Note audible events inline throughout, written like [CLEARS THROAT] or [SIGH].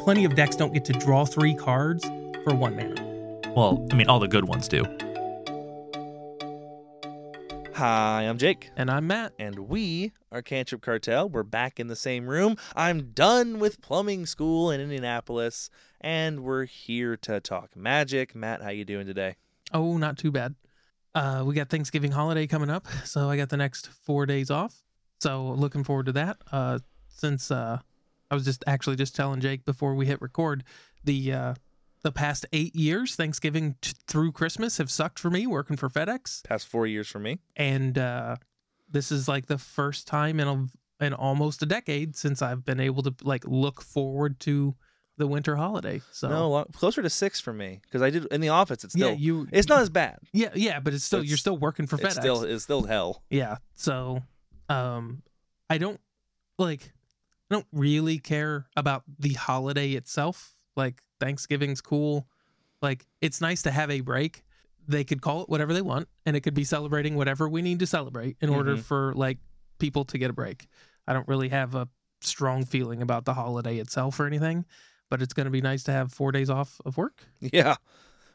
plenty of decks don't get to draw three cards for one mana. Well, I mean, all the good ones do. Hi, I'm Jake. And I'm Matt. And we are Cantrip Cartel. We're back in the same room. I'm done with plumbing school in Indianapolis, and we're here to talk magic. Matt, how you doing today? Oh, not too bad. Uh, we got Thanksgiving holiday coming up, [LAUGHS] so I got the next four days off. So looking forward to that. Uh, since uh, I was just actually just telling Jake before we hit record, the uh, the past eight years, Thanksgiving t- through Christmas, have sucked for me working for FedEx, Past four years for me. and uh, this is like the first time in a, in almost a decade since I've been able to like look forward to the winter holiday. So No, closer to six for me because I did in the office. It's still yeah, you it's not as bad. yeah yeah, but it's still It's- you're still working for It's FedEx. still it's still hell. Yeah. So, um, I don't like, I don't really care about the holiday itself. Like, Thanksgiving's cool. Like, it's nice to have a break. They could call it whatever they want, and it could be celebrating whatever we need to celebrate in order Mhm. for like people to get a break. I don't really have a strong feeling about the holiday itself or anything, but it's going to be nice to have four days off of work. Yeah,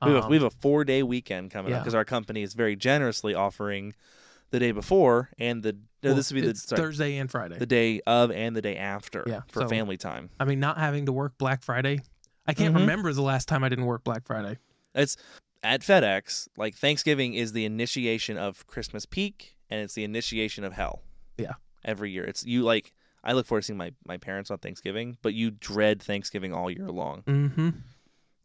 we have, a, Um, we have a four day weekend coming up because our company is very generously offering the day before and the no, well, this would be the sorry, Thursday and Friday. the day of and the day after Yeah, for so- family time. I mean, not having to work Black Friday. I can't Mhm. remember the last time I didn't work Black Friday. It's at FedEx. Like Thanksgiving is the initiation of Christmas peak, and it's the initiation of hell. Yeah. every year it's you like. I look forward to seeing my my parents on Thanksgiving, but you dread Thanksgiving all year long, Mm-hmm.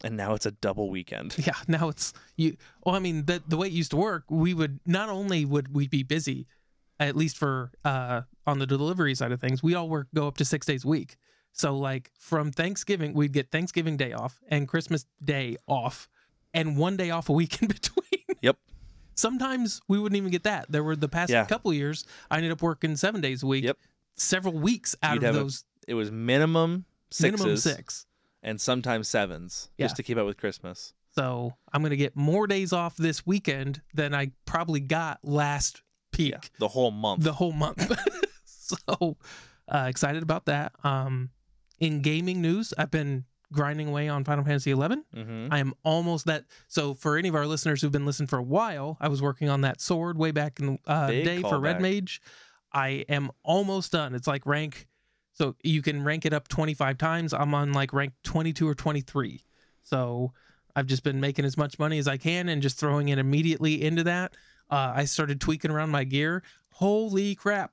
And now it's a double weekend. Yeah, now it's you. Well, I mean, the the way it used to work, we would not only would we be busy, at least for uh on the delivery side of things, we all work go up to six days a week. So like from Thanksgiving, we'd get Thanksgiving Day off and Christmas Day off, and one day off a week in [LAUGHS] between. Yep. Sometimes we wouldn't even get that. There were the past Yeah. couple years, I ended up working seven days a week. Yep. Several weeks out You'd of have a those It was minimum sixes minimum six. And sometimes sevens, Yeah. just to keep up with Christmas. So I'm gonna get more days off this weekend than I probably got last peak Yeah, the whole month. the whole month. [LAUGHS] so uh, excited about that. Um, in gaming news, I've been grinding away on Final Fantasy XI. mm-hmm. I am almost that. So for any of our listeners who've been listening for a while, I was working on that sword way back in the uh, day for Red. Mage. I am almost done. It's like rank. So you can rank it up 25 times. I'm on like rank 22 or 23. So I've just been making as much money as I can and just throwing it immediately into that. Uh, I started tweaking around my gear. Holy crap.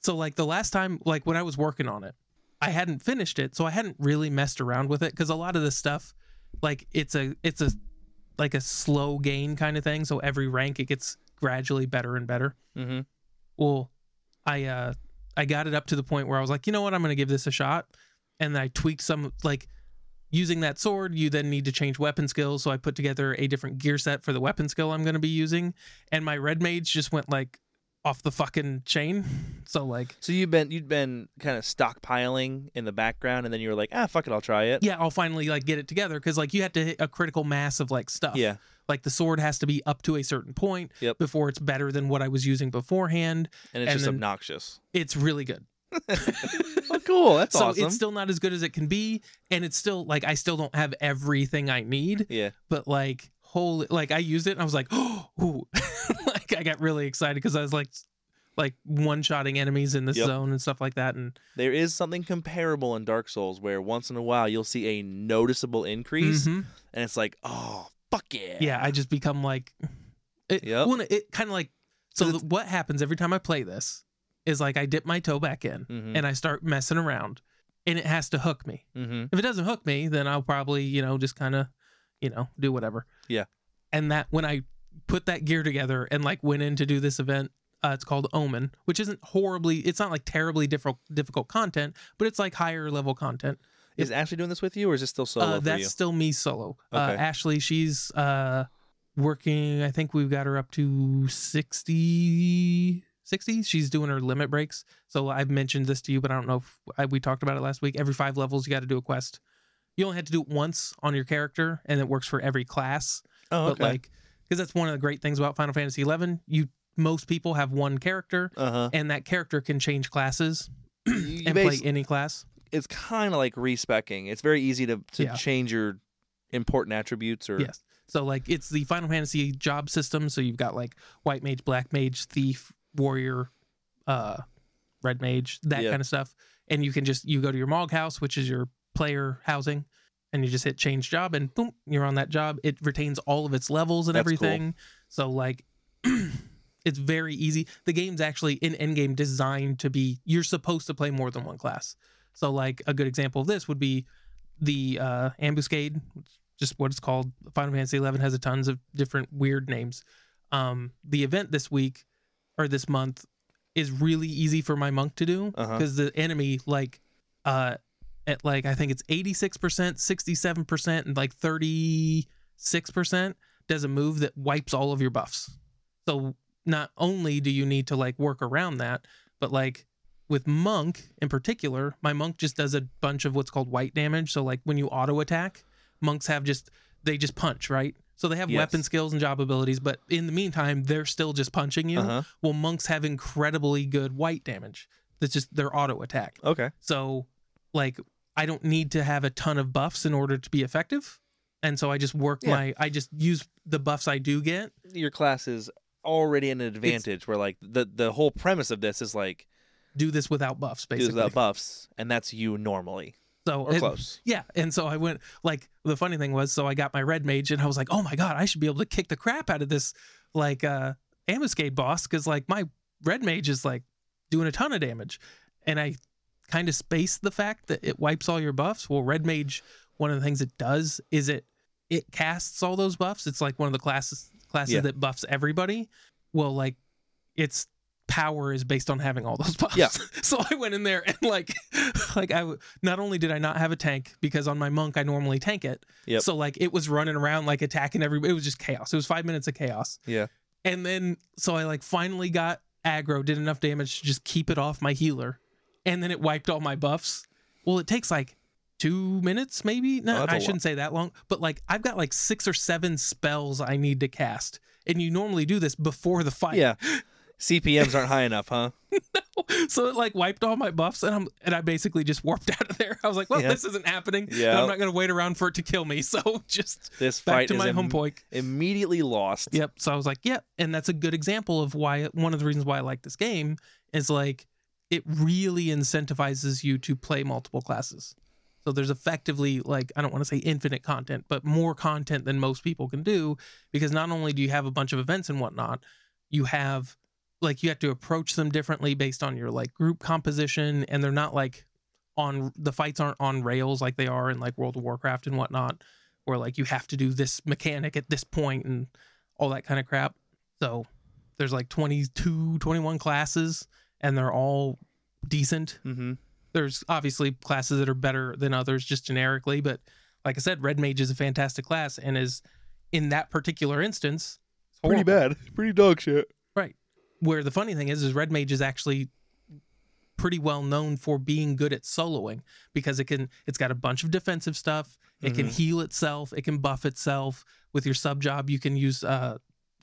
So like the last time, like when I was working on it, I hadn't finished it, so I hadn't really messed around with it because a lot of this stuff, like it's a it's a like a slow gain kind of thing. So every rank it gets gradually better and better. Mm-hmm. Well, I uh I got it up to the point where I was like, you know what, I'm gonna give this a shot, and I tweaked some like using that sword. You then need to change weapon skills, so I put together a different gear set for the weapon skill I'm gonna be using, and my red mage just went like off the fucking chain. [LAUGHS] So like. So you've been you'd been kind of stockpiling in the background, and then you were like, ah, fuck it, I'll try it. yeah, I'll finally like get it together because like you had to hit a critical mass of like stuff. Yeah. Like the sword has to be up to a certain point Yep. before it's better than what I was using beforehand. and it's And just obnoxious. It's really good. [LAUGHS] oh, cool. That's so awesome. it's still not as good as it can be, and it's still like I still don't have everything I need, yeah. but like holy, like I used it and I was like, [GASPS] oh, [LAUGHS] like I got really excited because I was like, like one shotting enemies in this Yep. zone and stuff like that, and There is something comparable in Dark Souls where once in a while you'll see a noticeable increase, Mhm. and it's like, oh, fuck yeah. yeah, I just become like, it, Yep. well, it kind of like, so 'Cause the, what happens every time I play this is like I dip my toe back in Mm-hmm. and I start messing around, and it has to hook me. mm-hmm. If it doesn't hook me, then I'll probably, you know, just kind of, you know, do whatever. Yeah. And that when I put that gear together and like went in to do this event, uh, it's called Omen, which isn't horribly, it's not like terribly difficult difficult content, but it's like higher level content. Is Ashley doing this with you, or is it still solo uh, that's still me solo. Uh, Ashley, she's uh, working. I think we've got her up to 60, 60. She's doing her limit breaks. So I've mentioned this to you, but I don't know if I, we talked about it last week. Every five levels, you got to do a quest. You only have to do it once on your character, and it works for every class. Oh, But like, because that's one of the great things about Final Fantasy Eleven. You most people have one character, uh huh. and that character can change classes [CLEARS THROAT] You and play any class. It's kind of like respecking. It's very easy to to Yeah. change your important attributes or Yes. So like it's the Final Fantasy job system. So you've got like white mage, black mage, thief, warrior, uh, red mage, that kind of stuff. And you can just you go to your Mog house, which is your player housing, and you just hit change job, and boom, you're on that job. It retains all of its levels and That's cool. everything. So like. [CLEARS THROAT] it's very easy. The game's actually in endgame designed to be you're supposed to play more than one class. So like a good example of this would be the uh ambuscade, just what it's called. Final Fantasy Eleven has a tons of different weird names. Um, the event this week or this month is really easy for my monk to do Uh-huh. because the enemy like uh at like I think it's eighty six percent, sixty seven percent, and like thirty six percent does a move that wipes all of your buffs. So not only do you need to like work around that, but like with monk in particular, my monk just does a bunch of what's called white damage. So like when you auto attack, monks have just they just punch, right? So they have Yes. weapon skills and job abilities, but in the meantime, they're still just punching you. Uh-huh. Well, monks have incredibly good white damage. That's just their auto attack. Okay. So like I don't need to have a ton of buffs in order to be effective. And so I just work Yeah. my I just use the buffs I do get. Your class is already an advantage where like the the whole premise of this is like Do this without buffs, basically. do without buffs and that's you normally so or it- close. Yeah, and so I went like the funny thing was, so I got my red mage, and I was like, oh my god, I should be able to kick the crap out of this like uh ambuscade boss because like my red mage is like doing a ton of damage, and I kind of spaced the fact that it wipes all your buffs. Well, red mage, one of the things it does is it it casts all those buffs. It's like one of the classes classes Yeah. that buffs everybody. Well, like its power is based on having all those [LAUGHS] buffs. Yeah. [LAUGHS] so I went in there and like [LAUGHS] like I w- not only did I not have a tank because on my monk I normally tank it. Yep. So like it was running around like attacking everybody. It was just chaos. It was five minutes of chaos. Yeah. And then so I like finally got aggro, did enough damage to just keep it off my healer, and then it wiped all my buffs. Well, it takes like two minutes maybe. Oh, No, a I lot. shouldn't say that long, but like I've got like six or seven spells I need to cast, and you normally do this before the fight. Yeah. CPMs aren't high enough, huh? [LAUGHS] so it like wiped all my buffs and I'm and I basically just warped [LAUGHS] out of there. I was like, well, Yeah. this isn't happening. Yeah. I'm not gonna wait around for it to kill me. [LAUGHS] So just This back fight to is my im- home point. immediately lost. Yep. So I was like, yep. And that's a good example of why one of the reasons why I like this game is like it really incentivizes you to play multiple classes. So there's effectively like I don't want to say infinite content, but more content than most people can do because not only do you have a bunch of events and whatnot, you have like you have to approach them differently based on your like group composition and they're not like on the fights aren't on rails like they are in like World of Warcraft and whatnot, where like you have to do this mechanic at this point and all that kind of crap. So there's like 22, 21 classes and they're all decent. Mm-hmm. There's obviously classes that are better than others just generically, but like I said, Red Mage is a fantastic class and is in that particular instance Pretty bad. [LAUGHS] Pretty dog shit. Where the funny thing is, is Red Mage is actually pretty well known for being good at soloing because it can it's got a bunch of defensive stuff. It can Mhm. heal itself. It can buff itself. With your sub job, you can use uh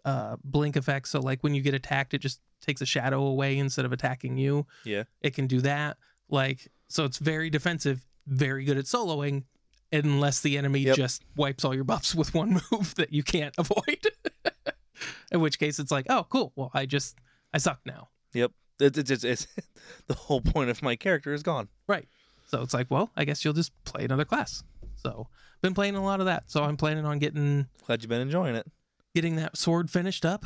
uh blink effects. So like when you get attacked, it just takes a shadow away instead of attacking you. Yeah. It can do that. Like so it's very defensive, very good at soloing, unless the enemy Yep. just wipes all your buffs [LAUGHS] with one move that you can't [LAUGHS] avoid. In which case it's like, oh cool. Well I just I suck now. Yep. It's, it's, it's, it's the whole point of my character is gone. Right. So it's like, well, I guess you'll just play another class. So been playing a lot of that. So I'm planning on getting Glad you've been enjoying it. getting that sword finished up.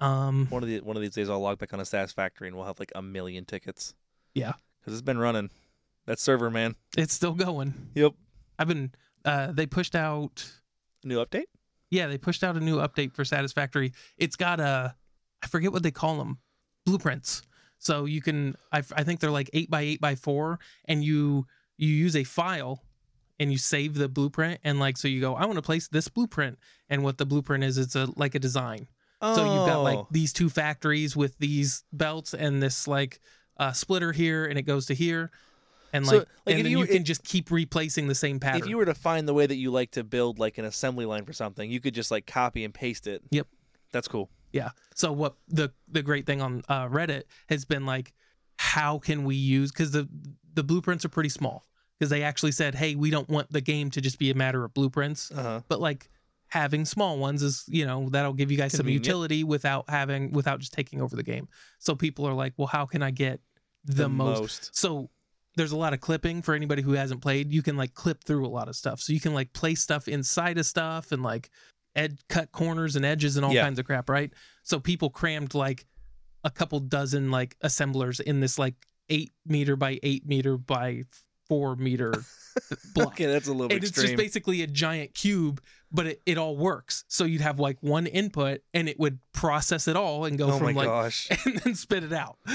Um One of the one of these days, I'll log back on a Satisfactory and we'll have like a million tickets. Yeah. because it's been running. That server, man. it's still going. Yep. I've been uh they pushed out New update. yeah, they pushed out a new update for Satisfactory. It's got a I forget what they call them. Blueprints. So you can I, I think they're like 8 by 8 by 4 and you you use a file and you save the blueprint and like so you go I want to place this blueprint and what the blueprint is it's a like a design. Oh. So you've got like Oh. these two factories with these belts and this like uh, splitter here, and it goes to here, and So, like, like, and you you, can just keep replacing the same pattern. If you were to find the way that you like to build like an assembly line for something, you could just like copy and paste it. Yep. That's cool. Yeah. So what the the great thing on uh, Reddit has been like, how can we use because the the blueprints are pretty small. because they actually said, "Hey, we don't want the game to just be a matter of blueprints, Uh-huh. but like having small ones is, you know, that'll give you guys some utility without having without just taking over the game." So people are like, "Well, how can I get the, most? So there's a lot of clipping for anybody who hasn't played. You can like clip through a lot of stuff. So you can like place stuff inside of stuff and like ed cut corners and edges and all Yeah. kinds of crap, right? So people crammed like a couple dozen like assemblers in this like eight meter by eight meter by four meter [LAUGHS] block. Okay, that's a little And it's just basically a giant cube, but it, it all works. So you'd have like one input and it would process it all and go oh my from like gosh. [LAUGHS] and then spit it out. [LAUGHS]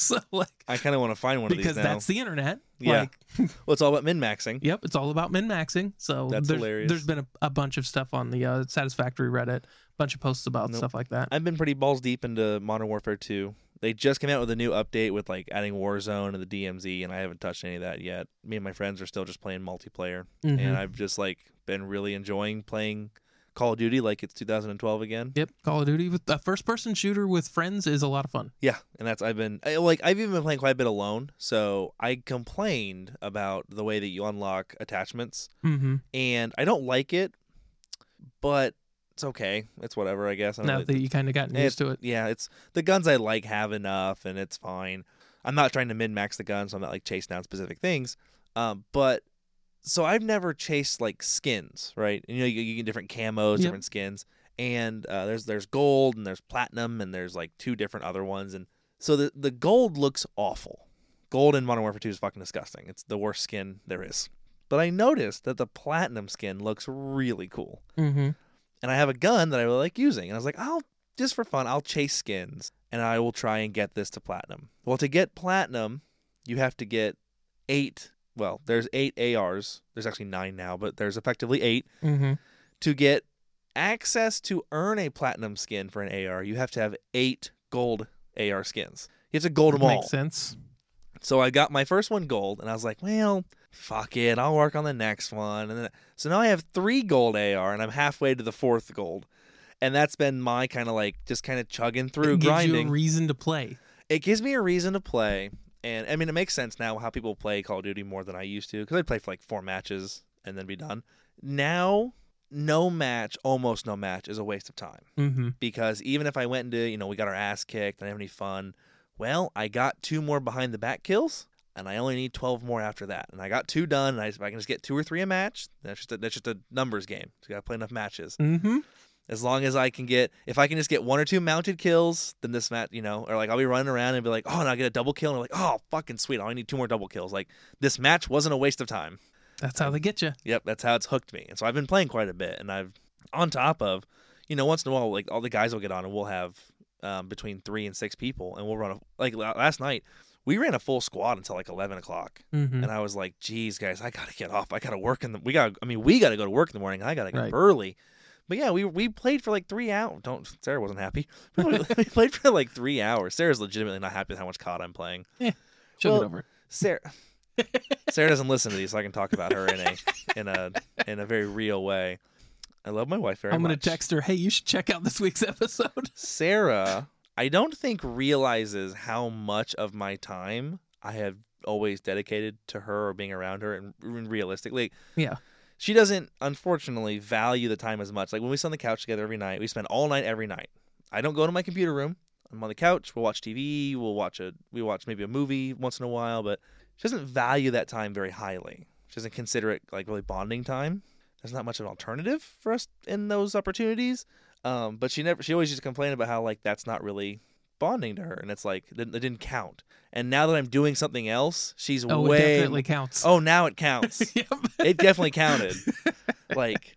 [LAUGHS] so like I kind of want to find one of these now. Because that's the internet. Yeah. Like, [LAUGHS] Well, it's all about min maxing. yep, it's all about min maxing. So That's there's, hilarious. there's been a, a bunch of stuff on the uh, Satisfactory Reddit, a bunch of posts about Nope. stuff like that. I've been pretty balls deep into Modern Warfare 2. They just came out with a new update with like adding Warzone and the DMZ, and I haven't touched any of that yet. Me and my friends are still just playing multiplayer, Mhm. and I've just like been really enjoying playing Call of Duty like it's 2012 again. Yep, Call of Duty with a first person shooter with friends is a lot of fun. Yeah, and that's I've been I, like I've even been playing quite a bit alone. So I complained about the way that you unlock attachments, Mm-hmm. and I don't like it, but it's okay. It's whatever, I guess. I don't Now really- that you kind of gotten used to it. yeah, it's the guns I like have enough, and it's fine. I'm not trying to min max the guns. So I'm not like chasing down specific things. Um, but so I've never chased like skins, right? And, you know, you, you get different camos, Yep. different skins, and uh, there's there's gold and there's platinum and there's like two different other ones, and so the the gold looks awful. Gold in Modern Warfare 2 is fucking disgusting. It's the worst skin there is. But I noticed that the platinum skin looks really cool Mm-hmm. and I have a gun that I really like using. And I was like, I'll just for fun, I'll chase skins and I will try and get this to platinum. Well, to get platinum, you have to get eight. Well, there's eight ARs. There's actually nine now, but there's effectively eight. Mm-hmm. To get access to earn a platinum skin for an AR, you have to have eight gold AR skins. You have to gold them all. Makes sense. So I got my first one gold, and I was like, well, fuck it, I'll work on the next one. And then, so now I have three gold AR, and I'm halfway to the fourth gold. And that's been my kind of like just kind of chugging through it gives grinding. you a reason to play. it gives me a reason to play, and I mean it makes sense now how people play Call of Duty more than I used to because I'd play for like four matches and then be done. Now, no match, almost no match, is a waste of time Mm-hmm. because even if I went into, you know, we got our ass kicked, I didn't have any fun. Well, I got two more behind the back kills, and I only need 12 more after that. And I got two done, and I, I can just get two or three a match, that's just a, that's just a numbers game. So you got to play enough matches. Mm-hmm. As long as I can get, if I can just get one or two mounted kills, then this match, you know, or like I'll be running around and be like, oh, and I get a double kill, and I'm like, oh, fucking sweet, I only need two more double kills. Like this match wasn't a waste of time. That's how they get you. Yep, that's how it's hooked me. And so I've been playing quite a bit, and I've on top of, you know, once in a while, like all the guys will get on, and we'll have um, between three and six people, and we'll run a like last night. We ran a full squad until like eleven o'clock, Mm-hmm. and I was like, "Geez, guys, I gotta get off. I gotta work in the. We got. I mean, we gotta go to work in the morning. I gotta get Right. up early." But yeah, we we played for like three hours. Don't Sarah wasn't happy. [LAUGHS] we played for like three hours. Sarah's legitimately not happy with how much COD I'm playing. Chug well, it over. Sarah [LAUGHS] Sarah doesn't listen to these, so I can talk about her in a in a in a very real way. I love my wife very I'm gonna much. text her. Hey, you should check out this week's episode. [LAUGHS] Sarah, I don't think realizes how much of my time I have always dedicated to her or being around her, and, and realistically, Yeah. She doesn't unfortunately value the time as much. Like when we sit on the couch together every night, we spend all night every night. I don't go to my computer room. I'm on the couch. We'll watch TV. We'll watch a we watch maybe a movie once in a while, but she doesn't value that time very highly. She doesn't consider it like really bonding time. There's not much of an alternative for us in those opportunities. Um, but she never she always used to complain about how like that's not really bonding to her, and it's like it, didn't count. And now that I'm doing something else, she's Oh, way it definitely counts. oh now it counts [LAUGHS] yep. it definitely counted. [LAUGHS] like,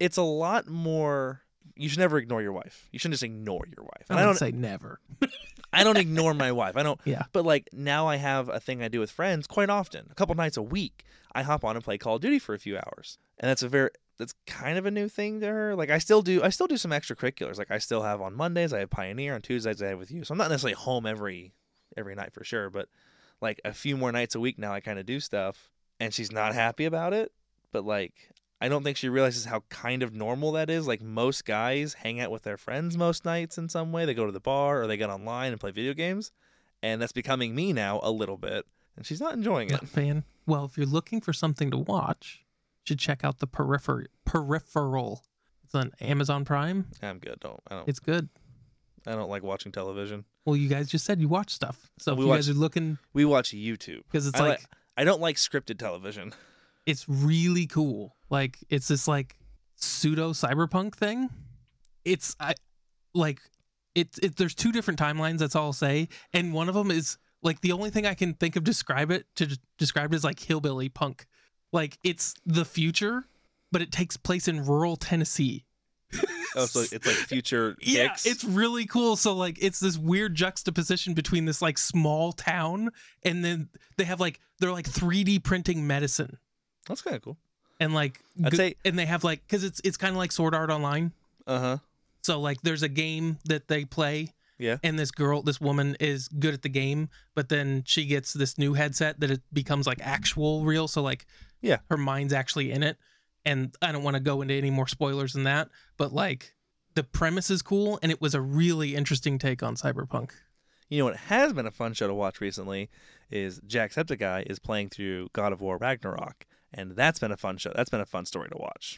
it's a lot more. You should never ignore your wife. You shouldn't just ignore your wife. I And I don't don't. say never. [LAUGHS] I don't ignore my wife. I don't. Yeah. But like now, I have a thing I do with friends quite often. A couple nights a week, I hop on and play Call of Duty for a few hours, and that's a very that's kind of a new thing to her. Like I still do. I still do some extracurriculars. Like I still have on Mondays. I have Pioneer. On Tuesdays, I have with you. So I'm not necessarily home every every night for sure, but like a few more nights a week now, I kind of do stuff, and she's not happy about it. But like, I don't think she realizes how kind of normal that is. Like most guys hang out with their friends most nights in some way. They go to the bar or they get online and play video games, and that's becoming me now a little bit. And she's not enjoying it. Fan. Well, if you're looking for something to watch, should check out the peripher- peripheral. It's on Amazon Prime. I'm good. Don't I don't It's good. I don't like watching television. Well, you guys just said you watch stuff. So if We you watch- guys are looking, We watch YouTube. because it's I like like I don't like scripted television. it's really cool. Like it's this like pseudo cyberpunk thing. It's I like it's it. There's two different timelines. That's all I'll say. And one of them is like the only thing I can think of describe it to describe it is like hillbilly punk. Like it's the future, but it takes place in rural Tennessee. Oh, so it's like future [LAUGHS] Yeah, it's really cool. So like it's this weird juxtaposition between this like small town and then they have like they're like 3D printing medicine that's kind of cool. and like I'd g- say- and they have like because it's it's kind of like Sword Art Online. Uh huh. So like there's a game that they play Yeah. and this girl this woman is good at the game but then she gets this new headset that it becomes like actual real so like Yeah. her mind's actually in it and i don't want to go into any more spoilers than that but like the premise is cool and it was a really interesting take on cyberpunk You know what has been a fun show to watch recently is Jacksepticeye is playing through God of War Ragnarok, and that's been a fun show. That's been a fun story to watch.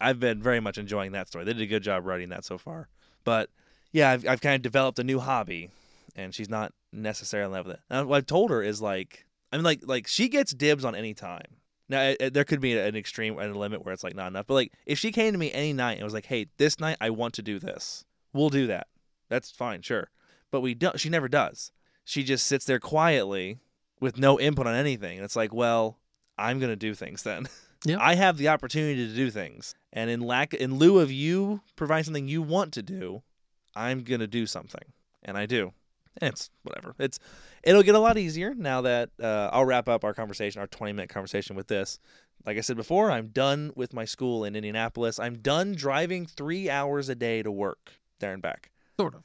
I've been very much enjoying that story. They did a good job writing that so far. But yeah, I've, I've kind of developed a new hobby, and she's not necessarily in love with it. And what I've told her is like, I mean, like, like she gets dibs on any time. Now, it, it- there could be an extreme and a limit where it's like not enough. But like, if she came to me any night and was like, "Hey, this night I want to do this," we'll do that. That's fine, sure. But we don't. She never does. She just sits there quietly with no input on anything, and it's like, well, I'm gonna do things then. [LAUGHS] Yeah. I have the opportunity to do things, and in lack, in lieu of you providing something you want to do, I'm gonna do something, and I do. It's whatever. It's it'll get a lot easier now that uh, I'll wrap up our conversation, our 20 minute conversation with this. Like I said before, I'm done with my school in Indianapolis. I'm done driving three hours a day to work there and back. sort of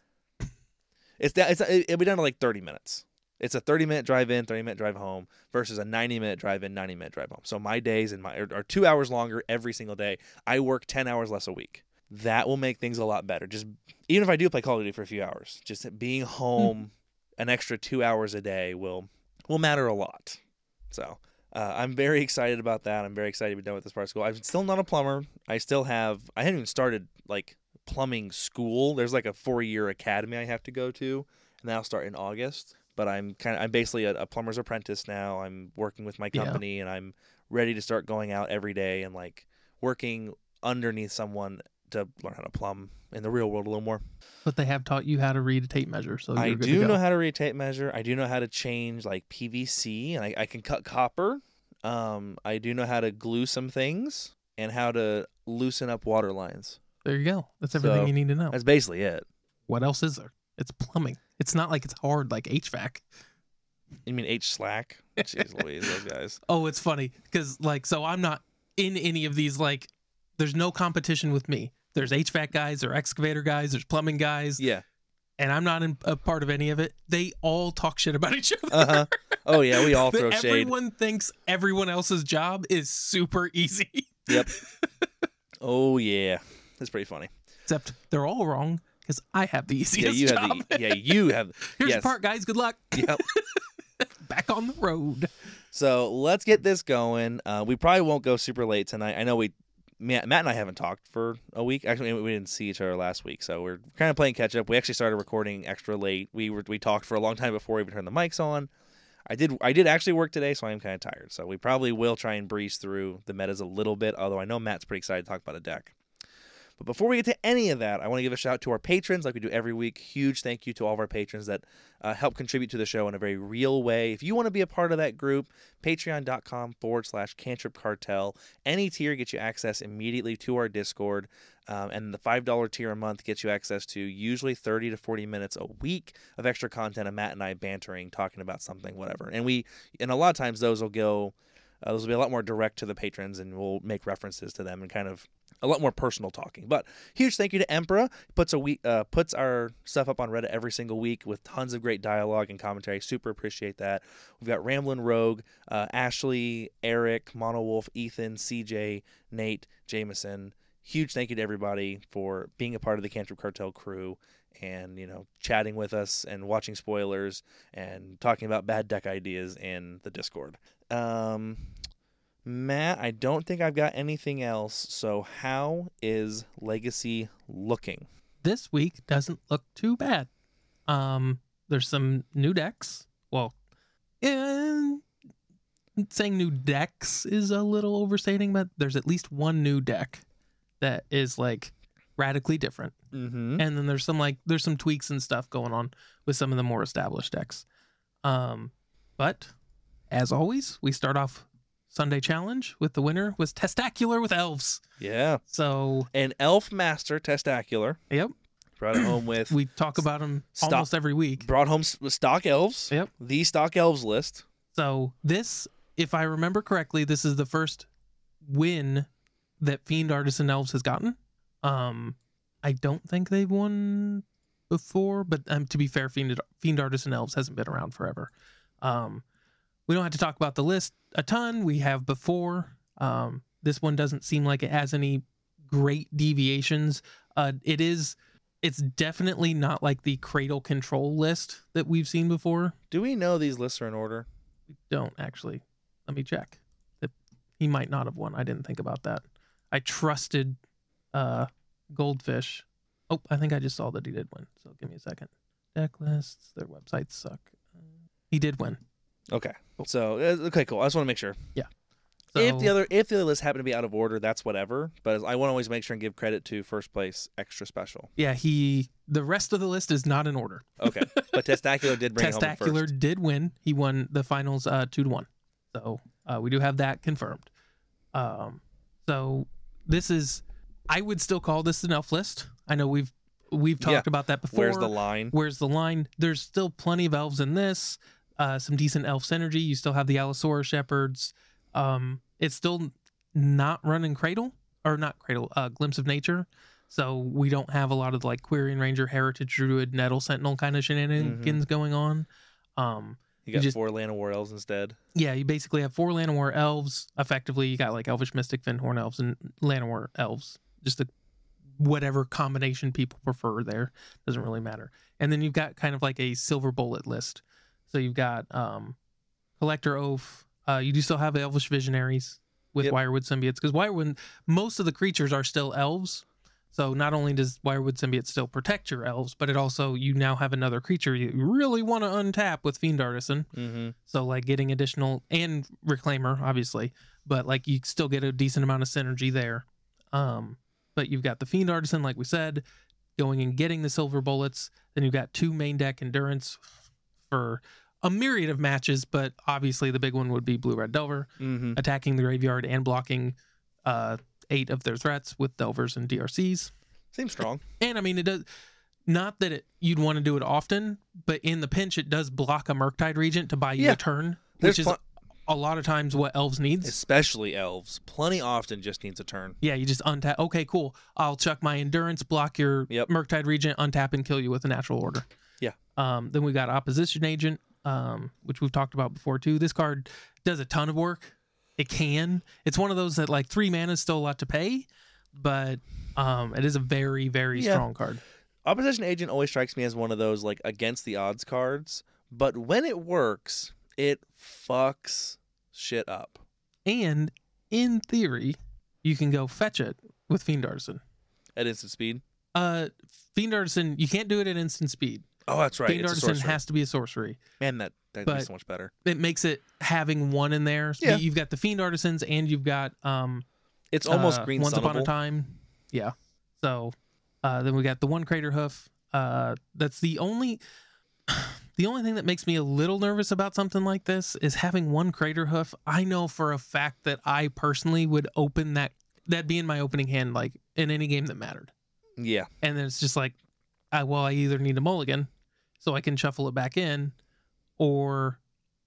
It's that it's it'll be down to like 30 minutes. It's a 30 minute drive in, 30 minute drive home versus a 90 minute drive in, 90 minute drive home. So my days and my are, are two hours longer every single day. I work 10 hours less a week. That will make things a lot better. Just even if I do play Call of Duty for a few hours, just being home an extra two hours a day will will matter a lot. So uh, I'm very excited about that. I'm very excited to be done with this part of school. I'm still not a plumber. I still have. I haven't even started like plumbing school. There's like a four year academy I have to go to, and that'll start in August. But I'm kind of I'm basically a, a plumber's apprentice now. I'm working with my Yeah. company, and I'm ready to start going out every day and like working underneath someone to learn how to plumb in the real world a little more. but they have taught you how to read a tape measure so I you're good to do know how to read a tape measure. I do know how to change like PVC, and I, I can cut copper. Um, I do know how to glue some things and how to loosen up water lines. there you go that's everything So, you need to know That's basically it. what else is there it's plumbing it's not like it's hard like hvac You mean H slack? Jeez Louise, those guys. [LAUGHS] Oh, it's funny because like so I'm not in any of these like there's no competition with me. There's HVAC guys, there's excavator guys, there's plumbing guys, Yeah. and I'm not in, a part of any of it. They all talk shit about each other. Uh huh. Oh yeah, we all [LAUGHS] throw shade. everyone thinks everyone else's job is super easy. [LAUGHS] Yep. Oh yeah, that's pretty funny. Except they're all wrong because I have the easiest Yeah, you job. have the yeah you have [LAUGHS] Here's yes. the part, guys. Good luck. Yep. Back on the road. So let's get this going. Uh, we probably won't go super late tonight. I know we, Matt, and I haven't talked for a week. Actually, we didn't see each other last week, so we're kind of playing catch up. We actually started recording extra late. We were we talked for a long time before we even turned the mics on. I did I did actually work today, so I am kind of tired. So we probably will try and breeze through the metas a little bit. Although I know Matt's pretty excited to talk about a deck. But before we get to any of that, I want to give a shout out to our patrons, like we do every week. Huge thank you to all of our patrons that uh, help contribute to the show in a very real way. If you want to be a part of that group, patreon.com forward slash cantrip cartel. Any tier gets you access immediately to our Discord. Um, and the $5 tier a month gets you access to usually 30 to 40 minutes a week of extra content of Matt and I bantering, talking about something, whatever. And we, and a lot of times those will go, uh, those will be a lot more direct to the patrons and we'll make references to them and kind of a lot more personal talking. But huge thank you to Emperor. Puts a week uh, puts our stuff up on Reddit every single week with tons of great dialogue and commentary. Super appreciate that. We've got Ramblin' Rogue, uh, Ashley, Eric, Mono Wolf, Ethan, CJ, Nate, Jameson. huge thank you to everybody for being a part of the Cantrip Cartel crew and you know chatting with us and watching spoilers and talking about bad deck ideas in the Discord. Um, Matt, I don't think I've got anything else. So how is Legacy looking? This week doesn't look too bad. Um, there's some new decks. Well, and saying new decks is a little overstating, but there's at least one new deck that is like radically different. Mm-hmm. and then there's some like there's some tweaks and stuff going on with some of the more established decks um but as always we start off sunday challenge with the winner was testacular with elves Yeah, so an Elf Master Testacular yep brought it home with [CLEARS THROAT] we talk about them Stop. almost every week brought home stock elves. Yep. The stock elves list. so this if i remember correctly this is the first win that fiend artisan elves has gotten um i don't think they've won before but um, to be fair fiend, fiend artisan elves hasn't been around forever um we don't have to talk about the list a ton we have before um this one doesn't seem like it has any great deviations uh it is it's definitely not like the cradle control list that we've seen before Do we know these lists are in order? We don't actually. Let me check. That he might not have won. I didn't think about that. I trusted uh Goldfish. Oh, I think I just saw that he did win. So give me a second. Deck lists. Their websites suck. He did win. Okay. So uh, okay, cool. I just want to make sure. So, if the other if the other lists happen to be out of order, that's whatever. But I want to always make sure and give credit to first place extra special. yeah, he the rest of the list is not in order. Okay. [LAUGHS] but Testacular did bring Testacular did win. He won the finals uh two to one. So uh, we do have that confirmed. Um, so this is, I would still call this an elf list. I know we've we've talked Yeah. about that before. Where's the line? Where's the line? There's still plenty of elves in this. Uh, some decent elf synergy. You still have the Allosaurus shepherds. Um, it's still not running Cradle or not Cradle. Uh, Glimpse of Nature. So we don't have a lot of like Quirion Ranger, Heritage Druid, Nettle Sentinel kind of shenanigans going on. Um, You got just- four Llanowar elves instead. yeah, you basically have four Llanowar elves. Effectively, you got like Elvish Mystic, Fyndhorn elves, and Llanowar elves. Just a whatever combination people prefer there doesn't really matter. And then you've got kind of like a silver bullet list. So you've got um, Collector Ouphe. Uh, you do still have Elvish Visionaries with Yep. Wirewood Symbiotes because Wirewood, most of the creatures are still elves. So not only does Wirewood Symbiote still protect your elves, but it also you now have another creature you really want to untap with Fiend Artisan. Mm-hmm. So like getting additional and reclaimer, obviously, but like you still get a decent amount of synergy there. Um, but you've got the fiend artisan, like we said, going and getting the silver bullets. Then you've got two main deck endurance for a myriad of matches, but obviously the big one would be blue red delver Mm-hmm. attacking the graveyard and blocking uh eight of their threats with delvers and DRCs. Seems strong. And I mean, it does not that it, you'd want to do it often, but in the pinch, it does block a Murktide Regent to buy you Yeah. a turn, There's which is pl- a lot of times what elves needs. especially elves. Plenty often just needs a turn. yeah, you just untap. Okay, cool. I'll chuck my endurance, block your Yep. Murktide Regent, untap and kill you with a natural order. Um, then we got Opposition Agent, um, which we've talked about before too. This card does a ton of work. It can. It's one of those that like three mana is still a lot to pay, but um, it is a very very Yeah. strong card. Opposition Agent always strikes me as one of those like against the odds cards, but when it works, it fucks shit up. And in theory, you can go fetch it with Fiend Artisan. At instant speed. Uh, Fiend Artisan, you can't do it at instant speed. Oh, that's right. Fiend It's Artisan has to be a sorcery. Man, that that'd but- be so much better. It makes it having one in there. So Yeah. You've got the Fiend Artisans and you've got um It's almost uh, green Once Upon a Time. Yeah. So uh, then we got the one Crater Hoof. Uh, that's the only. [SIGHS] The only thing that makes me a little nervous about something like this is having one crater hoof. I know for a fact that I personally would open that that'd be in my opening hand like in any game that mattered. Yeah. And then it's just like, I, well, I either need a mulligan so I can shuffle it back in, or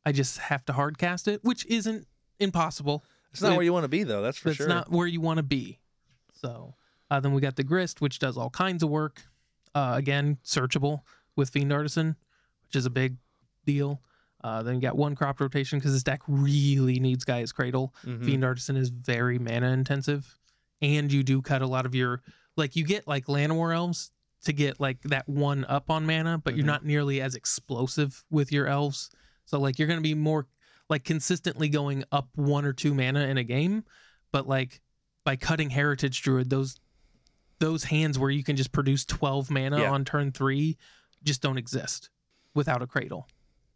I just have to hard cast it, which isn't impossible. It's not It- where you want to be though, that's for sure. It's not where you want to be. So uh, then we got the grist, which does all kinds of work. Uh, again, searchable with Fiend Artisan, which is a big deal. Uh, then you got one crop rotation because this deck really needs Gaia's Cradle. Mhm. Fiend Artisan is very mana intensive, and you do cut a lot of your like you get like Llanowar elves to get like that one up on mana, but you're Mhm. not nearly as explosive with your elves. So like you're gonna be more like consistently going up one or two mana in a game, but like by cutting Heritage Druid, those those hands where you can just produce 12 mana Yeah. on turn three just don't exist without a cradle.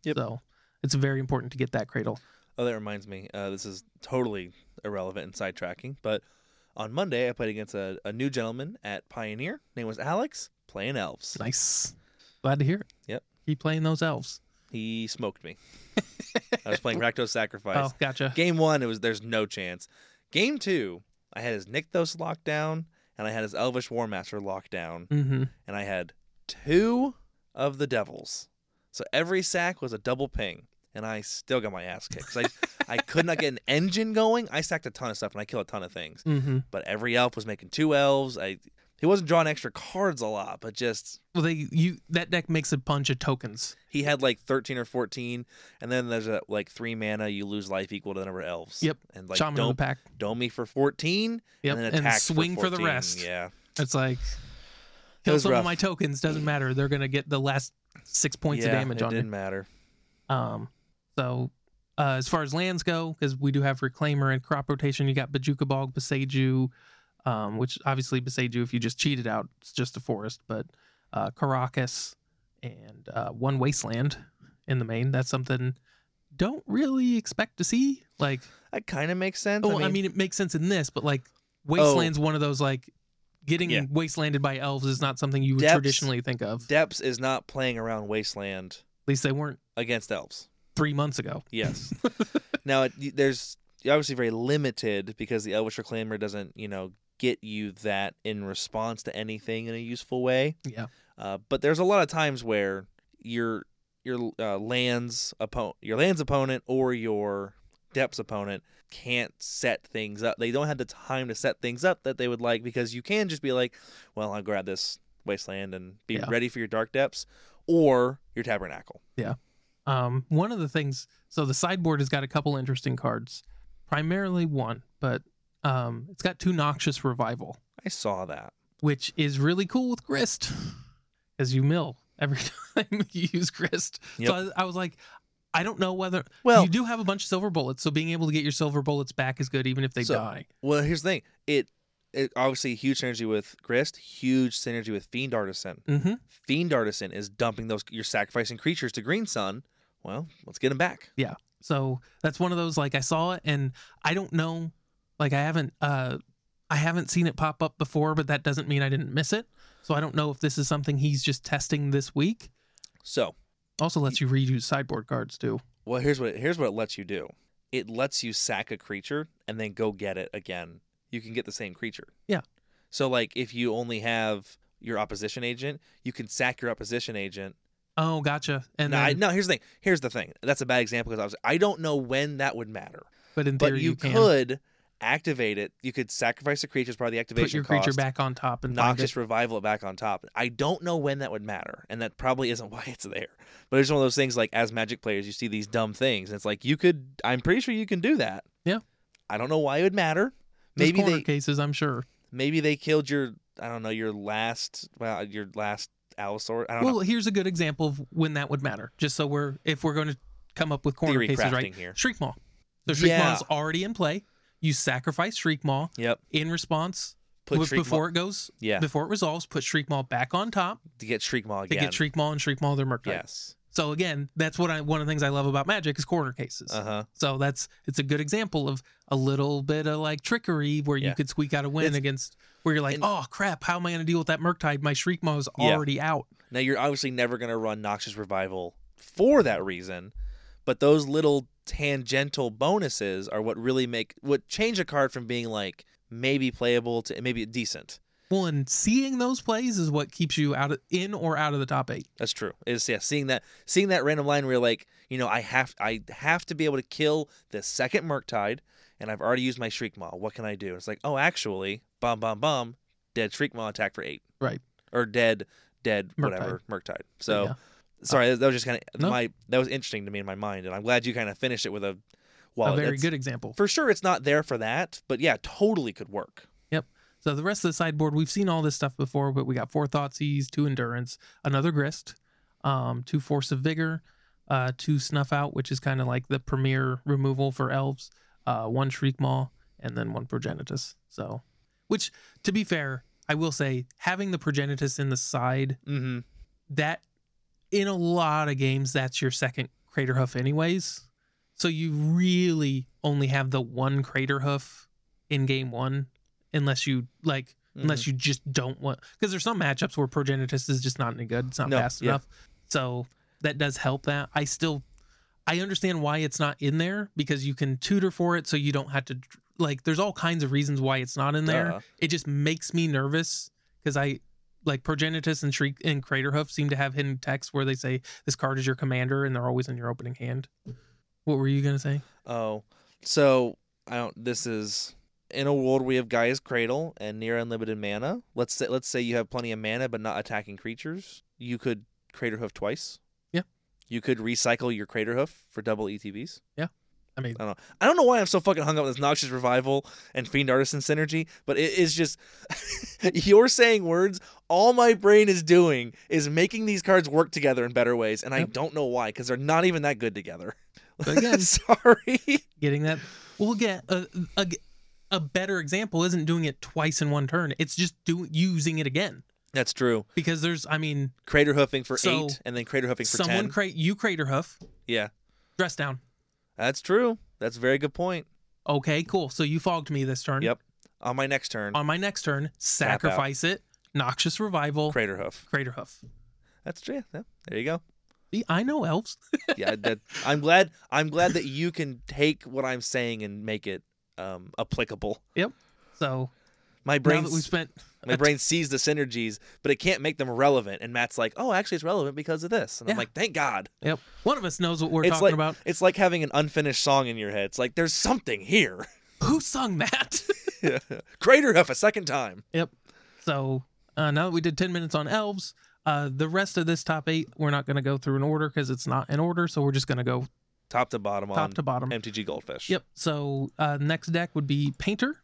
Yep. So it's very important to get that cradle. Oh, that reminds me. Uh, this is totally irrelevant and sidetracking, but on Monday I played against a, a new gentleman at Pioneer. Name was Alex, playing elves. Nice. Glad to hear it. Yep. Keep playing those elves. He smoked me. [LAUGHS] I was playing Rakdos Sacrifice. Oh, gotcha. Game one, it was there's no chance. Game two, I had his Nykthos locked down, and I had his Elvish War Master locked down, Mm-hmm. and I had two of the devils. So every sack was a double ping, and I still got my ass kicked. I, [LAUGHS] I could not get an engine going. I stacked a ton of stuff, and I killed a ton of things. Mm-hmm. But every elf was making two elves. I he wasn't drawing extra cards a lot, but just Well, they you that deck makes a bunch of tokens. he had like 13 or 14 and then there's a like three mana you lose life equal to the number of elves Yep. and like Shaman of the don't pack. dome me for 14 Yep. and then And, swing for, for, the rest. yeah It's like It kill some rough. of my tokens. Doesn't matter. They're gonna get the last six points yeah, of damage on it on didn't you. matter Um. So. Uh, as far as lands go, because we do have Reclaimer and crop rotation, you got Bojuka Bog, Boseiju, um, which obviously Boseiju, if you just cheat it out, it's just a forest, but uh, Karakas and uh, One Wasteland in the main. That's something don't really expect to see. Like, that kind of makes sense oh, I mean, it makes sense in this, but like, Wasteland's one of those like getting Yeah. wastelanded by elves is not something you would Depths- traditionally think of. Depths is not playing around wasteland At least they weren't against elves three months ago. yes [LAUGHS] now it, there's obviously very limited because the elvish reclaimer doesn't you know get you that in response to anything in a useful way Yeah. Uh, but there's a lot of times where your your uh, lands opponent, your lands opponent, or your depths opponent can't set things up. They don't have the time to set things up that they would like because you can just be like, "Well, I'll grab this wasteland and be Yeah. ready for your dark depths," or your tabernacle. Yeah. Um, one of the things, so the sideboard has got a couple interesting cards, primarily one, but um, it's got two Noxious Revival, I saw that. which is really cool with Grist, as you mill every [LAUGHS] time you use Grist. Yep. So I, I was like, I don't know whether Well, you do have a bunch of silver bullets, so being able to get your silver bullets back is good, even if they So- die. well, here's the thing. It it obviously huge synergy with Grist, huge synergy with Fiend Artisan. Mm-hmm. Fiend Artisan is dumping those. You're sacrificing creatures to Green Sun. Well, let's get them back. Yeah. So that's one of those like I saw it and I don't know like I haven't uh I haven't seen it pop up before, but that doesn't mean I didn't miss it. So I don't know if this is something he's just testing this week. So Also lets you reuse sideboard cards too. Well, here's what here's what it lets you do. It lets you sack a creature and then go get it again. You can get the same creature. Yeah. So like if you only have your opposition agent, you can sack your opposition agent. Oh, gotcha. And no, I, then, no, here's the thing. Here's the thing. That's a bad example because I was I don't know when that would matter. but in theory But you, can could activate it. You could sacrifice a creature as part of the activation. put your creature back on top and Noxious it. revival it back on top. I don't know when that would matter, and that probably isn't [LAUGHS] why it's there. But it's one of those things like as Magic players, you see these dumb things, and it's like you could. I'm pretty sure you can do that. Yeah. I don't know why it would matter. There's Maybe they cases, I'm sure. maybe they killed your I don't know your last well your last Allosaur. I don't Well, know. here's a good example of when that would matter. Just so we're if we're going to come up with corner Theory cases, right? here. Shriek Maw. So Shriek Yeah. Maw's already in play. You sacrifice Shriek Maw Yep. in response Put Shriek before Maw, it goes yeah before it resolves, put Shriek Maw back on top to get Shriek Maw to get Shriek Maw and Shriek Maw their Murktide. Yes. So again, that's what I one of the things I love about Magic is corner cases. Uh huh. So that's it's a good example of a little bit of like trickery where you could squeak out a win It's- against where you're like, and- oh crap, how am I going to deal with that Murktide? My Shriek Maw is Yeah. already out. Now you're obviously never going to run Noxious Revival for that reason, but those little tangential bonuses are what really make what change a card from being like maybe playable to maybe decent. Well, and seeing those plays is what keeps you out of, in or out of the top eight. That's true. Is yeah, seeing that seeing that random line where you're like, you know, I have I have to be able to kill the second Murktide, and I've already used my Shriek Maw. What can I do? It's like, oh, actually, bomb, bomb, bomb, dead Shriek Maw attack for eight. Right. Or dead dead Murktide. whatever Murktide. So. yeah. Sorry, that was just kind of No. my that was interesting to me in my mind, and I'm glad you kind of finished it with a. Well, a very good example. For sure, it's not there for that, but yeah, totally could work. Yep. So the rest of the sideboard, we've seen all this stuff before, but we got four Thoughtseize, two Endurance, another Grist, um, two Force of Vigor, uh, two Snuff Out, which is kind of like the premier removal for elves, uh, one Shriek Maw, and then one Progenitus. So, which to be fair, I will say having the Progenitus in the side Mm-hmm. that in a lot of games that's your second crater hoof anyways so you really only have the one crater hoof in game one unless you like Mm-hmm. unless you just don't want because there's some matchups where progenitus is just not any good it's not No, fast yeah. enough so that does help that i still i understand why it's not in there because you can tutor for it so you don't have to like there's all kinds of reasons why it's not in there Duh. it just makes me nervous because I like Progenitus and Shriek and Craterhoof seem to have hidden text where they say this card is your commander and they're always in your opening hand. What were you gonna say? Oh, so I don't. This is in a world where we have Gaea's Cradle and near unlimited mana. Let's say let's say you have plenty of mana but not attacking creatures. You could Crater Hoof twice. Yeah. You could recycle your Crater Hoof for double ETBs. I mean, I don't know I don't know why I'm so fucking hung up on this Noxious Revival and Fiend Artisan synergy, but it is just [LAUGHS] you're saying words. All my brain is doing is making these cards work together in better ways, and I don't know why because they're not even that good together. But again- [LAUGHS] sorry. getting that we'll get a, a a better example isn't doing it twice in one turn. It's just doing using it again That's true. because there's I mean Crater hoofing for So, eight, and then crater hoofing for someone ten. crate you Craterhoof yeah, dress down. That's true. That's a very good point. Okay, cool. So you fogged me this turn. Yep. On my next turn, On my next turn, out. sacrifice it. Noxious revival. crater hoof. Craterhoof. That's true. Yeah, there you go. See, I know elves. [LAUGHS] Yeah, that, I'm glad. I'm glad that you can take what I'm saying and make it um, applicable. Yep. So My brain, we've spent my brain sees the synergies, but it can't make them relevant. And Matt's like, "Oh, actually, it's relevant because of this." And I'm like, "Thank God." Yep. One of us knows what we're It's talking like- about. It's like having an unfinished song in your head. It's like there's something here. [LAUGHS] Who sung that? [LAUGHS] Crater hoof a second time. Yep. So uh, now that we did 10 minutes on elves, uh, the rest of this top eight, we're not going to go through in order because it's not in order. So we're just going to go Top to bottom top on to bottom. MTG Goldfish. Yep. So uh, next deck would be Painter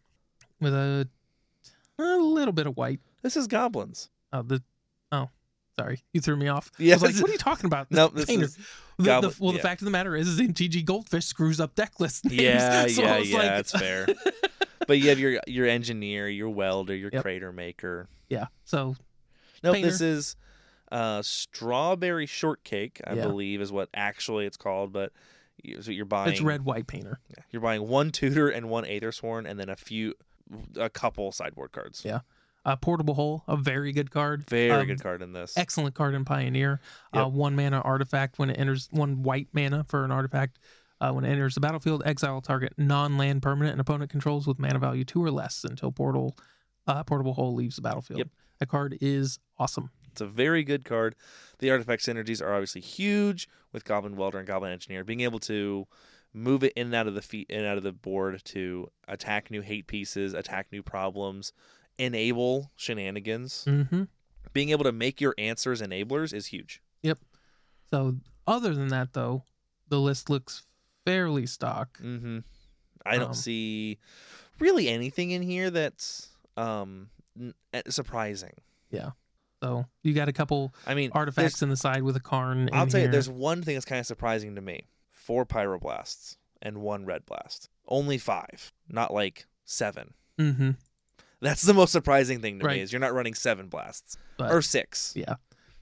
with a, a little bit of white. This is goblins. Oh, the oh, sorry, you threw me off. Yeah, I was like, what are you talking about? [LAUGHS] No, This is The- the- well, the fact of the matter is, is MTG Goldfish screws up deck list names. Yeah, [LAUGHS] So yeah, yeah. like- That's fair. [LAUGHS] but you have your your engineer, your welder, your Yep. crater maker. yeah. So No, this is uh, strawberry shortcake. I Yeah. believe is what actually it's called, but you- so you're buying. it's red white Painter. yeah, You're buying one tutor and one Ethersworn, and then a few, a couple sideboard cards. Yeah. Uh, Portable Hole, a very good card. Very Um, good card in this. excellent card in Pioneer. Uh, one mana artifact when it enters one white mana for an artifact. Uh, when it enters the battlefield, exile target non-land permanent an opponent controls with mana value two or less until portal uh, portable hole leaves the battlefield. Yep. That card is awesome. It's a very good card. The artifact synergies are obviously huge with Goblin Welder and Goblin Engineer. Being able to move it in and out of the feet in and out of the board to attack new hate pieces, attack new problems, enable shenanigans. Mm-hmm. Being able to make your answers enablers is huge. Yep. So other than that, though, the list looks fairly stock. Mm-hmm. I don't Um, see really anything in here that's um n- eh, surprising. So you got a couple I mean, artifacts in the side with a Karn. I'll tell you, there's one thing that's kind of surprising to me: four pyroblasts and one red blast. Only five, not like seven. Mm-hmm. That's the most surprising thing to Right. me is you're not running seven blasts But or six. yeah.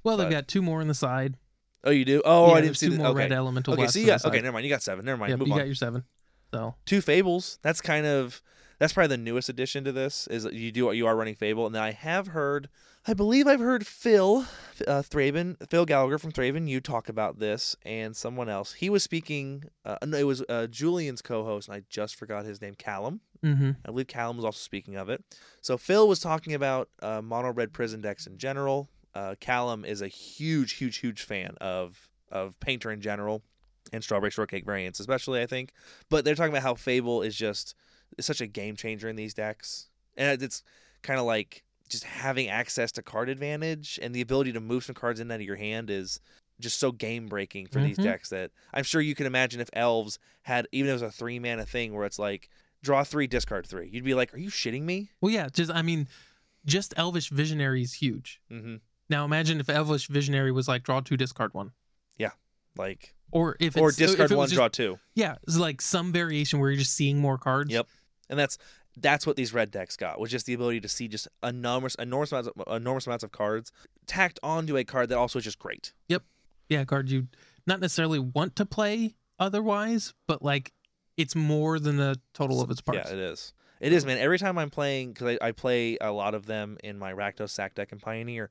Well, they've got two more in the side. Oh, you do? Oh, yeah, I didn't see two the more Okay, red elemental okay. blasts So you got okay. Never mind. You got seven. Never mind. You on. got your seven. So Two fables. That's kind of that's probably the newest addition to this. Is you do you are running fable, and I have heard. I believe I've heard Phil, uh, Thraben, Phil Gallagher from Thraben, you talk about this, and someone else. He was speaking. Uh, no, it was uh, Julian's co-host, and I just forgot his name. Callum. mm-hmm. I believe Callum was also speaking of it. So Phil was talking about uh, mono red prison decks in general. Uh, Callum is a huge, huge, huge fan of of Painter in general and Strawberry Shortcake variants, especially. I think, but they're talking about how Fable is just is such a game changer in these decks, and it's kind of like just having access to card advantage and the ability to move some cards in and out of your hand is just so game breaking for these Mhm. decks that I'm sure you can imagine if elves had even if it was a three mana thing where it's like draw three, discard three. You'd be like, are you shitting me? Well, yeah, just I mean, just Elvish Visionary is huge. Mm-hmm. Now imagine if Elvish Visionary was like draw two, discard one, Yeah, Like or if or it's, if discard it one, just- draw two. Yeah, it's like some variation where you're just seeing more cards. Yep. And that's that's what these red decks got was just the ability to see just enormous enormous amounts of, enormous amounts of cards tacked onto a card that also is just great. Yep. Yeah, card you not necessarily want to play otherwise, but like it's more than the total of its parts. Yeah, it is. It is, man. Every time I'm playing, because I, I play a lot of them in my Rakdos, Sack Deck, and Pioneer,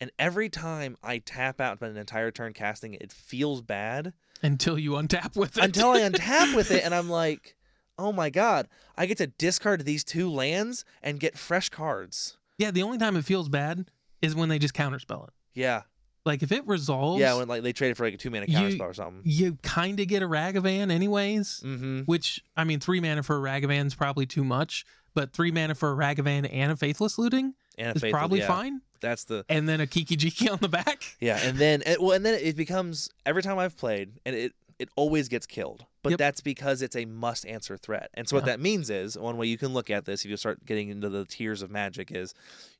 and every time I tap out an entire turn casting, it feels bad Until you untap with it. until I untap with it, [LAUGHS] and I'm like, oh my god, I get to discard these two lands and get fresh cards. yeah, the only time it feels bad is when they just counterspell it. Yeah, Like if it resolves, yeah. When like they traded for like a two mana counterspell or something. you kind of get a Ragavan anyways. Mm-hmm. Which I mean, three mana for a Ragavan is probably too much, but three mana for a Ragavan and a Faithless Looting And is faithful, probably yeah. fine. That's the And then a Kiki Jiki on the back. Yeah, and then it, well, and then it becomes every time I've played, and it it always gets killed. But Yep. that's because it's a must answer threat. And so what Yeah. that means is one way you can look at this if you start getting into the tiers of magic is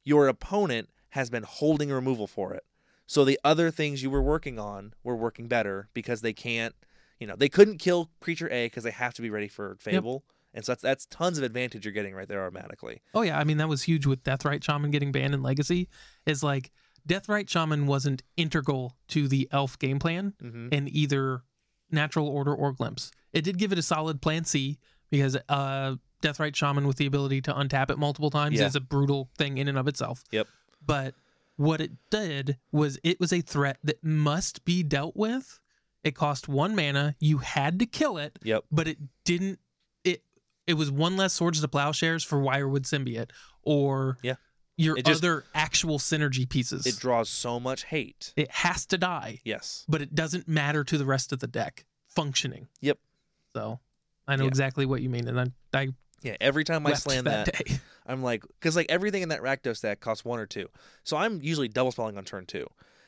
your opponent has been holding removal for it. So the other things you were working on were working better because they can't, you know, they couldn't kill creature A because they have to be ready for Fable. And so that's that's tons of advantage you're getting right there automatically. Oh yeah, I mean that was huge with Deathrite Shaman getting banned in Legacy. Is like Deathrite Shaman wasn't integral to the Elf game plan Mm-hmm. in either Natural Order or Glimpse. It did give it a solid Plan C because uh, Deathrite Shaman with the ability to untap it multiple times Yeah. is a brutal thing in and of itself. Yep. But what it did was it was a threat that must be dealt with. It cost one mana. You had to kill it, Yep. but it didn't. It it was one less Swords to Plowshares for Wirewood Symbiote or Yeah. Your just- other actual synergy pieces. It draws so much hate. it has to die Yes. but it doesn't matter to the rest of the deck functioning. Yep. So I know Yeah. exactly what you mean, and I, I Yeah, every time I slam that, that. [LAUGHS] I'm like, because like everything in that Rakdos deck costs one or two, so I'm usually double spelling on turn two,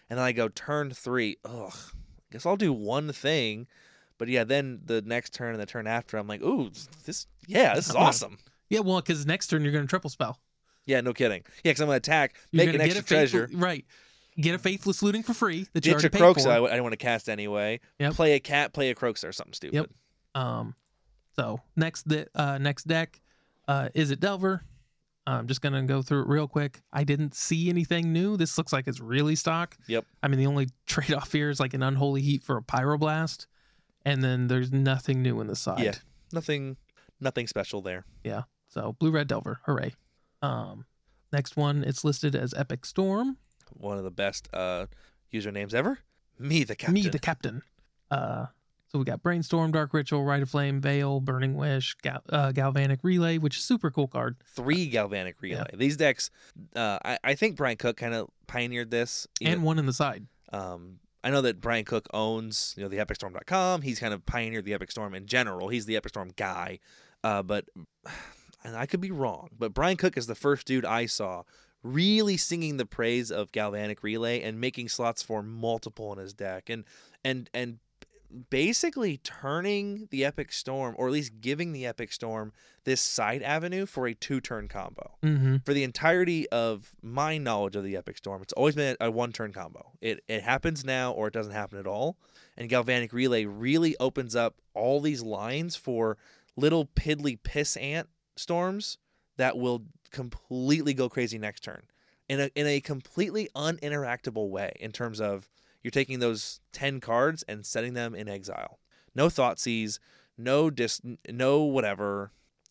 and then I go turn three. Ugh, I guess I'll do one thing, but yeah, then the next turn and the turn after, I'm like, ooh, this, yeah, this is [LAUGHS] awesome. yeah, well, because next turn you're going to triple spell. Yeah, no kidding. Yeah, because I'm gonna attack, You're make an extra a faithful, treasure, right? Get a faithless looting for free that you ditch a already paid Kroxa for. I, w- I didn't want to cast anyway. Yep. Play a cat, play a Kroxa or something stupid. Yep. Um, so next the uh, next deck, uh, is it Delver? I'm just gonna go through it real quick. I didn't see anything new. This looks like it's really stock. Yep. I mean, the only [LAUGHS] trade off here is like an unholy heat for a pyroblast, and then there's nothing new in the side. Yeah. Nothing, nothing special there. Yeah. So blue red Delver, hooray! Um, next one, it's listed as Epic Storm. One of the best uh usernames ever. Me, the captain. Me, the captain. Uh, so we got Brainstorm, Dark Ritual, Rite of Flame, Veil, Burning Wish, Gal- uh, Galvanic Relay, which is super cool card. three galvanic relay. These decks, uh, I, I think Bryant Cook kind of pioneered this. and Even- one in the side. um, I know that Bryant Cook owns you know the EpicStorm.com. He's kind of pioneered the Epic Storm in general. He's the Epic Storm guy, uh, but and I could be wrong. But Bryant Cook is the first dude I saw really singing the praise of Galvanic Relay and making slots for multiple in his deck and and and basically turning the Epic Storm or at least giving the Epic Storm this side avenue for a two turn combo Mm-hmm. for the entirety of my knowledge of the Epic Storm, it's always been a one turn combo. It it happens now or it doesn't happen at all. And Galvanic Relay really opens up all these lines for little piddly piss ant storms that will completely go crazy next turn. In a in a completely uninteractable way in terms of you're taking those 10 cards and setting them in exile. No thought Thoughtseize, no dis no whatever.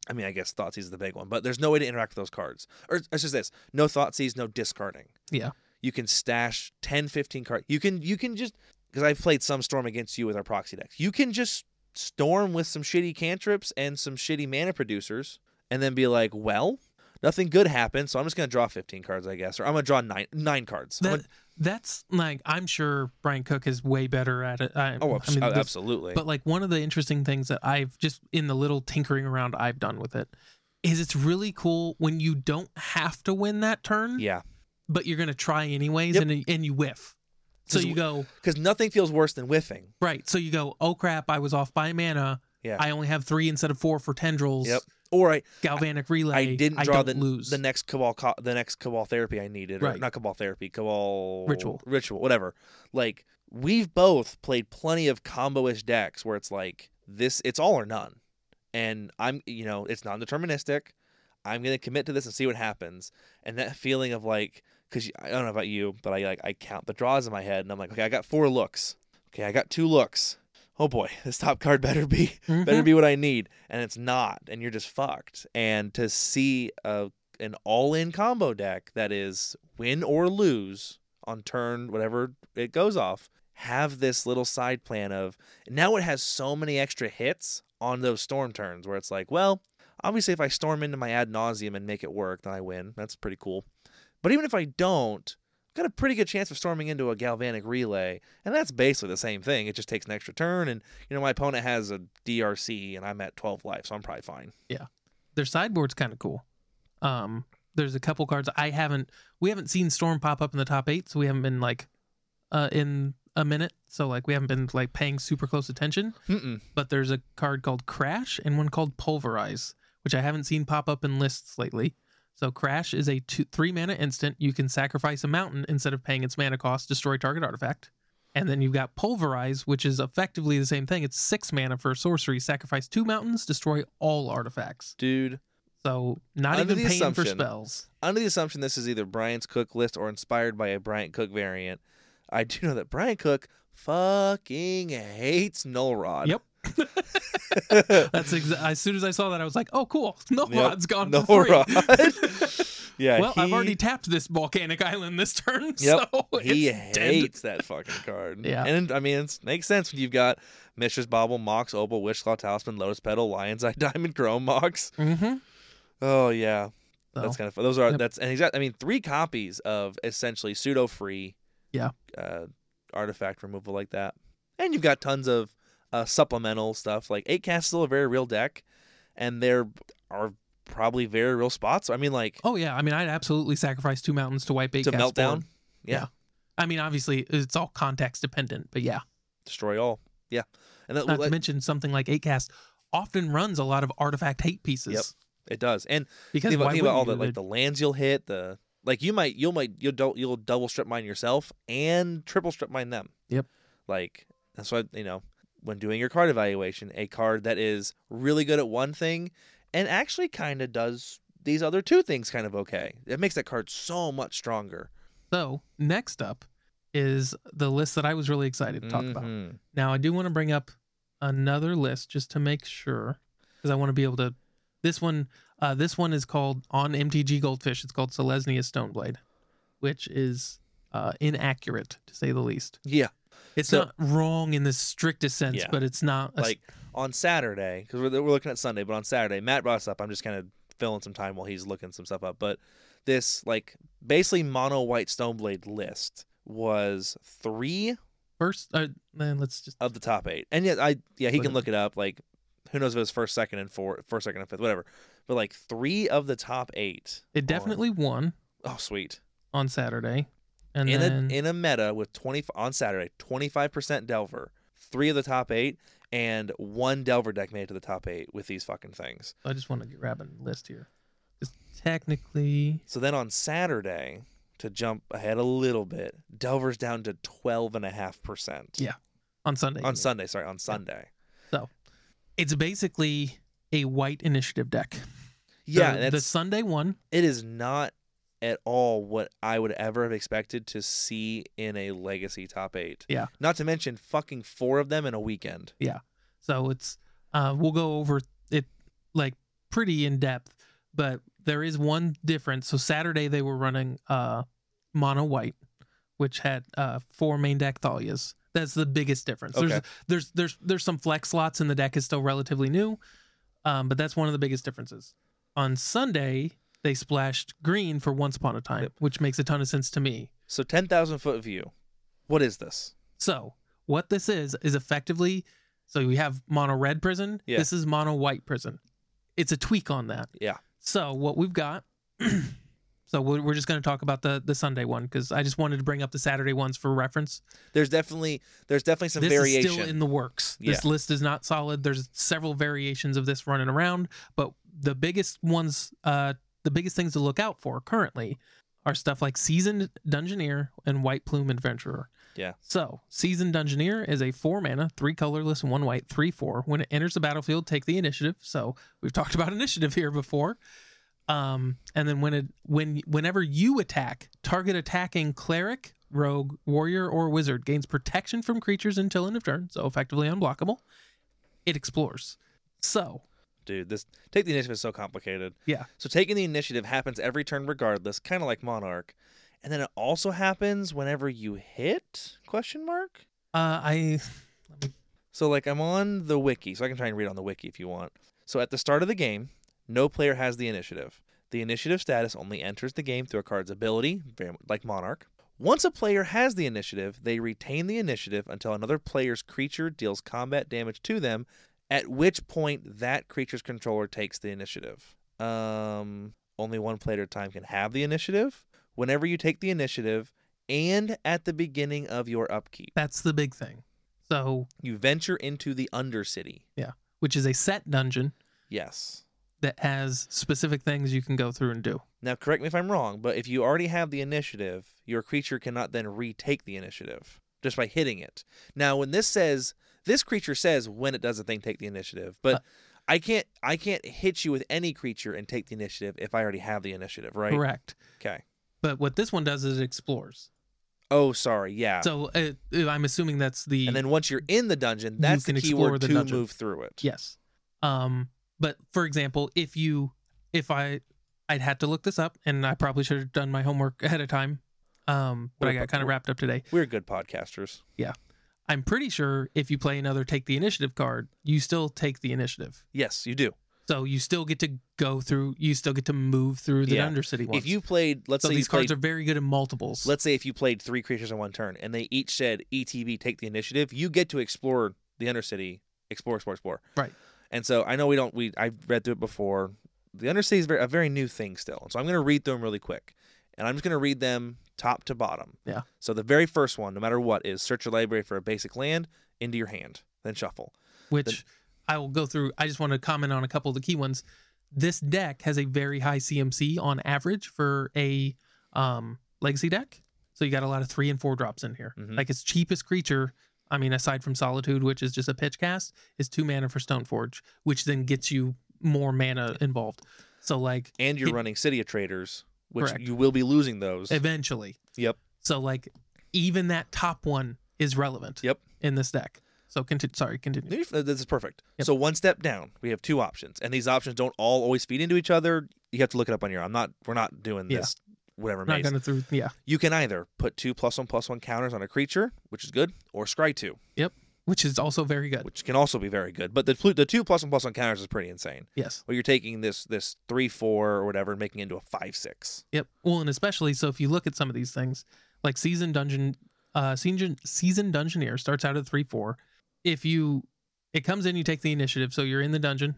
I mean, I guess thought Thoughtseize is the big one, but there's no way to interact with those cards. Or it's just this: no thought Thoughtseize, no discarding. Yeah. You can stash 10, 15 cards. You can you can just because I've played some Storm against you with our proxy decks. You can just storm with some shitty cantrips and some shitty mana producers, and then be like, well, nothing good happened, so I'm just gonna draw 15 cards, I guess, or I'm gonna draw nine nine cards. That, gonna- that's like I'm sure Bryant Cook is way better at it. I, oh, I mean, the- absolutely. But like one of the interesting things that I've just in the little tinkering around I've done with it is it's really cool when you don't have to win that turn, yeah, but you're gonna try anyways, Yep. and and you whiff. So you go because nothing feels worse than whiffing. right. So you go, oh crap, I was off by mana. Yeah. I only have three instead of four for tendrils. Yep. Or I galvanic relay. I didn't draw the lose. the next cabal co- the next cabal therapy I needed, or Right. not cabal therapy, cabal Ritual. ritual, whatever. Like we've both played plenty of combo-ish decks where it's like this, it's all or none, and I'm you know it's non-deterministic. I'm gonna commit to this and see what happens, and that feeling of like because I don't know about you, but I like I count the draws in my head, and I'm like, okay, I got four looks. Okay, I got two looks. Oh boy, this top card better be [LAUGHS] better Mhm. be what I need, and it's not, and you're just fucked. And to see a an all in combo deck that is win or lose on turn whatever it goes off, have this little side plan of now it has so many extra hits on those storm turns where it's like, well, obviously if I storm into my ad nauseam and make it work, then I win. That's pretty cool. But even if I don't, got a pretty good chance of storming into a galvanic relay, and that's basically the same thing. It just takes an extra turn, and you know my opponent has a DRC, and I'm at 12 life, so I'm probably fine. Yeah, their sideboard's kind of cool. Um, there's a couple cards I haven't we haven't seen Storm pop up in the top eight, so we haven't been like uh in a minute, so like we haven't been like paying super close attention. Mm-mm. But there's a card called Crash and one called Pulverize, which I haven't seen pop up in lists lately. So Crash is a two, three mana instant. You can sacrifice a mountain instead of paying its mana cost, destroy target artifact. And then you've got Pulverize, which is effectively the same thing. It's six mana for a sorcery. Sacrifice two mountains, destroy all artifacts. Dude, So not even paying for spells. under the assumption this is either Brian's Cook list or inspired by a Bryant Cook variant, I do know that Bryant Cook fucking hates Null Rod. Yep. [LAUGHS] That's exa- as soon as I saw that, I was like, "Oh, cool! No Yep. rod's gone no for free." Rod. [LAUGHS] yeah. well, I've already tapped this volcanic island this turn, [LAUGHS] Yep, so He it's dead. hates that fucking card. Yeah. And I mean, it makes sense when you've got Mishra's Bauble, Mox, Opal, Wishclaw, Talisman, Lotus Petal, Lion's Eye, Diamond, Chrome, Mox. Mm-hmm. Oh, yeah. So, That's kind of fun. Those are, Yep. that's, and exact, I mean, three copies of essentially pseudo free Yeah. uh, artifact removal like that. And you've got tons of uh, supplemental stuff. Like, 8 cast is still a very real deck, and there are probably very real spots. I mean, like, oh yeah, I mean, I'd absolutely sacrifice two mountains to wipe eight. to cast Meltdown. board. Yeah. I mean, obviously, it's all context dependent, but yeah. Destroy all. Yeah. And that, Not like, to mention something like eight cast often runs a lot of artifact hate pieces. Yep. it does. And Because think about, think about all the you? like the lands you'll hit the like you might you'll might you'll dou- you'll double strip mine yourself and triple strip mine them Yep. like that's why you know when doing your card evaluation a card that is really good at one thing and actually kind of does these other two things kind of okay it makes that card so much stronger So next up is the list that I was really excited to talk about. Mhm. Now I do want to bring up another list just to make sure because I want to be able to. This one, uh, this one is called on MTG Goldfish. It's called Selesnya Stoneblade, which is uh, inaccurate to say the least. yeah It's So- not wrong in the strictest sense, Yeah. but it's not a, like on Saturday because we're, we're looking at Sunday, but on Saturday, Matt brought us up. I'm just kind of filling some time while he's looking some stuff up. But this like basically mono white Stoneblade list was three first. Uh, then let's just of the top eight, and yet I yeah he can look it up. Like who knows if it was first, second, and four, first, second, and fifth, whatever. But like three of the top eight. it on- definitely won oh sweet on Saturday, and in then a in a meta with twenty on Saturday twenty five percent Delver, three of the top eight. And one Delver deck made it to the top eight with these fucking things. I just want to grab a list here. 'Cause technically, So then on Saturday, to jump ahead a little bit, Delver's down to 12.5%. Yeah. on Sunday, On Sunday, sorry, on Sunday. So it's basically a white initiative deck. Yeah, the, the Sunday one. it is not at all what I would ever have expected to see in a legacy top eight. Yeah. Not to mention fucking four of them in a weekend. Yeah. So it's uh we'll go over it like pretty in depth, but there is one difference. So Saturday they were running uh mono white, which had uh four main deck Thalias. That's the biggest difference. There's Okay. there's there's there's some flex slots and the deck is still relatively new. Um, but that's one of the biggest differences. On Sunday, they splashed green for once upon a time, Yep. which makes a ton of sense to me. So 10,000 foot view. What is this? So what this is is effectively so we have mono red prison. Yeah. This is mono white prison. It's a tweak on that. Yeah. So what we've got [CLEARS THROAT] So we're, just going to talk about the the Sunday one because I just wanted to bring up the Saturday ones for reference. There's definitely there's definitely some this variation. is still in the works. This list is not solid. There's several variations of this running around, but the biggest ones, uh, the biggest things to look out for currently are stuff like Seasoned Dungeoneer and White Plume Adventurer. Yeah. So, Seasoned Dungeoneer is a four mana, three colorless, and one white, three four. When it enters the battlefield, take the initiative. So, we've talked [LAUGHS] about initiative here before. Um, and then when it when whenever you attack, target attacking cleric, rogue, warrior, or wizard gains protection from creatures until end of turn, so effectively unblockable. It explores. So Dude, this take the initiative is so complicated. Yeah. So taking the initiative happens every turn regardless, kind of like Monarch. And then it also happens whenever you hit? Question mark? uh, I So like I'm on the wiki, so I can try and read on the wiki if you want. So at the start of the game, no player has the initiative. The initiative status only enters the game through a card's ability, very like Monarch. Once a player has the initiative, they retain the initiative until another player's creature deals combat damage to them, at which point that creature's controller takes the initiative. Um, only one player at a time can have the initiative. Whenever you take the initiative, and at the beginning of your upkeep, that's the big thing. So, you venture into the Undercity. Yeah, which is a set dungeon Yes. that has specific things you can go through and do. Now, correct me if I'm wrong, but if you already have the initiative, your creature cannot then retake the initiative just by hitting it. Now, when this says this creature says when it does a thing, take the initiative, but Uh, I can't I can't hit you with any creature and take the initiative if I already have the initiative, right? Correct. Okay. But what this one does is it explores. Oh, sorry. Yeah. So uh, I'm assuming that's the and then once you're in the dungeon, that's the keyword the to dungeon. move through it. Yes. Um, but for example, if you, if I, I'd had to look this up, and I probably should have done my homework ahead of time. Um, but I We're- got kind of wrapped up today. We're good podcasters. I'm pretty sure if you play another take the initiative card, you still take the initiative. Yes, you do. So you still get to go through. You still get to move through the Yeah. Undercity ones. If you played, let's so say these you played cards are very good in multiples. let's say if you played three creatures in one turn and they each said ETB take the initiative, you get to explore the Undercity, explore, explore, explore. Right. And so I know we don't we I've read through it before. The Undercity is very, a very new thing still. So I'm going to read through them really quick, and I'm just going to read them top to bottom. Yeah. So the very first one, no matter what, is search your library for a basic land into your hand, then shuffle. which I will go through. I just want to comment on a couple of the key ones. This deck has a very high CMC on average for a um, legacy deck. So you got a lot of three and four drops in here. Mhm. Like its cheapest creature, I mean, aside from Solitude, which is just a pitch cast, is two mana for Stoneforge, which then gets you more mana involved. So like And you're It- running City of Traitors, which Correct. you will be losing those. eventually. Yep. So like even that top one is relevant. Yep. In this deck. So continue. Sorry, continue. Uh, this is perfect. Yep. So one step down, we have two options, and these options don't all always feed into each other. You have to look it up on your. I'm not. We're not doing Yeah. this. Whatever. Not gonna through. Yeah. You can either put two plus one plus one counters on a creature, which is good, or scry two, Which is also very good. which can also be very good. But the the two plus one plus one counters is pretty insane. Yes. Well, you're taking this this three four or whatever and making it into a five six. Yep. Well, and especially so if you look at some of these things, like season dungeon, uh, season season dungeoneer starts out at three four. If you, it comes in, you take the initiative, so you're in the dungeon,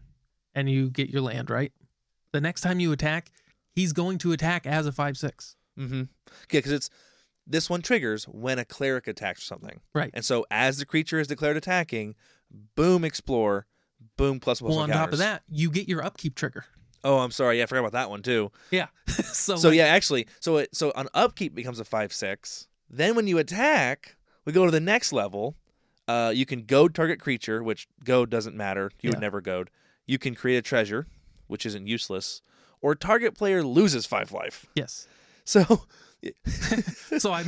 and you get your land right. The next time you attack, he's going to attack as a five six. Mm-hmm. Yeah, because it's this one triggers when a cleric attacks something. Right. And so as the creature is declared attacking, boom, explore, boom, plus plus Well, on top of that, you get your upkeep trigger. Oh, I'm sorry. Yeah, I forgot about that one too. Yeah. [LAUGHS] so So like, yeah, actually, so it so on upkeep becomes a five six. Then when you attack, we go to the next level. Uh, you can goad target creature, which goad doesn't matter. You Yeah. would never goad. You can create a treasure, which isn't useless, or target player loses five life. yes. So So I,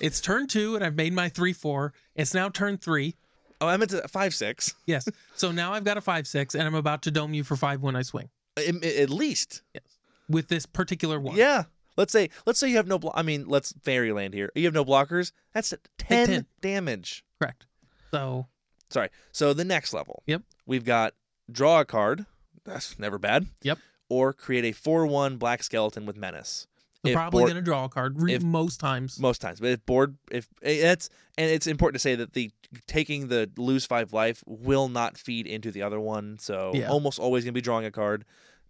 it's turn two, and I've made my three four. It's now turn three. oh, I meant to five six. Yes. so now I've got a five six, and I'm about to dome you for five when I swing At, at least, Yes. with this particular one. yeah. Let's say let's say you have no. Blo- I mean, let's fairyland here. You have no blockers. That's 10, 10. damage. Correct. So Sorry. So the next level. Yep. We've got draw a card. That's never bad. Yep. Or create a four-one black skeleton with menace. They're probably going to draw a card if- most times. Most times, but if board, if that's and it's important to say that the taking the lose five life will not feed into the other one. So Yeah. almost always gonna be drawing a card.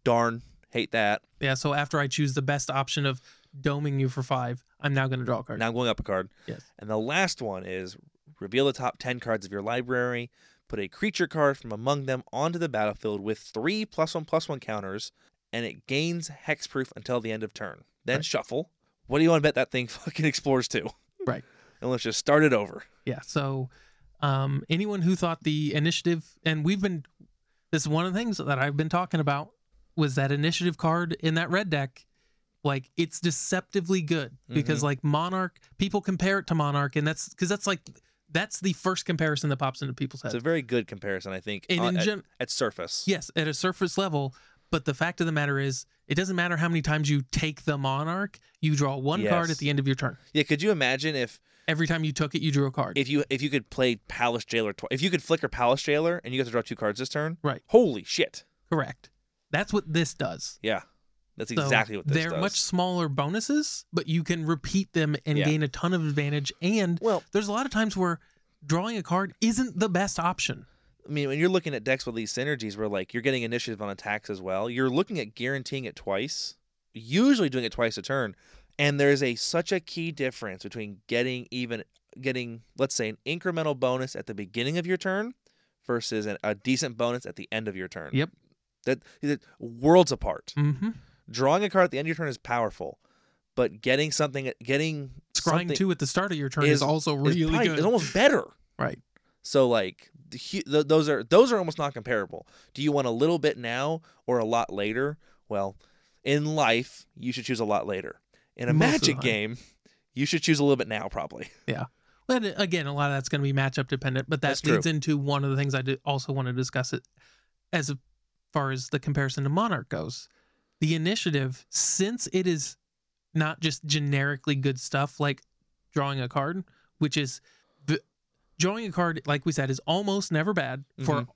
Darn, hate that. yeah. So after I choose the best option of doming you for five. I'm now going to draw a card. Now I'm going up a card. Yes. And the last one is reveal the top 10 cards of your library, put a creature card from among them onto the battlefield with three plus one plus one counters, and it gains hexproof until the end of turn. Then Right. shuffle. What do you want to bet that thing [LAUGHS] fucking explores to? Right. And let's just start it over. Yeah. So, um, anyone who thought the initiative, and we've been, this is one of the things that I've been talking about, was that initiative card in that red deck. Like it's deceptively good because like Monarch, people compare it to Monarch, and that's because that's like that's the first comparison that pops into people's heads. It's a very good comparison, I think, And on- in at, gen- at surface. yes, at a surface level. But the fact of the matter is, it doesn't matter how many times you take the Monarch, you draw one card at the end of your turn. Yeah, could you imagine if Every time you took it, you drew a card. if you if you could play Palace Jailer twice, if you could flicker Palace Jailer and you got to draw two cards this turn? Right. Holy shit. Correct. That's what this does. Yeah. That's So exactly what this does. they're does. much smaller bonuses, but you can repeat them and Yeah. gain a ton of advantage. And well, there's a lot of times where drawing a card isn't the best option. I mean, when you're looking at decks with these synergies where like you're getting initiative on attacks as well, you're looking at guaranteeing it twice, usually doing it twice a turn. And there's a such a key difference between getting even getting let's say an incremental bonus at the beginning of your turn versus an, a decent bonus at the end of your turn. Yep. That, that worlds apart. Mm-hmm. Drawing a card at the end of your turn is powerful, but getting something getting Scrying something two at the start of your turn is- is, also is really probably- good. It's almost better. right. So like the those are those are almost not comparable. Do you want a little bit now or a lot later? Well, in life, you should choose a lot later. In a Most magic game, you should choose a little bit now probably. [LAUGHS] Yeah. But again, a lot of that's going to be matchup dependent. But that That's true. leads into one of the things I also want to discuss it as far as the comparison to Monarch goes. The initiative, since it is not just generically good stuff like drawing a card, which is drawing a card, like we said, is almost never bad for Mhm.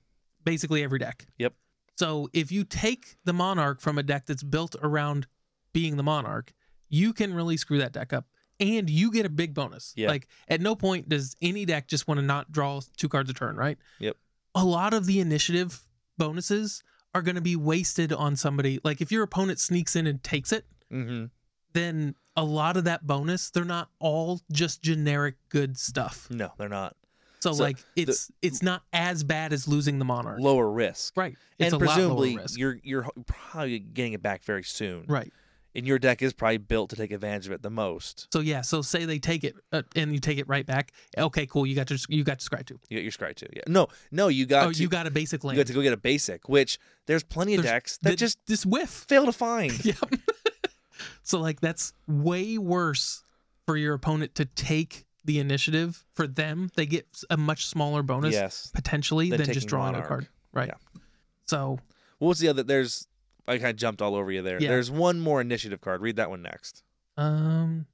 basically every deck. Yep. So if you take the Monarch from a deck that's built around being the Monarch, you can really screw that deck up. And you get a big bonus. Yeah. Like at no point does any deck just want to not draw two cards a turn, right? Yep. A lot of the initiative bonuses are going to be wasted on somebody. Like if your opponent sneaks in and takes it, Mm-hmm. then a lot of that bonus, they're not all just generic good stuff. No, they're not. So, So like it's it's not as bad as losing the monarch. Lower risk. Right. It's and a lot lower presumably risk. you're you're probably getting it back very soon. Right. And your deck is probably built to take advantage of it the most. So yeah, so say they take it uh, and you take it right back. Okay, cool. You got to you got to scry two. You got your scry too. Yeah. No, no, you got Oh, to you got a basic you got to go get a basic, which there's plenty of There's- decks that Th- just this whiff. fail to find. [LAUGHS] Yep. [LAUGHS] so like that's way worse for your opponent to take the initiative. For them, they get a much smaller bonus yes. potentially Than than just drawing Monarch. a card. Right. Yeah. So What was the other? There's I kind of jumped all over you there. Yeah. There's one more initiative card. Read that one next. Um,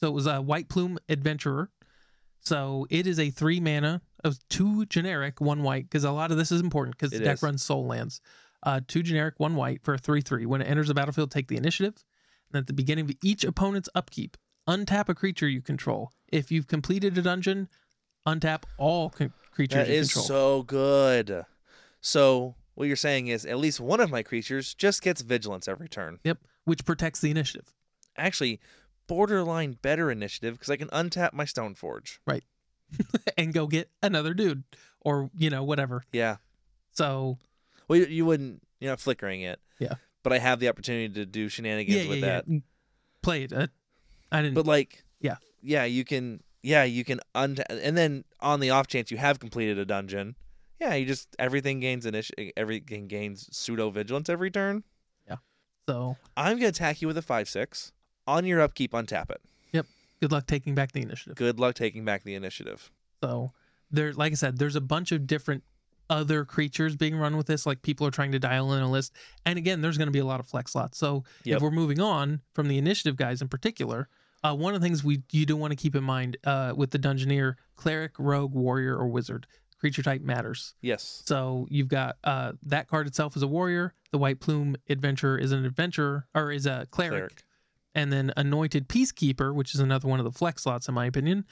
so it was a White Plume Adventurer. So it is a three mana of two generic, one white, because a lot of this is important because the deck is. runs Sol lands. Uh, two generic, one white for a three three. When it enters the battlefield, take the initiative. And at the beginning of each opponent's upkeep, untap a creature you control. If you've completed a dungeon, untap all con- creatures That you is control. so good. So what you're saying is at least one of my creatures just gets vigilance every turn. yep, which protects the initiative. Actually, borderline better initiative because I can untap my Stoneforge. [LAUGHS] and go get another dude or you know whatever. Yeah. So Well, you, you wouldn't. You're not flickering it. Yeah. But I have the opportunity to do shenanigans yeah, yeah, with yeah. that. Play it. Uh, I didn't. But like, Yeah. yeah, you can, yeah, you can untap, and then on the off chance you have completed a dungeon, yeah, you just everything gains initi- everything gains pseudo vigilance every turn. Yeah. So I'm gonna attack you with a five six on your upkeep. Untap it. Yep. Good luck taking back the initiative. Good luck taking back the initiative. So there, like I said, there's a bunch of different other creatures being run with this. Like people are trying to dial in a list, and again, there's going to be a lot of flex slots. So Yep. if we're moving on from the initiative guys in particular, uh, one of the things we you do want to keep in mind uh, with the dungeoneer, cleric, rogue, warrior, or wizard, creature type matters. Yes. So you've got uh, that card itself is a warrior. The white plume adventurer is an adventurer or is a cleric. Cleric. and then anointed peacekeeper, which is another one of the flex slots in my opinion,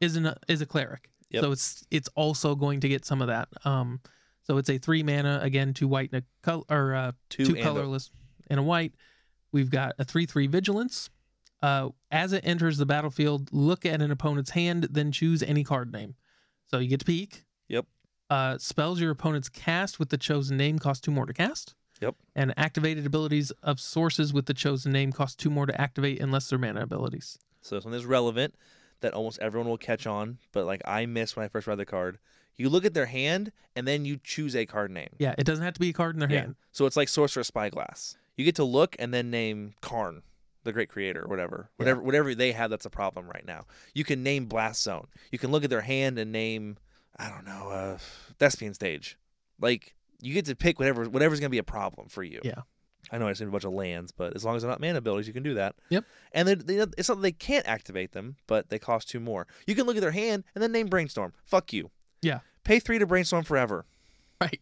is an is a cleric. Yep. So it's it's also going to get some of that. Um, so it's a three mana again, two white and a color or uh, Two, two and a- colorless and a white. We've got a three three vigilance. Uh, as it enters the battlefield, look at an opponent's hand, then choose any card name. So you get to peek. Yep. Uh, spells your opponent's cast with the chosen name cost two more to cast. Yep. And activated abilities of sources with the chosen name cost two more to activate unless they're mana abilities. So something that's relevant that almost everyone will catch on, but like I missed when I first read the card. You look at their hand and then you choose a card name. Yeah, it doesn't have to be a card in their Yeah. hand. So it's like Sorcerous Spyglass. You get to look and then name Karn, the great creator, or whatever. Whatever whatever they have that's a problem right now. You can name Blast Zone. You can look at their hand and name I don't know, uh Thespian Stage. Like you get to pick whatever whatever's gonna be a problem for you. Yeah. I know I said a bunch of lands, but as long as they're not mana abilities, you can do that. Yep. And then they, it's not that they can't activate them, but they cost two more. You can look at their hand and then name Brainstorm. Fuck you. Yeah. Pay three to Brainstorm forever. Right.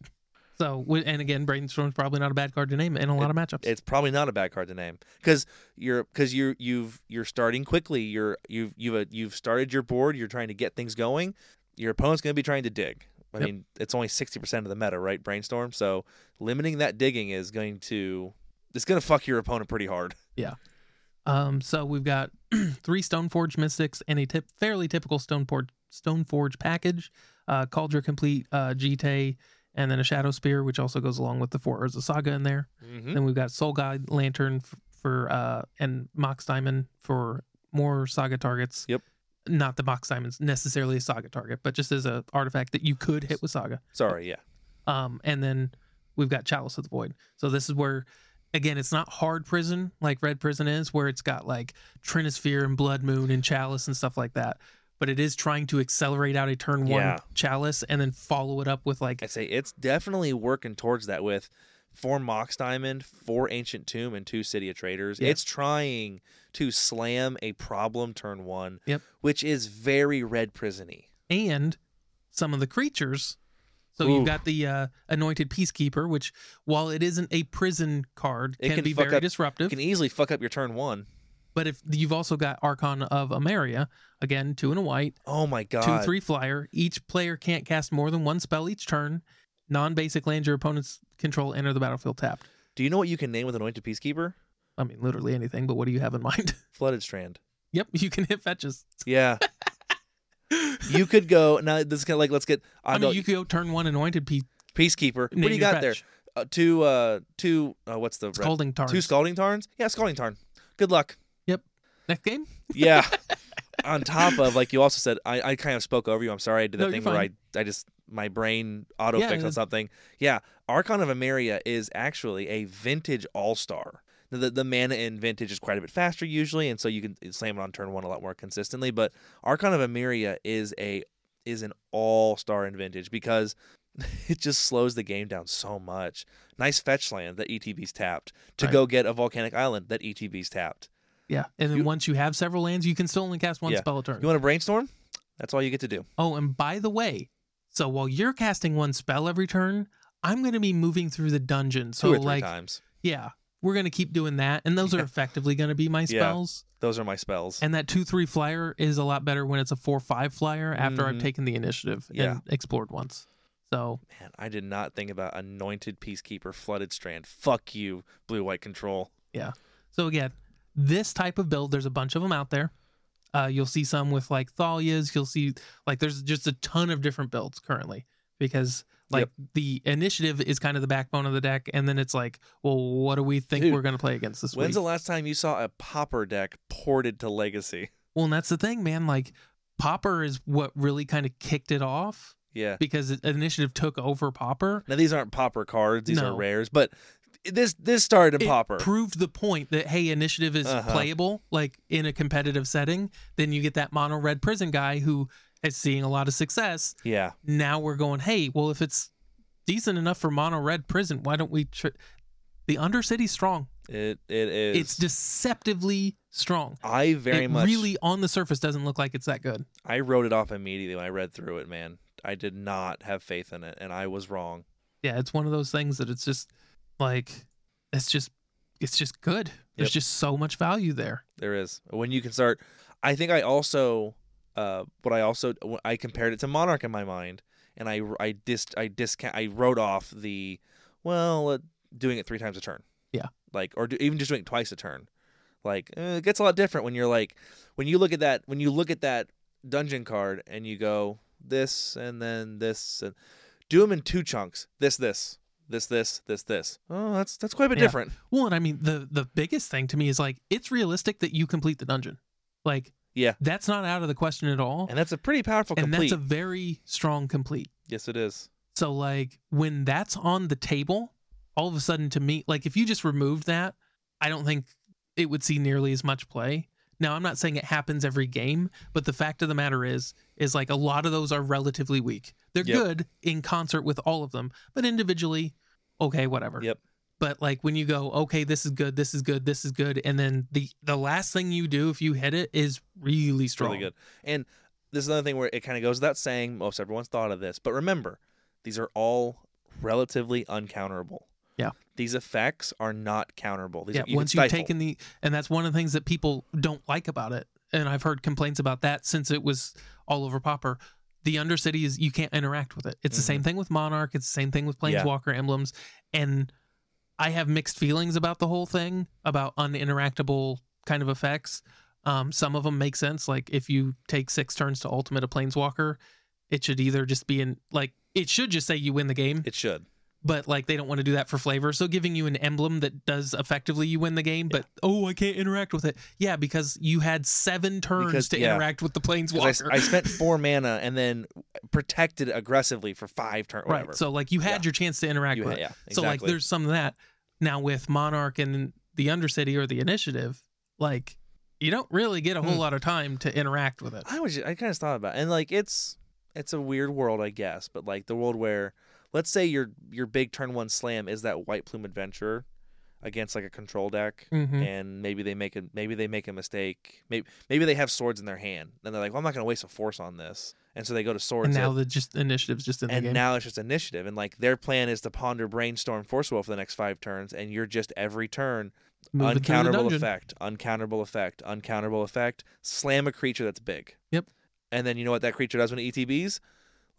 So, and again, Brainstorm's probably not a bad card to name in a lot of matchups. it's probably not a bad card to name because you're because you're you've you're starting quickly. You're you've you've uh, you've started your board. You're trying to get things going. Your opponent's going to be trying to dig. I Yep. mean, it's only sixty percent of the meta, right? Brainstorm. So limiting that digging is going to it's going to fuck your opponent pretty hard. Yeah. Um, so we've got [CLEARS THROAT] three Stoneforge Mystics and a tip, fairly typical Stoneforge Stoneforge package. Uh, Kaldra Compleat, uh, Jitte, and then a Shadow Spear, which also goes along with the Four Urza Saga in there. Mm-hmm. Then we've got Soul Guide Lantern f- for uh, and Mox Diamond for more Saga targets. Yep. Not the Mox Diamond's necessarily a Saga target, but just as a artifact that you could hit with Saga. Sorry, yeah. Um, and then we've got Chalice of the Void. So this is where, again, it's not hard prison like Red Prison is, where it's got like Trinisphere and Blood Moon and Chalice and stuff like that. But it is trying to accelerate out a turn one Yeah. Chalice and then follow it up with like I say it's definitely working towards that with four Mox Diamond, four Ancient Tomb, and two City of Traitors. Yeah. It's trying to slam a problem turn one, Yep. which is very red prisony. and some of the creatures. So Ooh. you've got the uh, Anointed Peacekeeper, which while it isn't a prison card, It can, can be very up- disruptive. Can easily fuck up your turn one. But if you've also got Archon of Emeria, again two and a white, Oh my god. two three flyer. Each player can't cast more than one spell each turn. Non-basic lands your opponent's control enter the battlefield tapped. Do you know what you can name with Anointed Peacekeeper? I mean, literally anything. But what do you have in mind? [LAUGHS] Flooded Strand. yep, you can hit fetches. Yeah. [LAUGHS] you could go now. This is kind of like let's get. I I mean, you could go turn one anointed pe- Peacekeeper. What do you got there? Uh, two. Uh, two. Uh, what's the? Scalding Tarns. Two Scalding Tarns. Yeah, Scalding Tarn. Good luck. Next game. Yeah. [LAUGHS] On top of like you also said, I, I kind of spoke over you. I'm sorry. I did No, that thing where I I just my brain auto Yeah, fixed on something. Yeah, Archon of Emeria is actually a vintage all star. The, the mana in vintage is quite a bit faster usually, and so you can slam it on turn one a lot more consistently. But Archon of Emeria is a is an all star in vintage because [LAUGHS] it just slows the game down so much. Nice fetch land that ETB's tapped to Right. go get a volcanic island that ETB's tapped. Yeah, and then You- once you have several lands, you can still only cast one Yeah. spell a turn. You want to brainstorm? That's all you get to do. Oh, and by the way, so while you're casting one spell every turn, I'm going to be moving through the dungeon. So Two or three like, times. yeah, we're going to keep doing that, and those are effectively going to be my Yeah. spells. Those are my spells. And that two three flyer is a lot better when it's a four five flyer after I've Mhm. taken the initiative Yeah. and explored once. So Man, I did not think about anointed peacekeeper flooded strand. Fuck you, blue white control. Yeah. So again, this type of build, there's a bunch of them out there. Uh, you'll see some with like Thalias. You'll see like there's just a ton of different builds currently because like the initiative is kind of the backbone of the deck, and then it's like, well, what do we think Dude, we're going to play against this When's week? the last time you saw a pauper deck ported to legacy? well, and that's the thing, man. Like Pauper is what really kind of kicked it off Yeah. because initiative took over Pauper. Now these aren't pauper cards; these No. are rares. But this this started in it pauper. proved the point that hey, initiative is Uh-huh. playable like in a competitive setting. Then you get that mono red prison guy who is seeing a lot of success. yeah. Now we're going, hey, well if it's decent enough for mono red prison, why don't we? Tr- the Undercity's strong. It it is. It's deceptively strong. I very it much really on the surface doesn't look like it's that good. I wrote it off immediately when I read through it. Man, I did not have faith in it, and I was wrong. Yeah, it's one of those things that it's just like it's just it's just good. There's Yep. just so much value there. There is when you can start. I think I also, uh, what I also I compared it to Monarch in my mind, and I I dis I discount I wrote off the, well, uh, doing it three times a turn. Yeah. Like or do, even just doing it twice a turn. Like eh, it gets a lot different when you're like when you look at that when you look at that dungeon card and you go this and then this and do them in two chunks. This this this this this this. Oh, that's that's quite a bit Yeah. different. Well, and I mean the the biggest thing to me is like it's realistic that you complete the dungeon. Like Yeah. that's not out of the question at all. And that's a pretty powerful And complete. that's a very strong complete. yes, it is. So like when that's on the table, all of a sudden to me, like if you just removed that, I don't think it would see nearly as much play. Now I'm not saying it happens every game, but the fact of the matter is, is like a lot of those are relatively weak. They're Yep. good in concert with all of them, but individually, okay, whatever. Yep. But like when you go, okay, this is good, this is good, this is good, and then the the last thing you do if you hit it is really strong. Really good. And this is another thing where it kind of goes without saying. Most everyone's thought of this, but remember, these are all relatively uncounterable. Yeah. These effects are not counterable. These yeah, are, you once you've taken the, and that's one of the things that people don't like about it. And I've heard complaints about that since it was all over Pauper. The Undercity is you can't interact with it. It's the same thing with Monarch. It's the same thing with Mm-hmm. Yeah. Planeswalker emblems. And I have mixed feelings about the whole thing about uninteractable kind of effects. Um, some of them make sense. Like if you take six turns to ultimate a Planeswalker, it should either just be in like it should just say you win the game It should. But like they don't want to do that for flavor. So giving you an emblem that does effectively you win the game, but oh, I can't interact with it. Yeah, because you had seven turns Because- to yeah. interact with the planeswalker. I spent four mana and then protected aggressively for five turns. Whatever. right. So like you had Yeah. your chance to interact you, with it. yeah, exactly. So like there's some of that. Now with Monarch and the Undercity or the Initiative, like you don't really get a whole Hmm. lot of time to interact with it. I was I kind of thought about it. and like it's it's a weird world I guess, but like the world where let's say your your big turn one slam is that white plume adventurer against like a control deck Mhm. and maybe they make a maybe they make a mistake. Maybe maybe they have swords in their hand and they're like, "Well, I'm not going to waste a force on this." And so they go to swords And now the just initiative's just in the and now it's just initiative and like their plan is to ponder brainstorm force will for the next 5 turns and you're just every turn the uncounterable effect, uncounterable effect, uncounterable effect. Slam a creature that's big. Yep. And then you know what that creature does when it ETBs?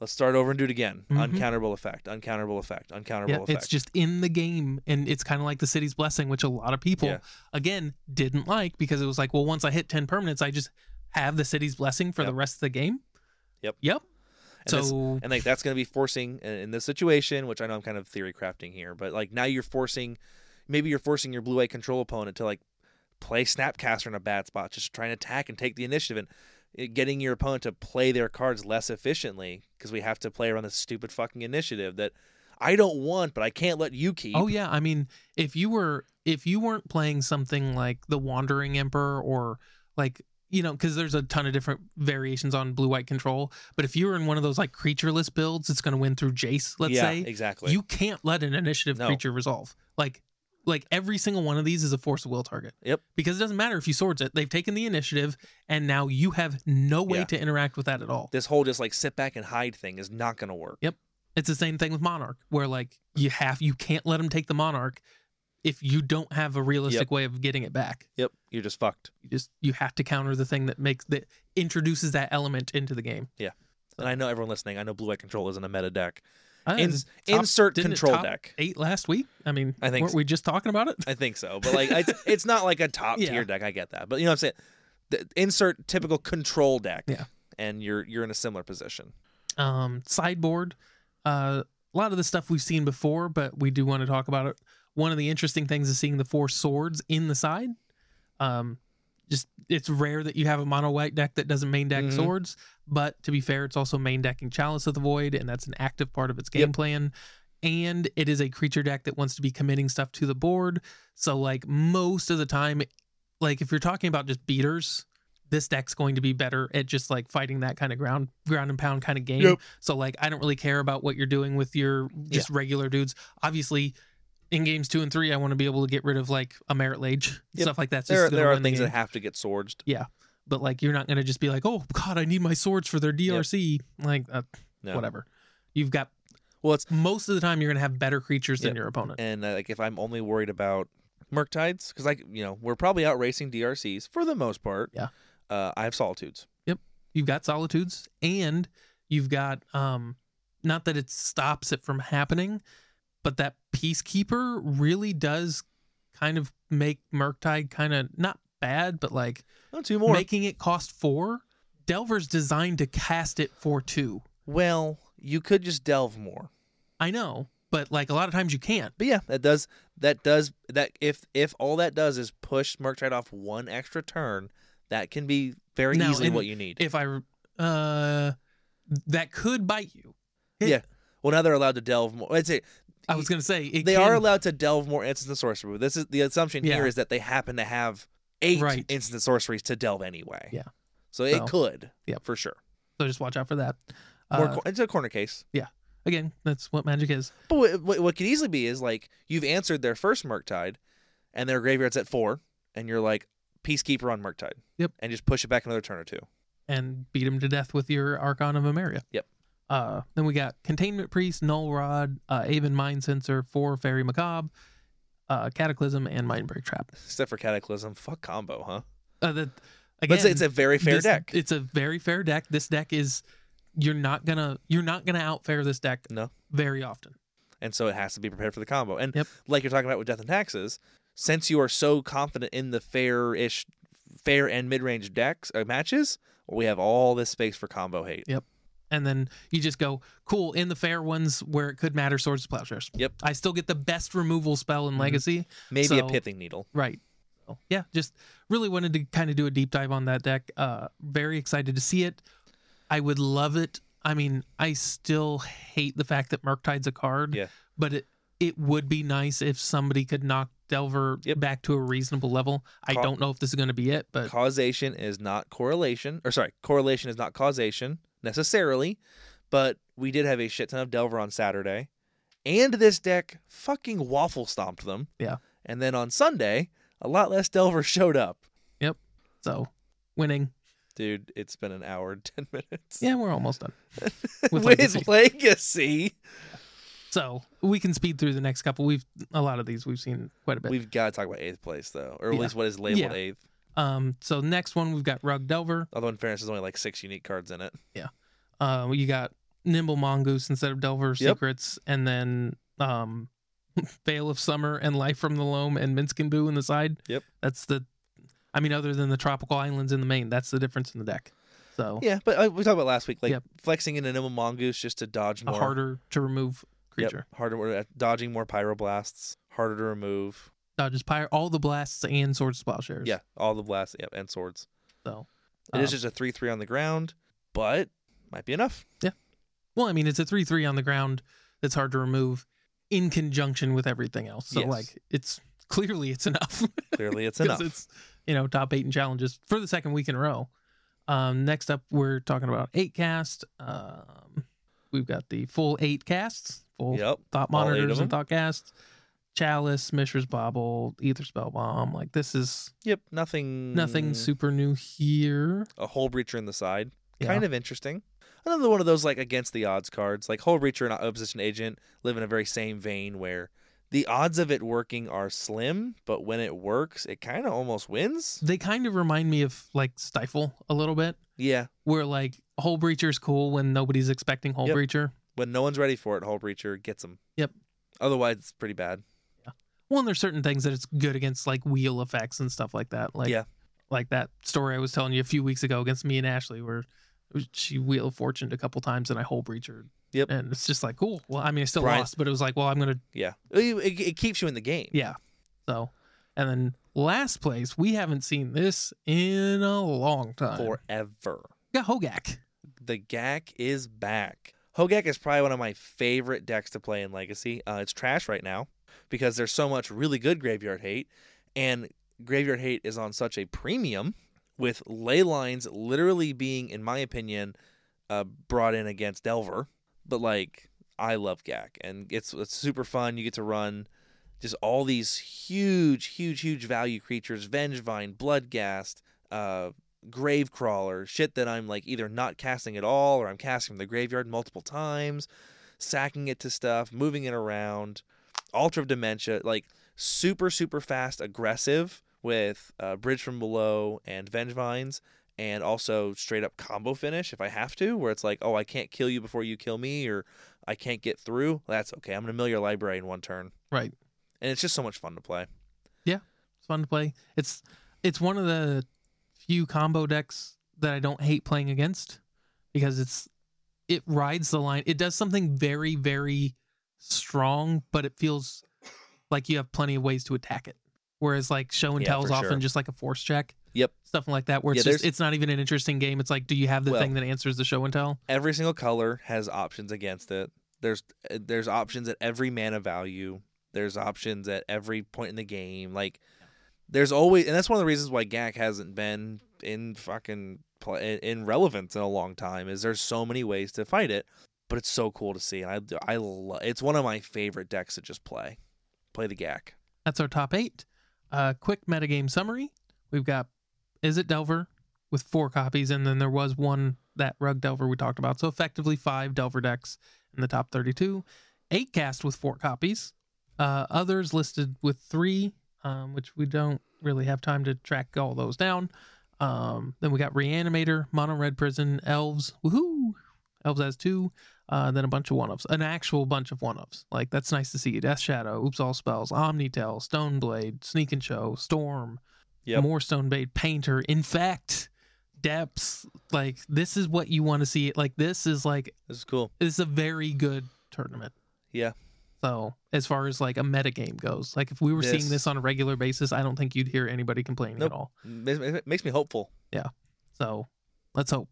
Let's start over and do it again. Mhm. Uncounterable effect, uncounterable effect, uncounterable Yeah, effect. it's just in the game, and it's kind of like the city's blessing, which a lot of people Yeah. again didn't like because it was like, well, once I hit ten permanents, I just have the city's blessing for the rest of the game. Yep. Yep. And so and like that's going to be forcing in in this situation, which I know I'm kind of theory crafting here, but like now you're forcing, maybe you're forcing your blue white control opponent to like play Snapcaster in a bad spot, just to try and attack and take the initiative, and getting your opponent to play their cards less efficiently because we have to play around this stupid fucking initiative that I don't want, but I can't let you keep. oh yeah, I mean, if you were if you weren't playing something like the Wandering Emperor or like you know, because there's a ton of different variations on blue white control, but if you were in one of those like creatureless builds, it's going to win through Jace. Let's yeah, say exactly. you can't let an initiative No. creature resolve. Like like every single one of these is a force of will target. Yep. Because it doesn't matter if you swords it. They've taken the initiative and now you have no way Yeah. to interact with that at all. this whole just like sit back and hide thing is not going to work. Yep. It's the same thing with Monarch, where like you have you can't let them take the Monarch if you don't have a realistic way of getting it back. Yep, you're just fucked. You just you have to counter the thing that makes that introduces that element into the game. Yeah. And I know everyone listening. I know blue white control isn't a meta deck. Uh, Ins- top- insert control deck. eight last week. I mean, I think weren't so. we just talking about it? I [LAUGHS] think so, but like it's, it's not like a top Yeah. tier deck. I get that, but you know what I'm saying. The, insert typical control deck. Yeah. and you're you're in a similar position. um, sideboard. Uh, a lot of the stuff we've seen before, but we do want to talk about it. One of the interesting things is seeing the four swords in the side. Um, just it's rare that you have a mono white deck that doesn't main deck Mhm. swords, but to be fair, it's also main decking Chalice of the Void, and that's an active part of its game Yep. plan. And it is a creature deck that wants to be committing stuff to the board. So like most of the time, like if you're talking about just beaters, this deck's going to be better at just like fighting that kind of ground ground and pound kind of game. Yep. So like I don't really care about what you're doing with your just regular dudes. Obviously, in games two and three, I want to be able to get rid of like a Marit Lage Yep. stuff like that. There there are things that have to get swords. But like you're not going to just be like, oh god, I need my swords for their DRC. Like uh, No. whatever. You've got Well, it's most of the time you're going to have better creatures than your opponent. and uh, like if I'm only worried about Murktides, because like you know we're probably out racing DRCs for the most part. Yeah. Uh, I have Solitudes. Yep. You've got solitudes and you've got um not that it stops it from happening but that peacekeeper really does kind of make Murktide kind of not bad, but like Oh, two more. making it cost four. Delver's designed to cast it for two. well, you could just delve more. I know, but like a lot of times you can't. But yeah, that does that does that if if all that does is push Murktide off one extra turn, that can be very Now, easily what you need. If I, uh, that could bite you. it- yeah. Well, now they're allowed to delve more. I'd say I was gonna say it they can, are allowed to delve more instant and sorcery. This is the assumption here Yeah. is that they happen to have eight Right. instant sorceries to delve anyway. Yeah. So So, it could. Yeah. For sure. So just watch out for that. Uh, it's a corner case. Yeah. Again, that's what magic is. But what, what, could easily be is like you've answered their first Murktide, and their graveyard's at four, and you're like Peacekeeper on Murktide. Yep. And just push it back another turn or two. and beat him to death with your Archon of Emeria. Yep. Uh, then we got Containment Priest, Null Rod, uh, Aven Mindcensor, four Faerie Macabre, uh, Cataclysm, and Mindbreak Trap. Except for Cataclysm, fuck combo, huh? Uh, that again, it's, it's a very fair this- deck. It's a very fair deck. This deck is you're not gonna you're not gonna outfare this deck No. very often. and so it has to be prepared for the combo. And Yep. like you're talking about with Death and Taxes, since you are so confident in the fair-ish, fair and mid-range decks uh, matches, we have all this space for combo hate. And then you just go, cool, in the fair ones where it could matter, Swords of Plowshares. Yep. I still get the best removal spell in Mhm. Legacy. Maybe a pithing needle. Right. So, yeah, just really wanted to kind of do a deep dive on that deck. Uh, very excited to see it. I would love it. I mean, I still hate the fact that Murktide's a card. Yeah. But it it would be nice if somebody could knock Delver Yep. back to a reasonable level. I Ca- don't know if this is going to be it, but causation is not correlation, or sorry, correlation is not causation necessarily, but we did have a shit ton of Delver on Saturday, and this deck fucking waffle stomped them. Yeah. And then on Sunday, a lot less Delver [LAUGHS] showed up. Yep. So winning. Dude, it's been an hour and [LAUGHS] 10 minutes. Yeah, we're almost done. [LAUGHS] With, Legacy. Legacy. So we can speed through the next couple. We've a lot of these we've seen quite a bit. We've got to talk about eighth place, though, or at Yeah. least what is labeled Yeah. eighth. Um, so next one we've got Rug Delver. Although, in fairness, there's only like six unique cards in it. Yeah. Uh, you got Nimble Mongoose instead of Delver Yep. Secrets, and then um, [LAUGHS] Veil of Summer and Life from the Loam and Minsc & Boo in the side. Yep. That's the, I mean, other than the tropical islands in the main, that's the difference in the deck. So Yeah, but uh, we talked about last week, like Yep. flexing in an Nimble Mongoose just to dodge a more. harder to remove creature, Yep, harder, uh, dodging more pyroblasts, harder to remove. Dodges pyre all the blasts and swords plowshares. Yeah, all the blasts, yep, and swords. So It is um, just a three-three on the ground, but might be enough. Yeah. Well, I mean, it's a three-three on the ground that's hard to remove in conjunction with everything else. So Yes. like, it's [LAUGHS] clearly it's enough. Clearly, it's [LAUGHS] enough. It's you know top eight in challenges for the second week in a row. Um, next up, we're talking about eight cast. Um, we've got the full eight casts, full Yep, thought all eight of monitors and thought casts. Chalice, Mishra's Bauble, Aether Spellbomb. Like this is yep. Nothing. nothing super new here. A Hullbreacher in the side, Yeah. kind of interesting. Another one of those like against the odds cards, like Hullbreacher and opposition agent live in a very same vein where the odds of it working are slim, but when it works, it kind of almost wins. They kind of remind me of like Stifle a little bit, Yeah, where like Hullbreacher's cool when nobody's expecting Hole Yep. Breacher. when no one's ready for it, Hullbreacher gets them. Yep. Otherwise, it's pretty bad. And there's certain things that it's good against, like wheel effects and stuff like that. Like, Yeah. like that story I was telling you a few weeks ago against me and Ashley, where she wheel of fortuned a couple times and I Hullbreacher. Yep. And it's just like, cool. Well, I mean, I still Brian- lost, but it was like, well, I'm gonna, Yeah, it, it, keeps you in the game. yeah. So, and then last place, we haven't seen this in a long time. forever. Got Hogaak. The gak is back. Hogaak is probably one of my favorite decks to play in Legacy. Uh, it's trash right now because there's so much really good graveyard hate, and graveyard hate is on such a premium with ley lines literally being, in my opinion, uh, brought in against Delver. But like, I love GAC, and it's it's super fun. You get to run just all these huge, huge, huge value creatures: Vengevine, Bloodghast, uh, Gravecrawler, shit that I'm like either not casting at all or I'm casting from the graveyard multiple times, sacking it to stuff, moving it around, Altar of Dementia, like super, super fast, aggressive with uh, Bridge from Below and Vengevines, and also straight up combo finish if I have to, where it's like, oh, I can't kill you before you kill me, or I can't get through. That's okay. I'm going to mill your library in one turn. Right. And it's just so much fun to play. Yeah, it's fun to play. It's it's one of the few combo decks that I don't hate playing against because it's it rides the line. It does something very very strong, but it feels like you have plenty of ways to attack it. Whereas like show and Yeah, tell is often sure. just like a force check. Yep. Stuff like that where Yeah, it's just it's not even an interesting game. It's like do you have the Well- thing that answers the show and tell? Every single color has options against it. There's eh, there's options at every mana value. There's options at every point in the game. Like there's always, and that's one of the reasons why GAC hasn't been in fucking in relevance in a long time. Is there's so many ways to fight it, but it's so cool to see, and I I lo- it's one of my favorite decks to just play. Play the GAC. That's our top eight. Uh, quick metagame summary. We've got Izzet Delver with four copies, and then there was one that Rug Delver we talked about. So effectively five Delver decks in the top 32. Eight cast with four copies. Uh, others listed with three, um, which we don't really have time to track all those down. Um, then we got Reanimator, Mono Red Prison, Elves. Woohoo! Elves has two. Uh, then a bunch of one ofs, an actual bunch of one ofs. Like that's nice to see. Death Shadow, Oops All Spells, Omnitel, Stoneblade, Sneak and Show, Storm, Yep. more Stoneblade, Painter, Infect, Depths. Like this is what you want to see. Like this is like This is cool. this is a very good tournament. Yeah. So as far as like a meta game goes, like if we were This- seeing this on a regular basis, I don't think you'd hear anybody complaining Nope. at all. It makes me hopeful, Yeah. So let's hope.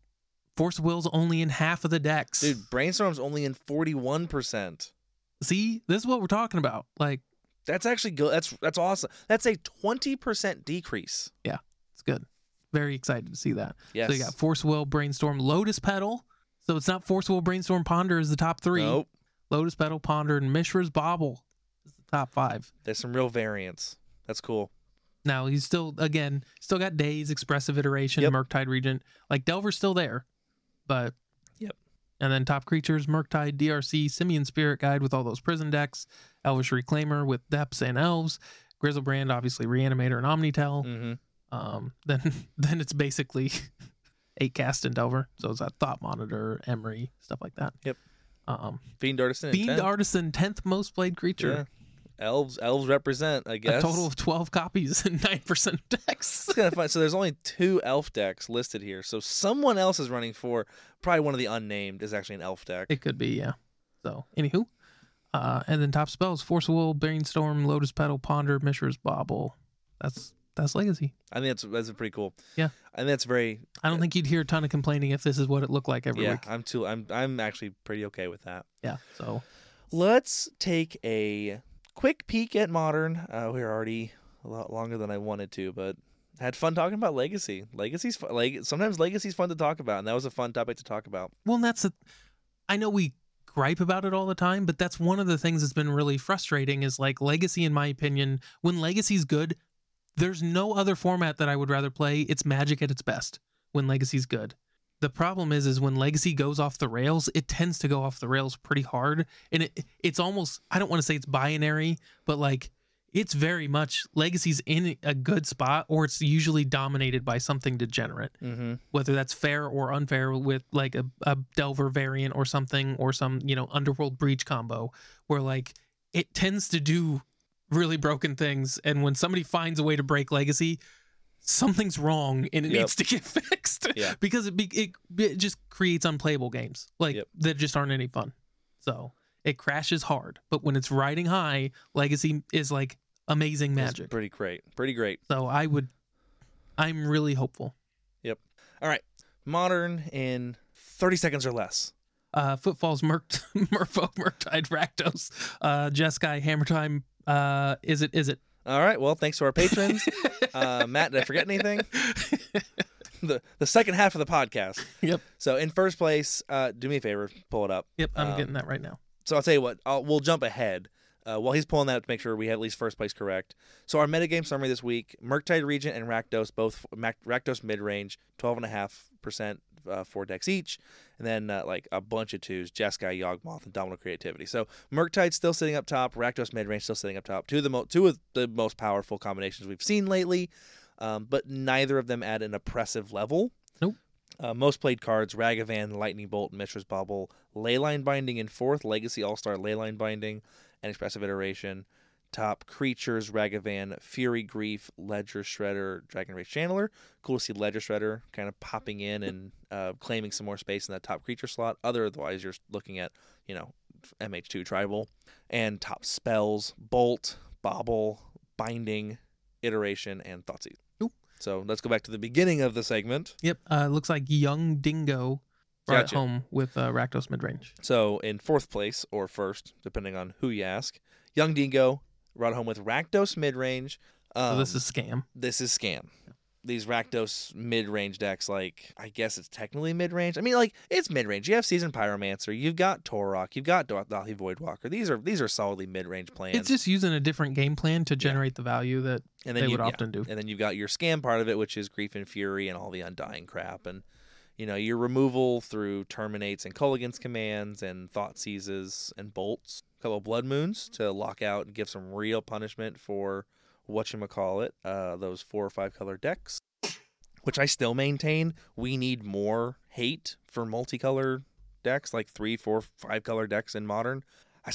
Force Will's only in half of the decks. dude. Brainstorm's only in forty one percent. See, this is what we're talking about. Like That's actually good. That's that's awesome. That's a twenty percent decrease. Yeah. It's good. Very excited to see that. Yes. So you got Force Will, Brainstorm, Lotus Petal. So it's not Force Will, Brainstorm, Ponder is the top three. Nope. Lotus Petal, Ponder, and Mishra's Bauble is the top five. There's some real variance. That's cool. Now he's still again still got Daze, Expressive Iteration, Yep. Murktide Regent. Like Delver's still there, but Yep. And then top creatures, Murktide, DRC, Simian Spirit Guide with all those prison decks, Elvish Reclaimer with Depths and Elves, Griselbrand, obviously Reanimator and Omnitel. Mm-hmm. Um, [LAUGHS] then then it's basically [LAUGHS] eight cast and Delver. So it's that Thought Monitor, Emry, stuff like that. Yep. Um, Fiend Artisan. Fiend 10. Artisan, tenth most played creature. Yeah. Elves. Elves represent. I guess. A total of twelve copies and [LAUGHS] nine percent decks. It's kind of fun. So there's only [LAUGHS] two elf decks listed here. So someone else is running for probably one of the unnamed is actually an elf deck. It could be, yeah. So, anywho, uh, and then top spells: Force of Will, Brainstorm, Lotus Petal, Ponder, Mishra's Bauble. That's that's legacy. I think that's that's pretty cool. Yeah. and that's very. I don't think you'd hear a ton of complaining if this is what it looked like every yeah. week. I'm too. I'm I'm actually pretty okay with that. Yeah. So Let's take a quick peek at modern. Uh, we're already a lot longer than I wanted to, but had fun talking about legacy. Legacy's fun. Like sometimes legacy's fun to talk about, and that was a fun topic to talk about. Well, and that's a. I know we gripe about it all the time, but that's one of the things that's been really frustrating. Is like Legacy, in my opinion, when Legacy's good, there's no other format that I would rather play. It's Magic at its best when Legacy's good. The problem is, is when Legacy goes off the rails, it tends to go off the rails pretty hard, and it it's almost I don't want to say it's binary, but like it's very much Legacy's in a good spot, or it's usually dominated by something degenerate. Mm-hmm. whether that's fair or unfair with like a, a delver variant or something or some you know underworld breach combo where like it tends to do really broken things. And when somebody finds a way to break legacy something's wrong and it Yep. needs to get [LAUGHS] fixed Yeah. because it, be, it it just creates unplayable games like Yep. that just aren't any fun so it crashes hard but when it's riding high legacy is like amazing magic Pretty great. Pretty great. so i would i'm really hopeful Yep. All right. Modern in 30 seconds or less. uh, Footfalls, Merc, [LAUGHS] Merfolk, Murktide, Rakdos, uh, Jeskai, Hammer Time. Uh, is it? Is it? All right. Well, thanks to our patrons. uh, Matt, did I forget anything? [LAUGHS] the the second half of the podcast. Yep. So in first place, uh, do me a favor, pull it up. Yep, I'm Um, getting that right now. So I'll tell you what. I'll, we'll jump ahead. Uh, while he's pulling that up to make sure we have at least first place correct. So our metagame summary this week: Murktide Regent and Rakdos both Rakdos mid range, twelve and a half percent uh, four decks each, and then uh, like a bunch of twos: Jeskai, Yawgmoth, and Domino Creativity. So Murktide still sitting up top, Rakdos mid range still sitting up top. Two of the mo- two of the most powerful combinations we've seen lately, um, but neither of them at an oppressive level. Nope. Uh, most played cards: Ragavan, Lightning Bolt, Mishra's Bauble, Leyline Binding in fourth, Legacy All Star Leyline Binding, and Expressive Iteration. Top creatures Ragavan, Fury Grief, Ledger Shredder, Dragon Rage Channeler. Cool to see Ledger Shredder kind of popping in and uh, claiming some more space in that top creature slot. Otherwise, you're looking at, you know, MH2 Tribal. And top spells Bolt, Bauble, Binding, Iteration, and Thoughtseize. So let's go back to the beginning of the segment. Yep. Uh, looks like Young Dingo brought Gotcha. home with uh, Rakdos midrange. So in fourth place or first, depending on who you ask, Young Dingo brought home with Rakdos midrange. Um, So this is scam. this is scam. These Rakdos mid-range decks, like I guess it's technically mid-range. I mean, like it's mid-range. You have Season Pyromancer, you've got Tourach, you've got Dauthi Voidwalker. These are these are solidly mid-range plans. It's just using a different game plan to generate the value that and they you, would yeah. often do. And then you've got your scam part of it, which is Grief and Fury and all the Undying crap, and you know your removal through terminates and Kolaghan's commands and thought seizes and bolts. A couple of blood moons to lock out and give some real punishment for what you call it. Uh, those four or five color decks, which I still maintain we need more hate for multicolor decks, like three, four, five color decks in modern.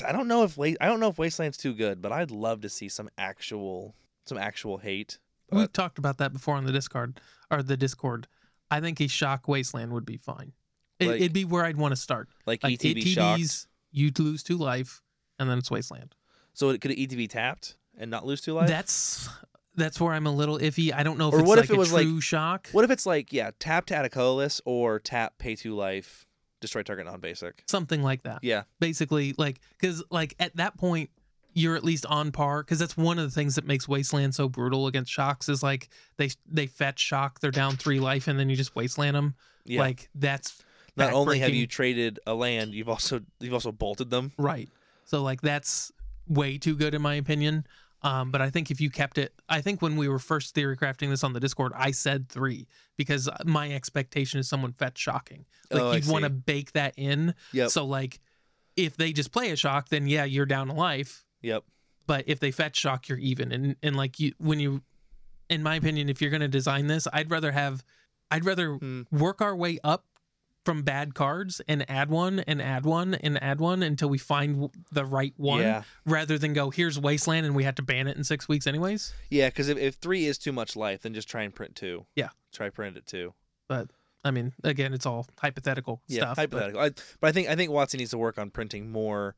I don't know if I don't know if Wasteland's too good, but I'd love to see some actual some actual hate. We've talked about that before on the Discord or the Discord. I think a shock wasteland would be fine. It, Like- it'd be where I'd want to start. like, Like ETB. ATBs, you lose two life, and then it's wasteland. So it could ETB tapped and not lose two life. That's that's where I'm a little iffy. I don't know if Or it's what if it was, like- shock. what if it's like yeah, tap to add a colorless or tap pay two life, destroy target non basic. Something like that. Yeah, Basically, like because like at that point you're at least on par because that's one of the things that makes wasteland so brutal against shocks is like they they fetch shock they're down three life and then you just wasteland them yeah. like that's not only have you traded a land, you've also you've also bolted them. Right. So like that's way too good in my opinion. Um, but I think if you kept it, I think when we were first theory crafting this on the Discord, I said three because my expectation is someone fetch shocking. Like Oh, you'd want to bake that in. Yep. So like, if they just play a shock, then yeah, you're down a life. Yep. But if they fetch shock, you're even. And and like you, when you, in my opinion, if you're gonna design this, I'd rather have, I'd rather Hmm. work our way up from bad cards and add one and add one and add one until we find w- the right one Yeah, rather than go here's wasteland and we have to ban it in six weeks anyways yeah. Because if, if three is too much life, then just try and print two. Yeah. try print it two. but i mean again it's all hypothetical Yeah, stuff but- hypothetical. I, but I think I think WotC needs to work on printing more,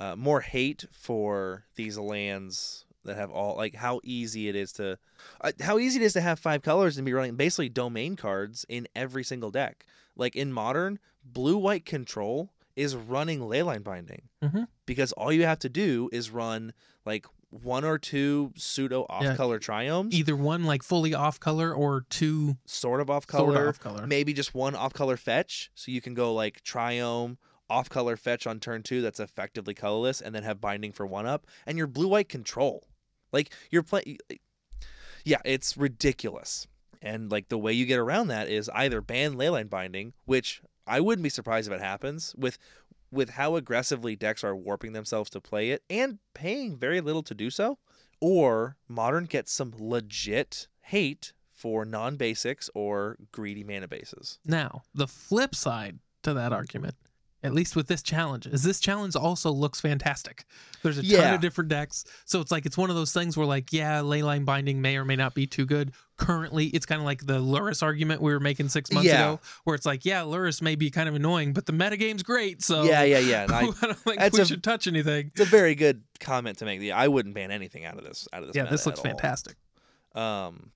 uh, more hate for these lands that have all like how easy it is to, uh, how easy it is to have five colors and be running basically domain cards in every single deck. Like in modern, blue white control is running leyline binding Mhm. because all you have to do is run like one or two pseudo off color triomes, either one like fully off color or two sort of off color. sort of off color maybe just one off color fetch. So you can go like Triome, off color fetch on turn two that's effectively colorless, and then have binding for one up, and your blue white control. Like you're playing. Yeah, it's ridiculous. And like the way you get around that is either ban leyline binding, which I wouldn't be surprised if it happens with with how aggressively decks are warping themselves to play it and paying very little to do so, or modern gets some legit hate for non basics or greedy mana bases. now the flip side to that argument at least with this challenge is this challenge also looks fantastic there's a ton of different decks so it's like it's one of those things where like yeah leyline binding may or may not be too good currently it's kind of like the Lurrus argument we were making six months Yeah. ago where it's like yeah Lurrus may be kind of annoying but the metagame's great so yeah, yeah, yeah. [LAUGHS] I, I don't think we a- should touch anything. it's a very good comment to make. Yeah, I wouldn't ban anything out of this. Out of this. Yeah, this looks at all. fantastic. Um,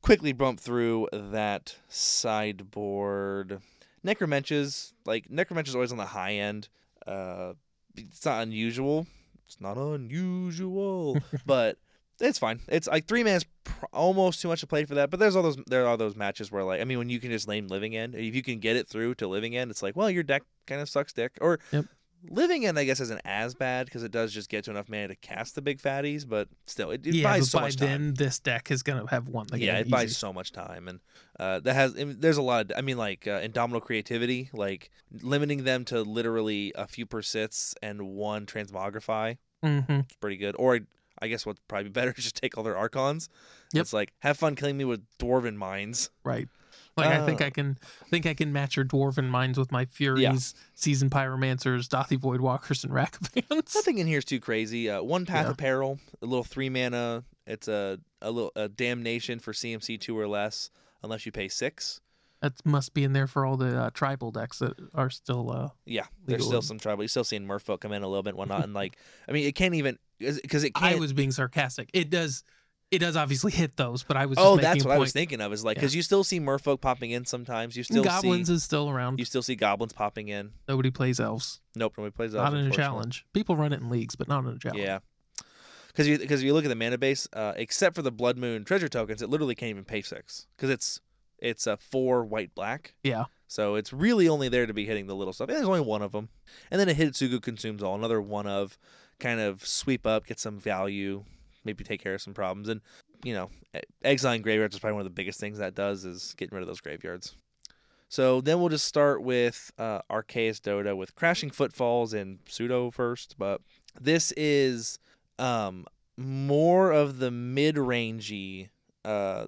quickly bump through that sideboard. Necromentias, like Necromentias, always on the high end. Uh, it's not unusual. It's not unusual, [LAUGHS] but it's fine. It's like three man's pr- almost too much to play for that. But there's all those there are those matches where like I mean when you can just lane living end, if you can get it through to living end, it's like well your deck kind of sucks dick. Or Yep. Living end I guess isn't as bad because it does just get to enough mana to cast the big fatties, but still it, it yeah, buys so by much time then this deck is gonna have won the game. yeah, it buys so much time, and uh, that has. I mean, there's a lot of. I mean, like uh, Indomitable creativity, like limiting them to literally a few persists and one transmogrify. Mhm. It's pretty good. Or I guess what's probably better is [LAUGHS] just take all their archons. Yep. It's like have fun killing me with dwarven mines. Right. Like I think Uh, I can I think I can match your Dwarven Mines with my furies, seasoned pyromancers, Dauthi Voidwalkers, and Ragavans. Nothing in here is too crazy. Uh, one path Yeah. of peril, a little three mana. It's a a little a damnation for CMC two or less, unless you pay six. That must be in there for all the uh, tribal decks that are still. Uh, Yeah, there's still some tribal. You're still seeing Merfolk come in a little bit and whatnot, and like, I mean, it can't even because it can't. I was being sarcastic. It does. It does obviously hit those, but I was. Just oh, making that's what I was thinking of. Is like Yeah. because you still see Merfolk popping in sometimes. You still Goblins see is still around. you still see goblins popping in. Nobody plays elves. Nope, nobody plays not elves, in a challenge. People run it in leagues, but not in a challenge. Yeah. Because you because if you look at the mana base, uh, except for the Blood Moon treasure tokens, it literally can't even pay six because it's it's a four white black. Yeah. So it's really only there to be hitting the little stuff. And there's only one of them, and then a Hidetsugu consumes all. Another one of kind of sweep up, get some value, maybe take care of some problems, and you know, exiling graveyards is probably one of the biggest things that does is getting rid of those graveyards. So then we'll just start with uh, Arceus Dota with Crashing Footfalls and Pseudo first, but this is um, more of the mid-rangey uh,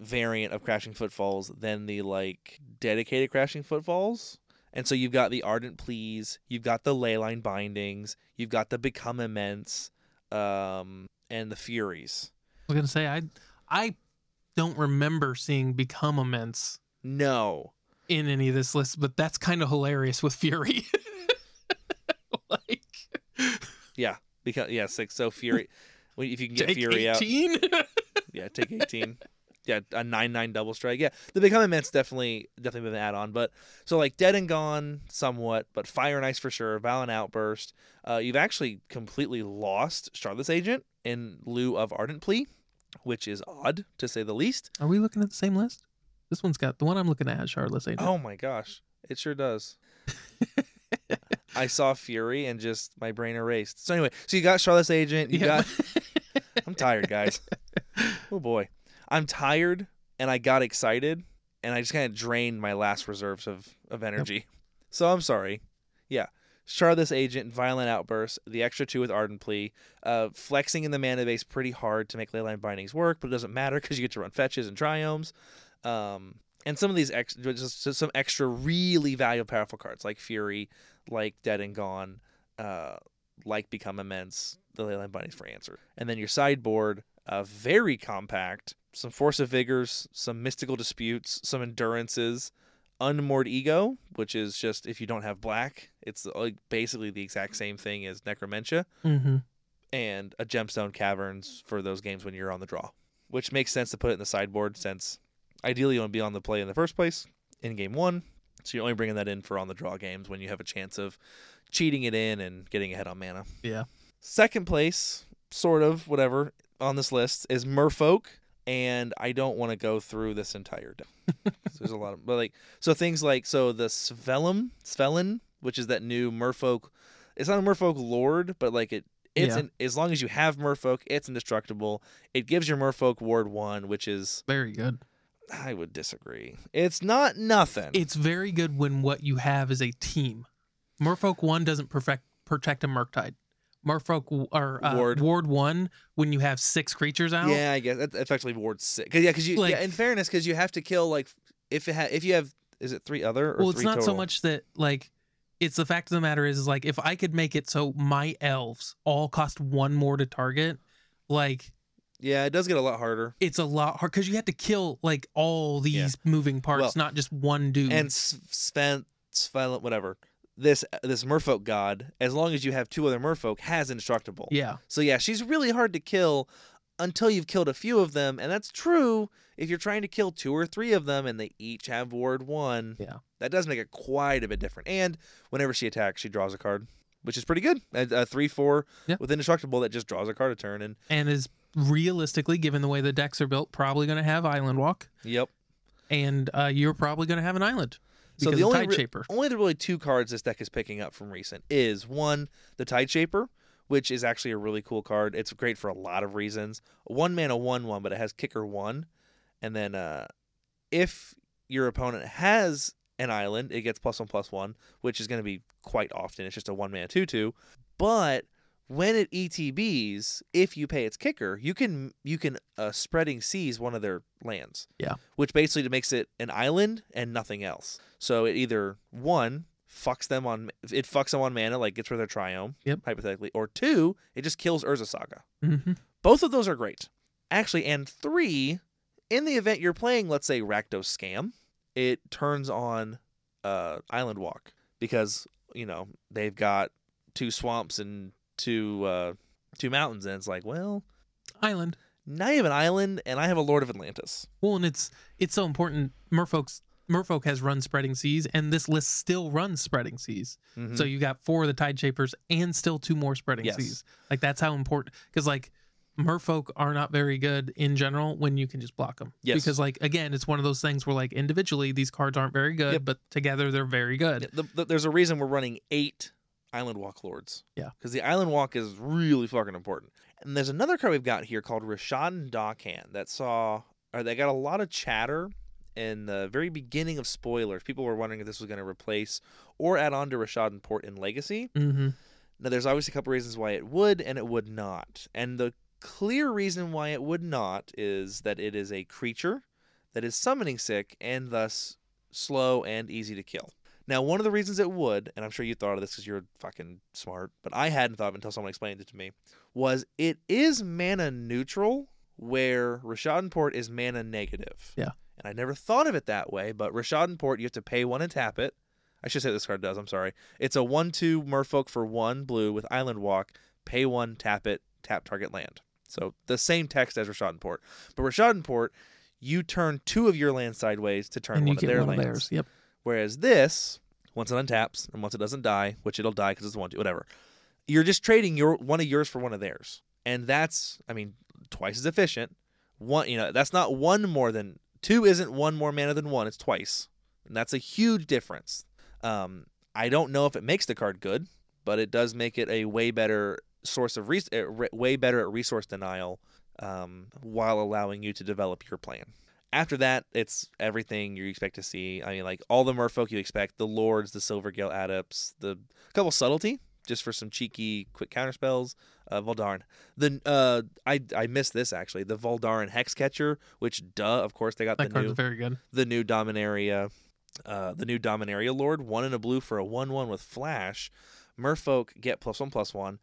variant of Crashing Footfalls than the like dedicated Crashing Footfalls. And so you've got the Ardent Pleas, you've got the Leyline Bindings, you've got the Become Immense, um, and the Furies. I was gonna say I I don't remember seeing become immense No, in any of this list, but that's kind of hilarious with Fury. [LAUGHS] like Yeah, because yeah, six. So Fury, [LAUGHS] if you can get take Fury out, [LAUGHS] yeah, take eighteen. Yeah, a nine nine double strike. Yeah, the Become Immense definitely definitely been an add on. But so like Dead and Gone somewhat, but Fire and Ice for sure. Violent Outburst. Uh, you've actually completely lost Shardless Agent in lieu of Ardent Plea, which is odd to say the least. Are we looking at the same list? This one's got the one I'm looking at has Shardless Agent. Oh my gosh, it sure does. [LAUGHS] I saw Fury and just my brain erased. So anyway, so you got Shardless Agent. You Yeah. got. [LAUGHS] I'm tired, guys. oh boy, I'm tired, and I got excited, and I just kind of drained my last reserves of of energy. So I'm sorry. Yeah, Shardless Agent, Violent Outburst, the extra two with Ardent Plea, uh, flexing in the mana base pretty hard to make Leyline Bindings work, but it doesn't matter because you get to run fetches and triomes. Um, and some of these ex- just just some extra really valuable, powerful cards like Fury, like Dead and Gone, uh, like Become Immense, the Leyline Bindings for answer. And then your sideboard, uh, very compact, some Force of Vigors, some Mystical Disputes, some Endurances, Unmoored Ego, which is just if you don't have black, it's like basically the exact same thing as Necromentia, Mm-hmm. and a Gemstone Caverns for those games when you're on the draw, which makes sense to put it in the sideboard since ideally you want to be on the play in the first place in game one. So you're only bringing that in for on the draw games when you have a chance of cheating it in and getting ahead on mana. Yeah. Second place, sort of, whatever, on this list is Merfolk. And I don't want to go through this entire deck. 'Cause [LAUGHS] There's a lot of, but like, so things like, so the Svelum, Svelin, which is that new Merfolk, it's not a Merfolk Lord, but like it, it's Yeah. an, as long as you have Merfolk, it's indestructible. It gives your Merfolk Ward one, which is, Very good. I would disagree. It's not nothing. It's very good when what you have is a team. Merfolk one doesn't perfect protect a Murktide. Merfolk w- or uh, Ward. Ward. one when you have six creatures out. Yeah, I guess that's effectively Ward six. Cause, yeah, because you Like- yeah, in fairness, because you have to kill like if it ha- if you have is it three other or well, it's not so much that like it's the fact of the matter is, is like if I could make it so my elves all cost one more to target, like Yeah, it does get a lot harder. it's a lot hard because you have to kill like all these moving parts, Well, not just one dude. And Sven Sven whatever this this Merfolk god, as long as you have two other Merfolk, has indestructible. yeah, So yeah, she's really hard to kill until you've killed a few of them, and that's true if you're trying to kill two or three of them and they each have ward one. Yeah. That does make it quite a bit different. And whenever she attacks, she draws a card, which is pretty good. A, a three four Yeah. with indestructible that just draws a card a turn. And and is realistically, given the way the decks are built, probably going to have Island Walk, yep. and uh, you're probably going to have an island. So the only Shaper. only the really two cards this deck is picking up from recent is one the Tide Shaper, which is actually a really cool card. It's great for a lot of reasons. One mana one one, but it has kicker one, and then uh, if your opponent has an island, it gets plus one plus one, which is going to be quite often. It's just a one mana two two, but when it ETBs, if you pay its kicker, you can you can uh, spreading seas one of their lands. Yeah. Which basically makes it an island and nothing else. So it either one fucks them on it fucks them on mana like gets rid of their triome. Yep. Hypothetically, or two, it just kills Urza Saga. hmm Both of those are great, actually. And three, in the event you're playing, let's say Rakdos Scam, it turns on uh, Island Walk because you know they've got two swamps and two uh, two mountains, and it's like, well, Island. now you have an island, and I have a Lord of Atlantis. Well, and it's it's so important. Merfolk's Merfolk has run spreading seas, and this list still runs spreading seas. Mhm. So you got four of the Tide Shapers and still two more spreading Yes. seas. Like that's how important. Because like Merfolk are not very good in general when you can just block them. Yes. Because like again, it's one of those things where like individually these cards aren't very good, Yep. but together they're very good. The, the, there's a reason we're running eight Island Walk Lords. Yeah. Because the Island Walk is really fucking important. And there's another card we've got here called Rishadan Dockhand that saw, or that got a lot of chatter in the very beginning of spoilers. People were wondering if this was going to replace or add on to Rishadan Port in Legacy. Mm-hmm. Now, there's obviously a couple reasons why it would and it would not. And the clear reason why it would not is that it is a creature that is summoning sick and thus slow and easy to kill. Now, one of the reasons it would, and I'm sure you thought of this because you're fucking smart, but I hadn't thought of it until someone explained it to me, was it is mana neutral where Rashad Port is mana negative. Yeah. And I never thought of it that way, but Rashad Port, you have to pay one and tap it. I should say this card does. I'm sorry. It's a one-two Merfolk for one blue with Island Walk. Pay one, tap it, tap target land. So the same text as Rashad Port, but Rashad Port, you turn two of your lands sideways to turn And one of their one lands. of. Yep. Whereas this, once it untaps and once it doesn't die, which it'll die because it's one, whatever, you're just trading your one of yours for one of theirs, and that's, I mean, twice as efficient. One, you know, that's not one more than two. Isn't one more mana than one? It's twice, and that's a huge difference. Um, I don't know if it makes the card good, but it does make it a way better source of res- uh, way better at resource denial, um, while allowing you to develop your plan after that, it's everything you expect to see. I mean, like all the merfolk you expect, the lords, the Silvergill adepts, the couple subtlety, just for some cheeky quick counter spells. Uh, Voldarin. The uh, I I missed this actually. The Voldarin Hex Catcher, which duh, of course they got That the new very good. the new Dominaria, uh, the new Dominaria Lord, one in a blue for a one-one with flash. Merfolk get plus one plus one,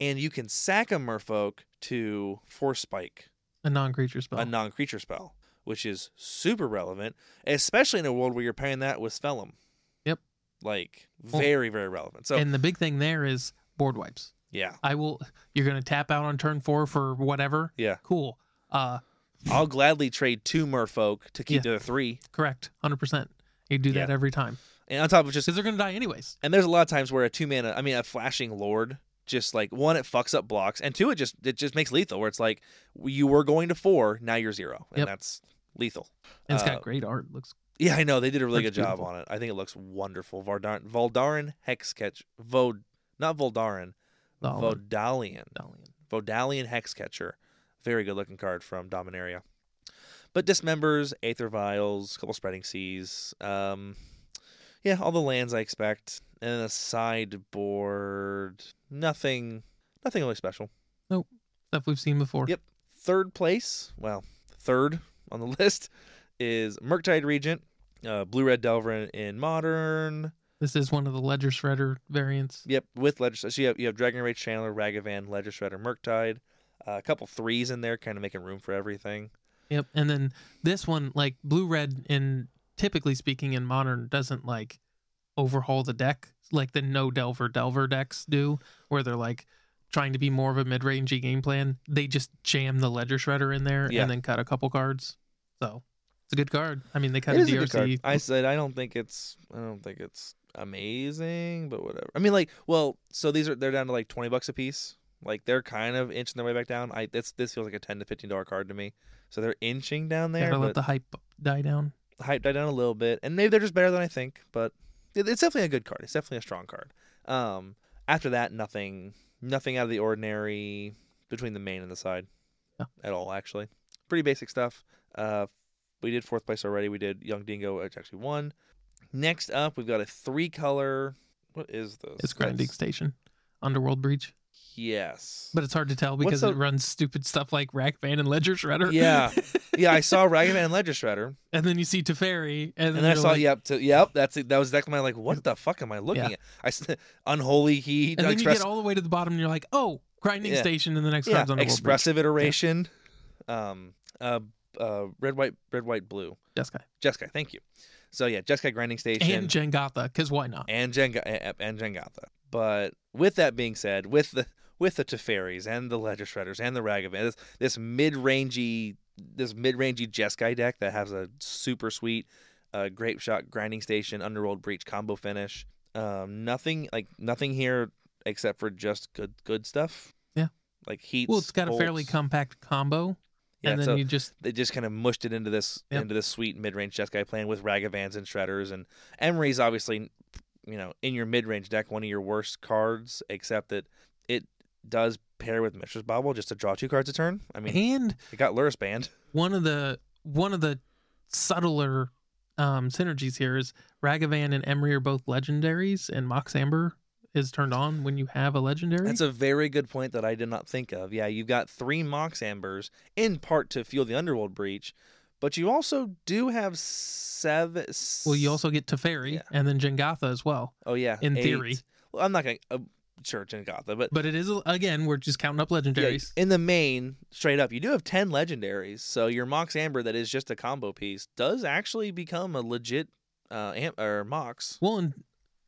and you can sack a Merfolk to force spike A non-creature spell. a non-creature spell, which is super relevant, especially in a world where you're pairing that with Spellum. Yep. Like very, very relevant. So and the big thing there is board wipes. yeah, I will. You're gonna tap out on turn four for whatever. yeah, Cool. Uh, I'll gladly trade two Merfolk to keep Yeah. the three, correct. Hundred percent. You do that Yeah. every time and on top of just because they're gonna die anyways. and there's a lot of times where a two mana, I mean a flashing Lord. Just like one, it fucks up blocks, and two, it just it just makes lethal. Where it's like you were going to four, now you're zero, and Yep. that's lethal. And it's Uh, got great art. Looks Yeah, I know they did a really good job beautiful. on it. I think it looks wonderful. Vardar- Voldarin Hex Catch, Vod, not Voldarin. Vodalian. Dalian. Vodalian Hexcatcher. Very good looking card from Dominaria. But dismembers, Aether Vials, couple spreading seas. Um, yeah, all the lands I expect. And then a sideboard. Nothing nothing really special. Nope, stuff we've seen before. Yep. Third place, well, third on the [LAUGHS] list is Murktide Regent, uh, Blue Red Delver in, Modern. This is one of the Ledger Shredder variants. Yep, with Ledger. So you have, you have Dragon Rage Channeler, Ragavan, Ledger Shredder, Murktide. Uh, a couple threes in there, kind of making room for everything. Yep. And then this one, like blue red, in typically speaking in modern, doesn't like overhaul the deck like the no Delver Delver decks do, where they're like trying to be more of a mid rangey game plan. They just jam the Ledger Shredder in there Yeah. and then cut a couple cards. So it's a good card. I mean, they cut It a is a good card. DRC. I said I don't think it's I don't think it's amazing, but whatever. I mean, like, well, so these are they're down to like twenty bucks a piece. Like they're kind of inching their way back down. I this this feels like a ten to fifteen dollar card to me. So they're inching down there, Gotta let the hype die down. hype die down a little bit, and maybe they're just better than I think. But it's definitely a good card. It's definitely a strong card. Um, after that, nothing nothing out of the ordinary between the main and the side Yeah. at all. Actually, pretty basic stuff. Uh, we did fourth place already. We did Young Dingo, which actually won. Next up, we've got a three color. What is this? It's grinding station. Underworld Breach. Yes. but it's hard to tell because the- it runs stupid stuff like Ragavan and Ledger Shredder. yeah, [LAUGHS] yeah. I saw Ragavan and Ledger Shredder, and then you see Teferi, and then, and then I saw like, yep, to, yep. That's it. That was exactly my like. What the fuck am I looking Yeah. at? I, [LAUGHS] unholy heat. and then express, you get all the way to the bottom, and you're like, oh, grinding Yeah. station, and the next yeah, on the expressive iteration. Um, uh, uh, red, white, red, white, blue. Jeskai Jeskai, thank you. So yeah, Jeskai grinding station and Jegantha, because why not? and Jenga and Jegantha. But with that being said, with the with the Teferis and the Ledger Shredders and the Ragavan, this, this mid rangey this mid rangey Jeskai deck that has a super sweet uh, grape shot grinding station underworld breach combo finish. Um, nothing like nothing here except for just good good stuff. Yeah. like heat. Well, it's got a fairly compact combo, yeah. and then so you just they just kind of mushed it into this Yep. into this sweet mid range Jeskai playing with Ragavans and Shredders and Emery's obviously you know in your mid range deck one of your worst cards except that it does pair with Mishra's Bauble just to draw two cards a turn. I mean and it got Lurrus banned. one of the one of the subtler um, synergies here is Ragavan and Emry are both legendaries, and Mox Amber is turned on when you have a legendary. That's a very good point that I did not think of. Yeah, you've got three Mox Ambers in part to fuel the Underworld Breach, but you also do have seven. well, you also get Teferi Yeah. and then Jegantha as well. oh yeah in eight. theory. Well, I'm not gonna uh, church in Gotha, but But it is again, we're just counting up Yeah, legendaries. in the main, straight up, you do have 10 legendaries. So your Mox Amber, that is just a combo piece, does actually become a legit uh, am- or Mox. Well, and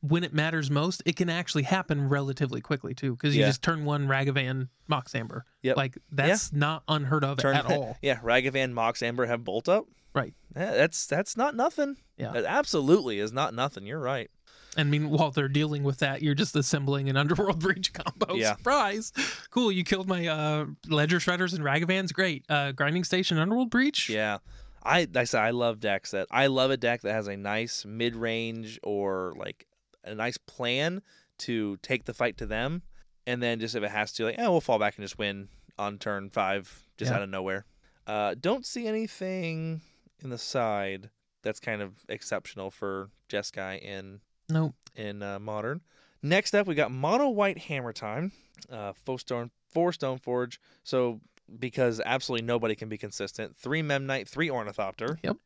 when it matters most, it can actually happen relatively quickly too, because you Yeah. just turn one Ragavan Mox Amber. Yep. Like that's not unheard of Turn- at [LAUGHS] all. Yeah, Ragavan, Mox Amber have Bolt Up. Right. Yeah, that's that's not nothing. Yeah. That absolutely is not nothing. You're right. And mean, while they're dealing with that, you're just assembling an [LAUGHS] underworld breach combo. Yeah. Surprise! Cool. You killed my uh, ledger shredders and ragavans. Great. Uh, grinding station underworld breach. Yeah. I I said I love decks that I love a deck that has a nice mid range or like a nice plan to take the fight to them, and then just if it has to, like, eh, we'll fall back and just win on turn five, just Yeah. out of nowhere. Uh, don't see anything in the side that's kind of exceptional for Jeskai in Nope. in uh, modern. Next up, we got mono white hammer time, uh, four stone, four stone forge. So because absolutely nobody can be consistent, three memnite, three ornithopter. Yep.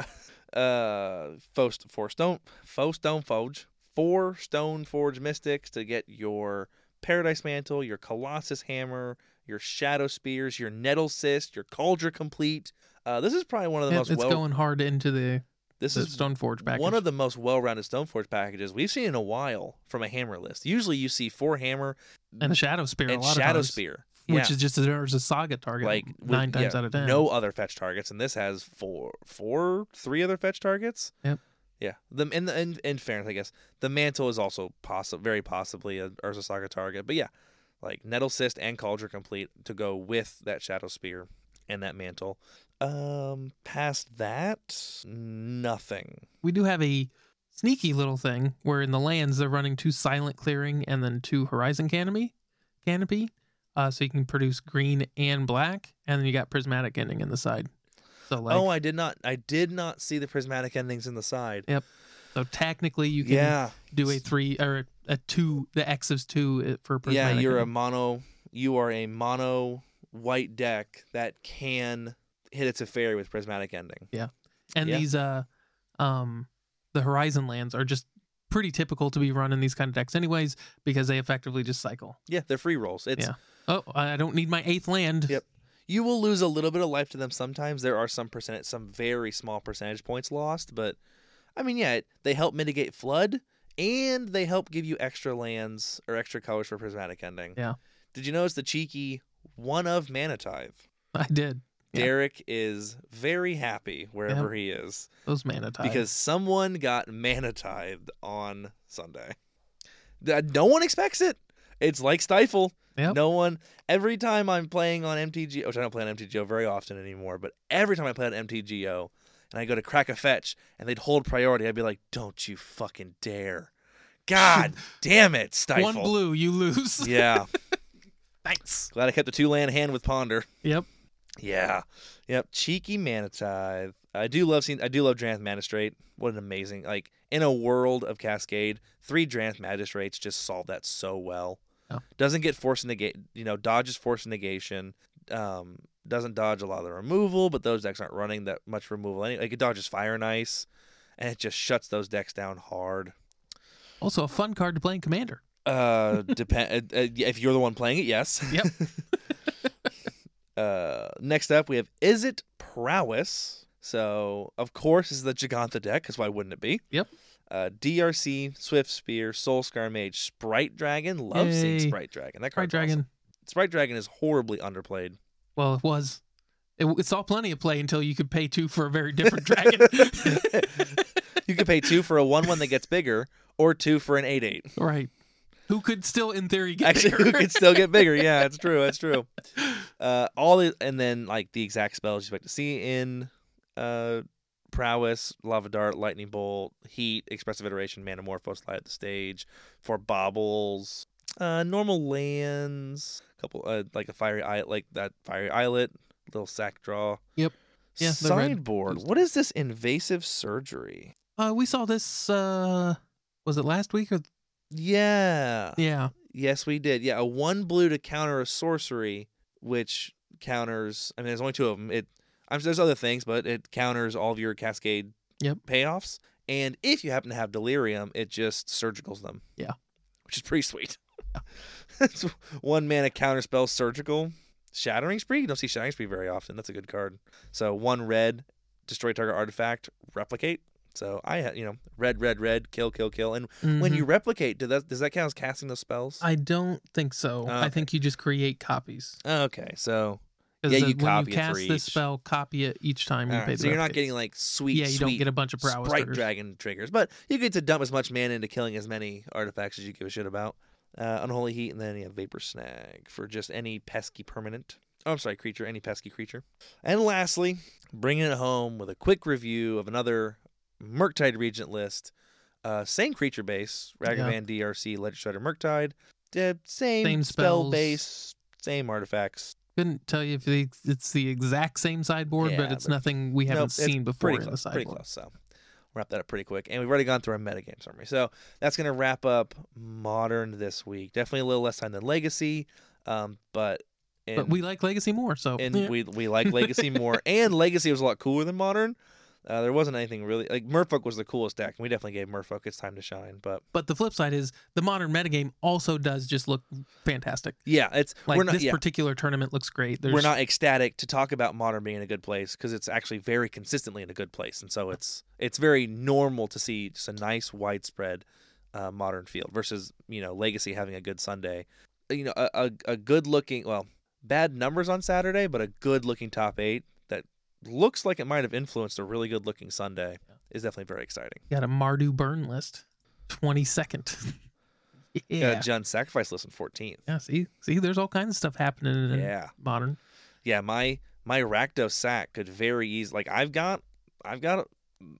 [LAUGHS] uh, four, four stone, four stone forge, four stone forge mystics to get your paradise mantle, your colossus hammer, your shadow spears, your nettle cyst, your Kaldra Compleat. Uh, this is probably one of the Yeah, most it's well. going hard into the, this the is Stoneforge package. one of the most well-rounded Stoneforge packages we've seen in a while from a hammer list. Usually, you see four hammer and a shadow spear. a and lot shadow of times, spear, which is just there's a saga target. like Like with- nine times yeah, out of ten. No other fetch targets, and this has four, four, three other fetch targets. Yep. Yeah. The in the in, in fairness, I guess the mantle is also possible, very possibly a Urza Saga target. But yeah, like Nettle Cyst and Kaldra Compleat to go with that Shadow Spear and that mantle. Um, past that, nothing. we do have a sneaky little thing where in the lands they're running two silent clearing and then two horizon canopy canopy uh, so you can produce green and black and then you got prismatic ending in the side so like oh, I did not. I did not see the prismatic endings in the side. Yep. So technically you can yeah. do a three or a two the x is two uh, for Yeah, you're a mono. You are a mono white deck that can hit its a fairy with prismatic ending. Yeah. And yeah. these uh um the horizon lands are just pretty typical to be run in these kind of decks anyways because they effectively just cycle Yeah, they're free rolls. It's Yeah. oh i don't need my eighth land Yep. you will lose a little bit of life to them sometimes. There are some percentage, some very small percentage points lost, but I mean, yeah, they help mitigate flood and they help give you extra lands or extra colors for prismatic ending. Yeah. Did you notice the cheeky one of mana tithe? i did Yeah. Derek is very happy wherever he is. those mana tithes. because someone got mana tithed on Sunday. No one expects it. It's like Stifle. Yep. No one. Every time I'm playing on MTG, which I don't play on MTGO very often anymore, but every time I play on MTGO and I go to crack a fetch and they'd hold priority, I'd be like, "Don't you fucking dare!" God [LAUGHS] damn it, Stifle. One blue, you lose. Yeah. [LAUGHS] Thanks. Glad I kept the two land hand with Ponder. Yep. Yeah. Yep. Cheeky mana. I do love seeing I do love Drannith Magistrate. What an amazing like in a world of Cascade, three Drannith Magistrates just solve that so well. Oh. Doesn't get force negate. You know, dodges force negation. Um, doesn't dodge a lot of the removal, but those decks aren't running that much removal. Any like it dodges fire and ice, and it just shuts those decks down hard. Also, a fun card to play in Commander. Uh, depend uh, uh, if you're the one playing it. Yes. Yep. [LAUGHS] uh, next up we have Is it Prowess? So of course this is the Giganta deck, because why wouldn't it be? Yep. Uh, DRC, Swift Spear, Soul Scar Mage, Sprite Dragon. Love seeing Sprite Dragon. That Pride card's awesome. Dragon. Sprite Dragon is horribly underplayed. Well, it was. It, it saw plenty of play until you could pay two for a very different dragon. [LAUGHS] You could pay two for a one-one that gets bigger, or two for an eight-eight. right. Who could still, in theory, get Actually, bigger? who could still get bigger? [LAUGHS] Yeah, it's true. It's true. Uh, all the, and then like the exact spells you expect to see in uh, prowess, lava dart, lightning bolt, heat, expressive iteration, manamorphose, Light Up the Stage, for baubles, uh, normal lands, a couple uh, like a fiery eye, like that fiery islet, little sack draw. Yep. Yeah, Sideboard. What is this invasive surgery? uh, we saw this. Uh, was it last week or? Yeah. Yeah. Yes, we did. Yeah, a one blue to counter a sorcery, which counters. I mean, there's only two of them. It. I'm there's other things, but it counters all of your cascade Yep. payoffs. And if you happen to have delirium, it just surgicals them. Yeah. which is pretty sweet. [LAUGHS] It's one mana counter spell surgical. Shattering Spree. You don't see Shattering Spree very often. That's a good card. So one red, destroy target artifact, replicate. So I, ha- you know, red, red, red, kill, kill, kill. And when Mhm. you replicate, does that does that count as casting those spells? I don't think so. Oh, I think you just create copies. Okay, so Yeah, the- you when copy you cast this each. spell, copy it each time you all pay the so you're not replicates. getting like sweet, yeah, you don't get a bunch of prowess sprite triggers. dragon triggers, but you get to dump as much mana into killing as many artifacts as you give a shit about. Uh, Unholy Heat, and then you have Vapor Snag for just any pesky permanent. Oh, I'm sorry, creature, any pesky creature. And lastly, bringing it home with a quick review of another Murktide Regent list. Uh, same creature base, Ragavan, DRC, Legislator, Murktide. Uh, same, Same spell base, same artifacts. Couldn't tell you if it's the exact same sideboard, but it's but- nothing we haven't Nope, seen before pretty in close, the pretty close. So wrap that up pretty quick, and we've already gone through our metagame summary. So that's gonna wrap up modern this week. Definitely a little less time than legacy, um, but in, But we like Legacy more, so and [LAUGHS] yeah. we we like legacy more, and legacy was a lot cooler than modern. Uh, there wasn't anything really like Merfolk was the coolest deck, and we definitely gave Merfolk its time to shine. But But the flip side is the modern metagame also does just look fantastic. yeah, it's Like we're not this yeah, particular tournament looks great. There's, we're not ecstatic to talk about modern being in a good place because it's actually very consistently in a good place, and so it's it's very normal to see just a nice widespread uh, modern field versus you know legacy having a good Sunday. You know, a, a, a good looking well bad numbers on Saturday, but a good looking top eight looks like it might have influenced a really good looking Sunday is definitely very exciting. got a Mardu burn list, twenty second. [LAUGHS] Got yeah, a Jund sacrifice list in 14th. yeah. See, see, there's all kinds of stuff happening in Yeah. modern. yeah, my my Rakdos sack could very easily Like I've got, I've got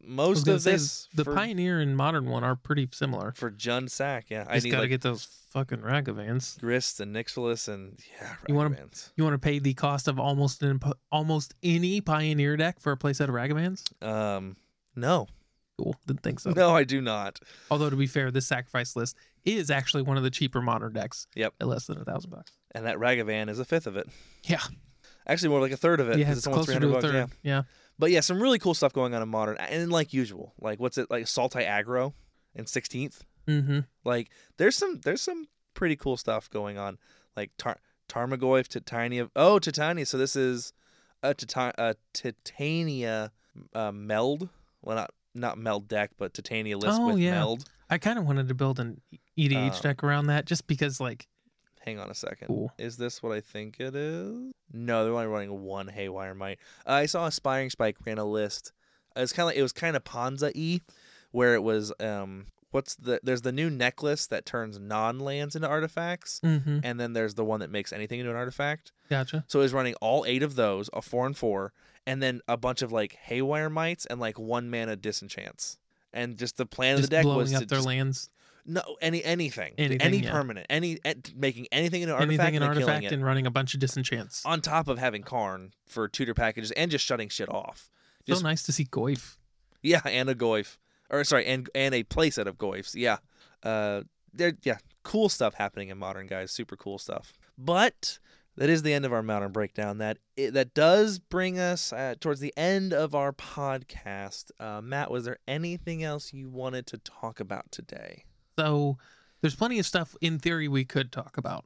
most of say, this the for, Pioneer and modern one are pretty similar. for Jund sack. Yeah, I Just gotta like get those fucking Ragavans. Grist and Nixilis and yeah, You wanna- You want to pay the cost of almost an, almost any Pioneer deck for a playset of Ragavans? Um, no, Cool, didn't think so. no, I do not. Although to be fair, this sacrifice list is actually one of the cheaper modern decks. Yep. at less than a thousand bucks. And that Ragavan is a fifth of it. Yeah, Actually, more like a third of it. yeah, it's almost closer 300 to a bucks, third. Yeah. Yeah. But yeah, some really cool stuff going on in modern, and like usual, like what's it like Sultai aggro in 16th. Mm-hmm. Like there's some there's some pretty cool stuff going on. Like Tar- Tarmogoyf, Titania. Oh, Titania. So this is a, a Titania uh, meld. Well, not not meld deck, but Titania list Oh, with yeah. meld. I kind of wanted to build an EDH Um, deck around that just because, like, Hang on a second. Cool. Is this what I think it is? No, they're only running one Haywire Mite. Uh, I saw Aspiring Spike ran a list. It's kind of like, it was kind of Ponza y, where it was um what's the there's the new necklace that turns non lands into artifacts, mm-hmm. and then there's the one that makes anything into an artifact. gotcha. So he's running all eight of those, a four and four, and then a bunch of like Haywire Mites and like one mana disenchants. And just the plan Just of the deck blowing was up to their just lands, no any anything, Anything, any yeah. permanent, any eh, making anything into an artifact anything in and artifact, and running a bunch of disenchants. on top of having Karn for tutor packages and just shutting shit off. so nice to see Goyf. Yeah, and a Goyf. Or sorry, and and a playset of Goyfs. Yeah. Uh there yeah, cool stuff happening in modern guys, super cool stuff. But that is the end of our modern breakdown. That it, that does bring us uh, towards the end of our podcast. Uh, Matt, was there anything else you wanted to talk about today? So there's plenty of stuff in theory we could talk about.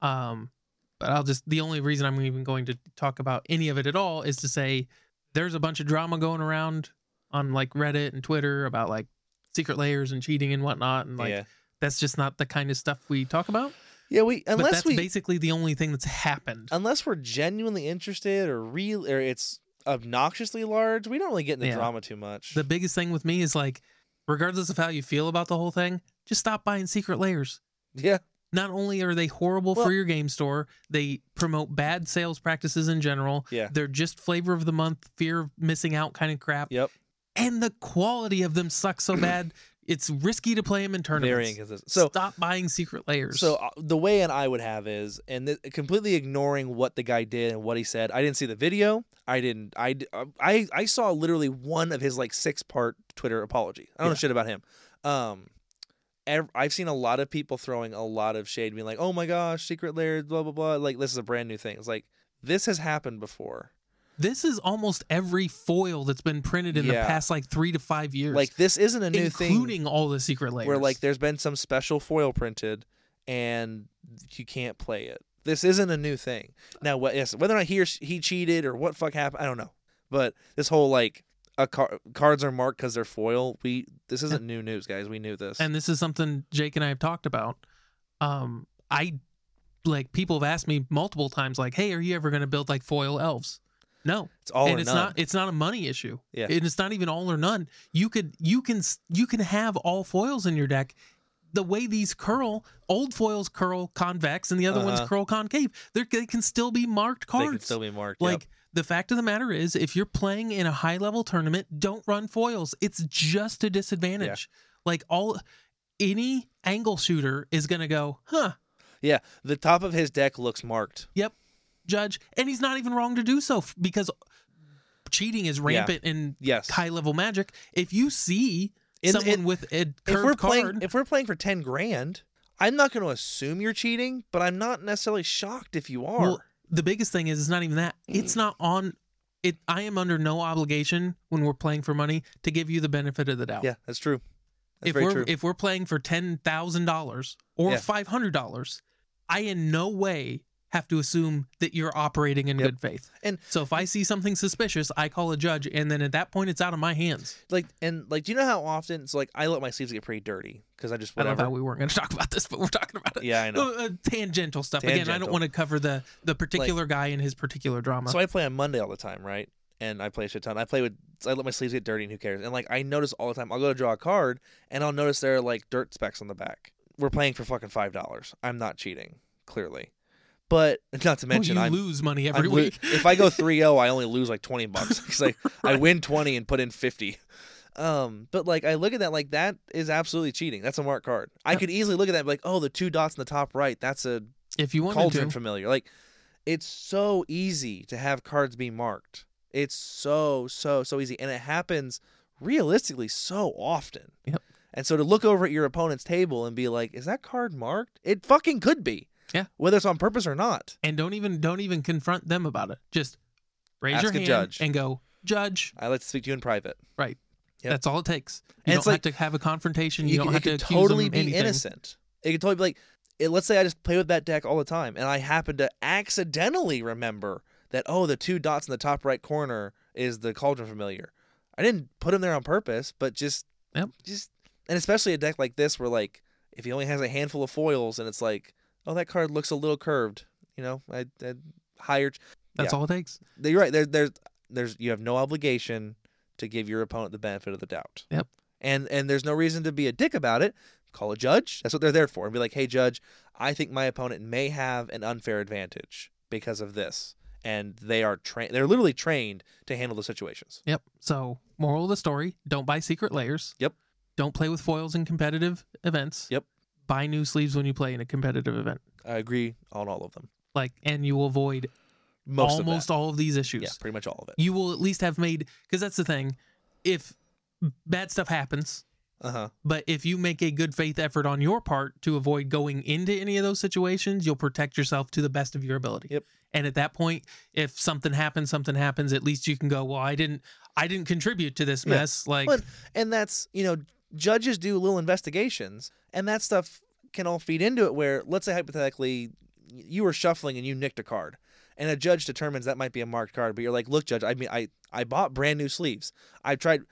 Um, but I'll just the only reason I'm even going to talk about any of it at all is to say there's a bunch of drama going around on like Reddit and Twitter about like secret layers and cheating and whatnot, and like yeah, that's just not the kind of stuff we talk about. yeah. We but unless that's we basically the only thing that's happened. unless we're genuinely interested or real or it's obnoxiously large, we don't really get into Yeah. drama too much. the biggest thing with me is like, regardless of how you feel about the whole thing, just stop buying secret layers. yeah, Not only are they horrible Well- for your game store, they promote bad sales practices in general. yeah, They're just flavor of the month, fear of missing out kind of crap. yep. And the quality of them sucks so bad, it's risky to play them in tournaments. Very inconsistent. So stop buying secret layers. So uh, the way an I would have is, and th- completely ignoring what the guy did and what he said. I didn't see the video. I didn't. I uh, I I saw literally one of his like six part Twitter apology. I don't know shit about him. Um, ev- I've seen a lot of people throwing a lot of shade, being like, "Oh my gosh, secret layer, blah blah blah." Like this is a brand new thing. It's like this has happened before. This is almost every foil that's been printed in Yeah. the past like three to five years. Like this isn't a new thing. including all the secret layers. where like there's been some special foil printed and you can't play it. This isn't a new thing. Now, what, yes, whether or not he or sh- he cheated or what fuck happened, I don't know. But this whole like a car- cards are marked because they're foil. We this isn't new news, guys. We knew this. and this is something Jake and I have talked about. Um, I like people have asked me multiple times, like, "Hey, are you ever going to build like foil elves?" No, it's all and or it's none. not. It's not a money issue. Yeah. and it's not even all or none. You could, you can, you can have all foils in your deck. The way these curl, old foils curl convex, and the other ones Uh-huh. curl concave. They're, they can still be marked cards. they can still be marked. Like yep. the fact of the matter is, if you're playing in a high level tournament, don't run foils. It's just a disadvantage. Like all any angle shooter is gonna go, huh, yeah, the top of his deck looks marked. Judge, and he's not even wrong to do so f- because cheating is rampant in Yes. high level magic. If you see In- someone in- with a if we're card, playing if we're playing for 10 grand, I'm not going to assume you're cheating, but I'm not necessarily shocked if you are. Well, the biggest thing is it's not even that. Hmm. It's not on it I am under no obligation when we're playing for money to give you the benefit of the doubt. yeah, that's true. That's if very we're true. if we're playing for ten thousand dollars or Yeah. five hundred dollars, I in no way have to assume that you're operating in Yep. good faith. And- so if I see something suspicious, I call a judge, and then at that point, it's out of my hands. like and like do you know how often so like i let my sleeves get pretty dirty because i just I whatever thought we weren't going [LAUGHS] to talk about this, but we're talking about it. yeah i know Uh, uh, tangential stuff. Again, I don't want to cover the the particular guy and his particular drama. so i play on monday all the time right and i play a shit ton i play with i let my sleeves get dirty and who cares and like i notice all the time i'll go to draw a card and i'll notice there are like dirt specks on the back we're playing for fucking five dollars i'm not cheating clearly but not to Well, mention you i'm lose money I'm every week. if I go [LAUGHS] 3-0, I only lose like 20 bucks [LAUGHS] because I, I win 20 and put in 50. Um, but like I look at that like that is absolutely cheating. That's a marked card. I Yeah. could easily look at that and be like, oh, the two dots in the top right, that's a if you wanted cauldron to, familiar. Like it's so easy to have cards be marked. It's so so so easy, and it happens realistically so often. Yep. And so to look over at your opponent's table and be like, is that card marked? It fucking could be. Yeah. Whether it's on purpose or not. and don't even don't even confront them about it. Just raise Ask your hand judge. and go, judge. I like to speak to you in private. Right. Yep. That's all it takes. You And don't it's like- have to have a confrontation. You, don't could- have to it could totally be anything. innocent. It could totally be like, it, let's say I just play with that deck all the time, and I happen to accidentally remember that oh, the two dots in the top right corner is the cauldron familiar. I didn't put them there on purpose, but just, Yep. just, and especially a deck like this where like if he only has a handful of foils and it's like, oh, that card looks a little curved, you know, I, I higher. That's Yeah. all it takes. You're right. There, there's, there's, you have no obligation to give your opponent the benefit of the doubt. Yep. And and there's no reason to be a dick about it. Call a judge. That's what they're there for. And be like, hey, judge, I think my opponent may have an unfair advantage because of this, and they are trained. They're literally trained to handle the situations. Yep. So, moral of the story: don't buy secret layers. Yep. Don't play with foils in competitive events. Yep. Buy new sleeves when you play in a competitive event. I agree on all of them. Like, and you will avoid Most almost of all of these issues. Yeah, pretty much all of it. You will at least have made because that's the thing. If bad stuff happens, Uh huh. But if you make a good faith effort on your part to avoid going into any of those situations, you'll protect yourself to the best of your ability. Yep. And at that point, if something happens, something happens, at least you can go, well, I didn't I didn't contribute to this Yeah. mess. Like But- And that's you know judges do little investigations, and that stuff can all feed into it. Where let's say hypothetically you were shuffling and you nicked a card, and a judge determines that might be a marked card, but you're like, look, judge, I mean, I I bought brand new sleeves. I've tried.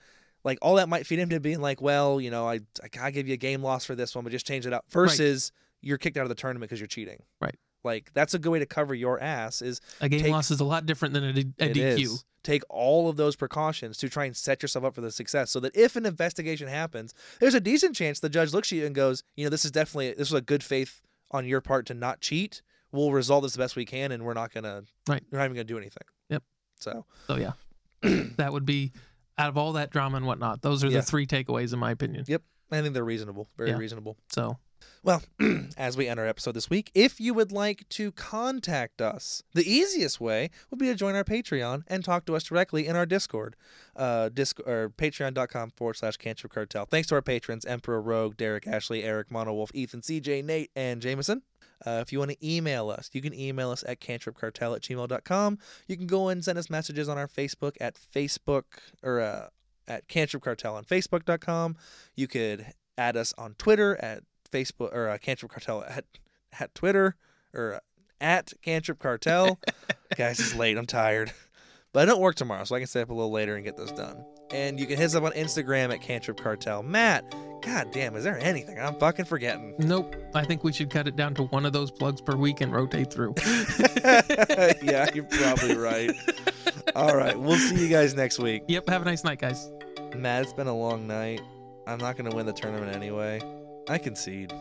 Like all that might feed into being like, well, you know, I I gotta give you a game loss for this one, but just change it up. Versus you're kicked out of the tournament because you're cheating. Right. Like that's a good way to cover your ass. Is a game take- loss is a lot different than a, D- a it DQ. is. Take all of those precautions to try and set yourself up for the success, so that if an investigation happens, there's a decent chance the judge looks at you and goes, you know, this is definitely this was a good faith on your part to not cheat. We'll resolve this the best we can, and we're not gonna, Right. We're not even gonna do anything. Yep. So So yeah. [CLEARS THROAT] that would be out of all that drama and whatnot, those are Yeah. the three takeaways in my opinion. Yep. I think they're reasonable, very Yeah. reasonable. So Well, [CLEARS THROAT] as we end our episode this week, if you would like to contact us, the easiest way would be to join our Patreon and talk to us directly in our Discord, uh, disc or patreon.com forward slash cantrip cartel. Thanks to our patrons, Emperor Rogue, Derek Ashley, Eric Monowolf, Ethan, CJ, Nate, and Jameson. Uh, if you want to email us, you can email us at cantripcartel at gmail.com. You can go and send us messages on our Facebook at Facebook or uh, at cantrip cartel on facebook.com. You could add us on Twitter at Facebook or uh, Cantrip Cartel at at Twitter or uh, at Cantrip Cartel. [LAUGHS] Guys, it's late. I'm tired, but I don't work tomorrow, so I can stay up a little later and get this done. And you can hit us up on Instagram at Cantrip Cartel. Matt, god damn, is there anything I'm fucking forgetting? nope. I think we should cut it down to one of those plugs per week and rotate through. [LAUGHS] yeah, you're probably right. All right, we'll see you guys next week. yep. Have a nice night, guys. Matt, it's been a long night. I'm not gonna win the tournament anyway. I concede.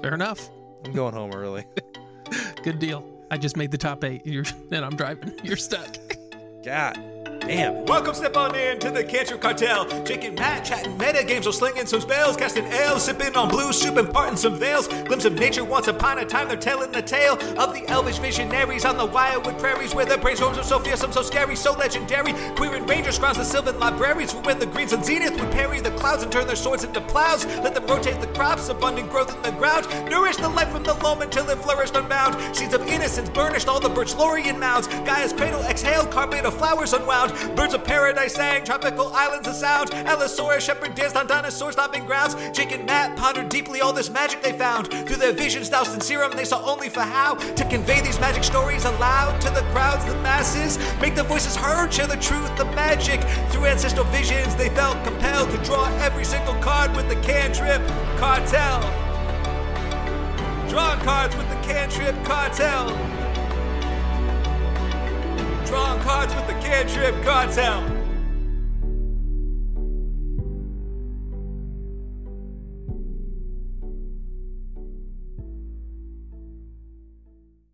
Fair enough. I'm going home early. [LAUGHS] Good deal. I just made the top eight. You're, [LAUGHS] and I'm driving. You're stuck. God damn. Welcome, step on in to the Cantrip Cartel. And Matt chatting meta games, or slinging some spells, casting ale, sipping on blue soup and parting some veils. Glimpse of nature once upon a time, they're telling the tale of the elvish visionaries on the wildwood prairies where the brainstorms are so fearsome, so scary, so legendary. Quirion Rangers grounds the sylvan libraries for when the Green Sun's Zenith would parry the clouds and turn their swords into plows. Let them rotate the crops, abundant growth in the ground. Nourish the life from the loam until it flourished unbound. Seeds of innocence burnished all the birch laurian mounds. Gaea's Cradle exhaled, carpet of flowers unwound. Birds of paradise sang, tropical islands a sound. Allosaurus shepherd danced on dinosaur stomping grounds. Jake and Matt pondered deeply all this magic they found. Through their visions doused in serum, they saw only for how to convey these magic stories aloud to the crowds, the masses. Make the voices heard, share the truth, the magic. Through ancestral visions, they felt compelled to draw every single card with the cantrip cartel. Draw cards with the cantrip cartel. Drawing cards with the cantrip cartel.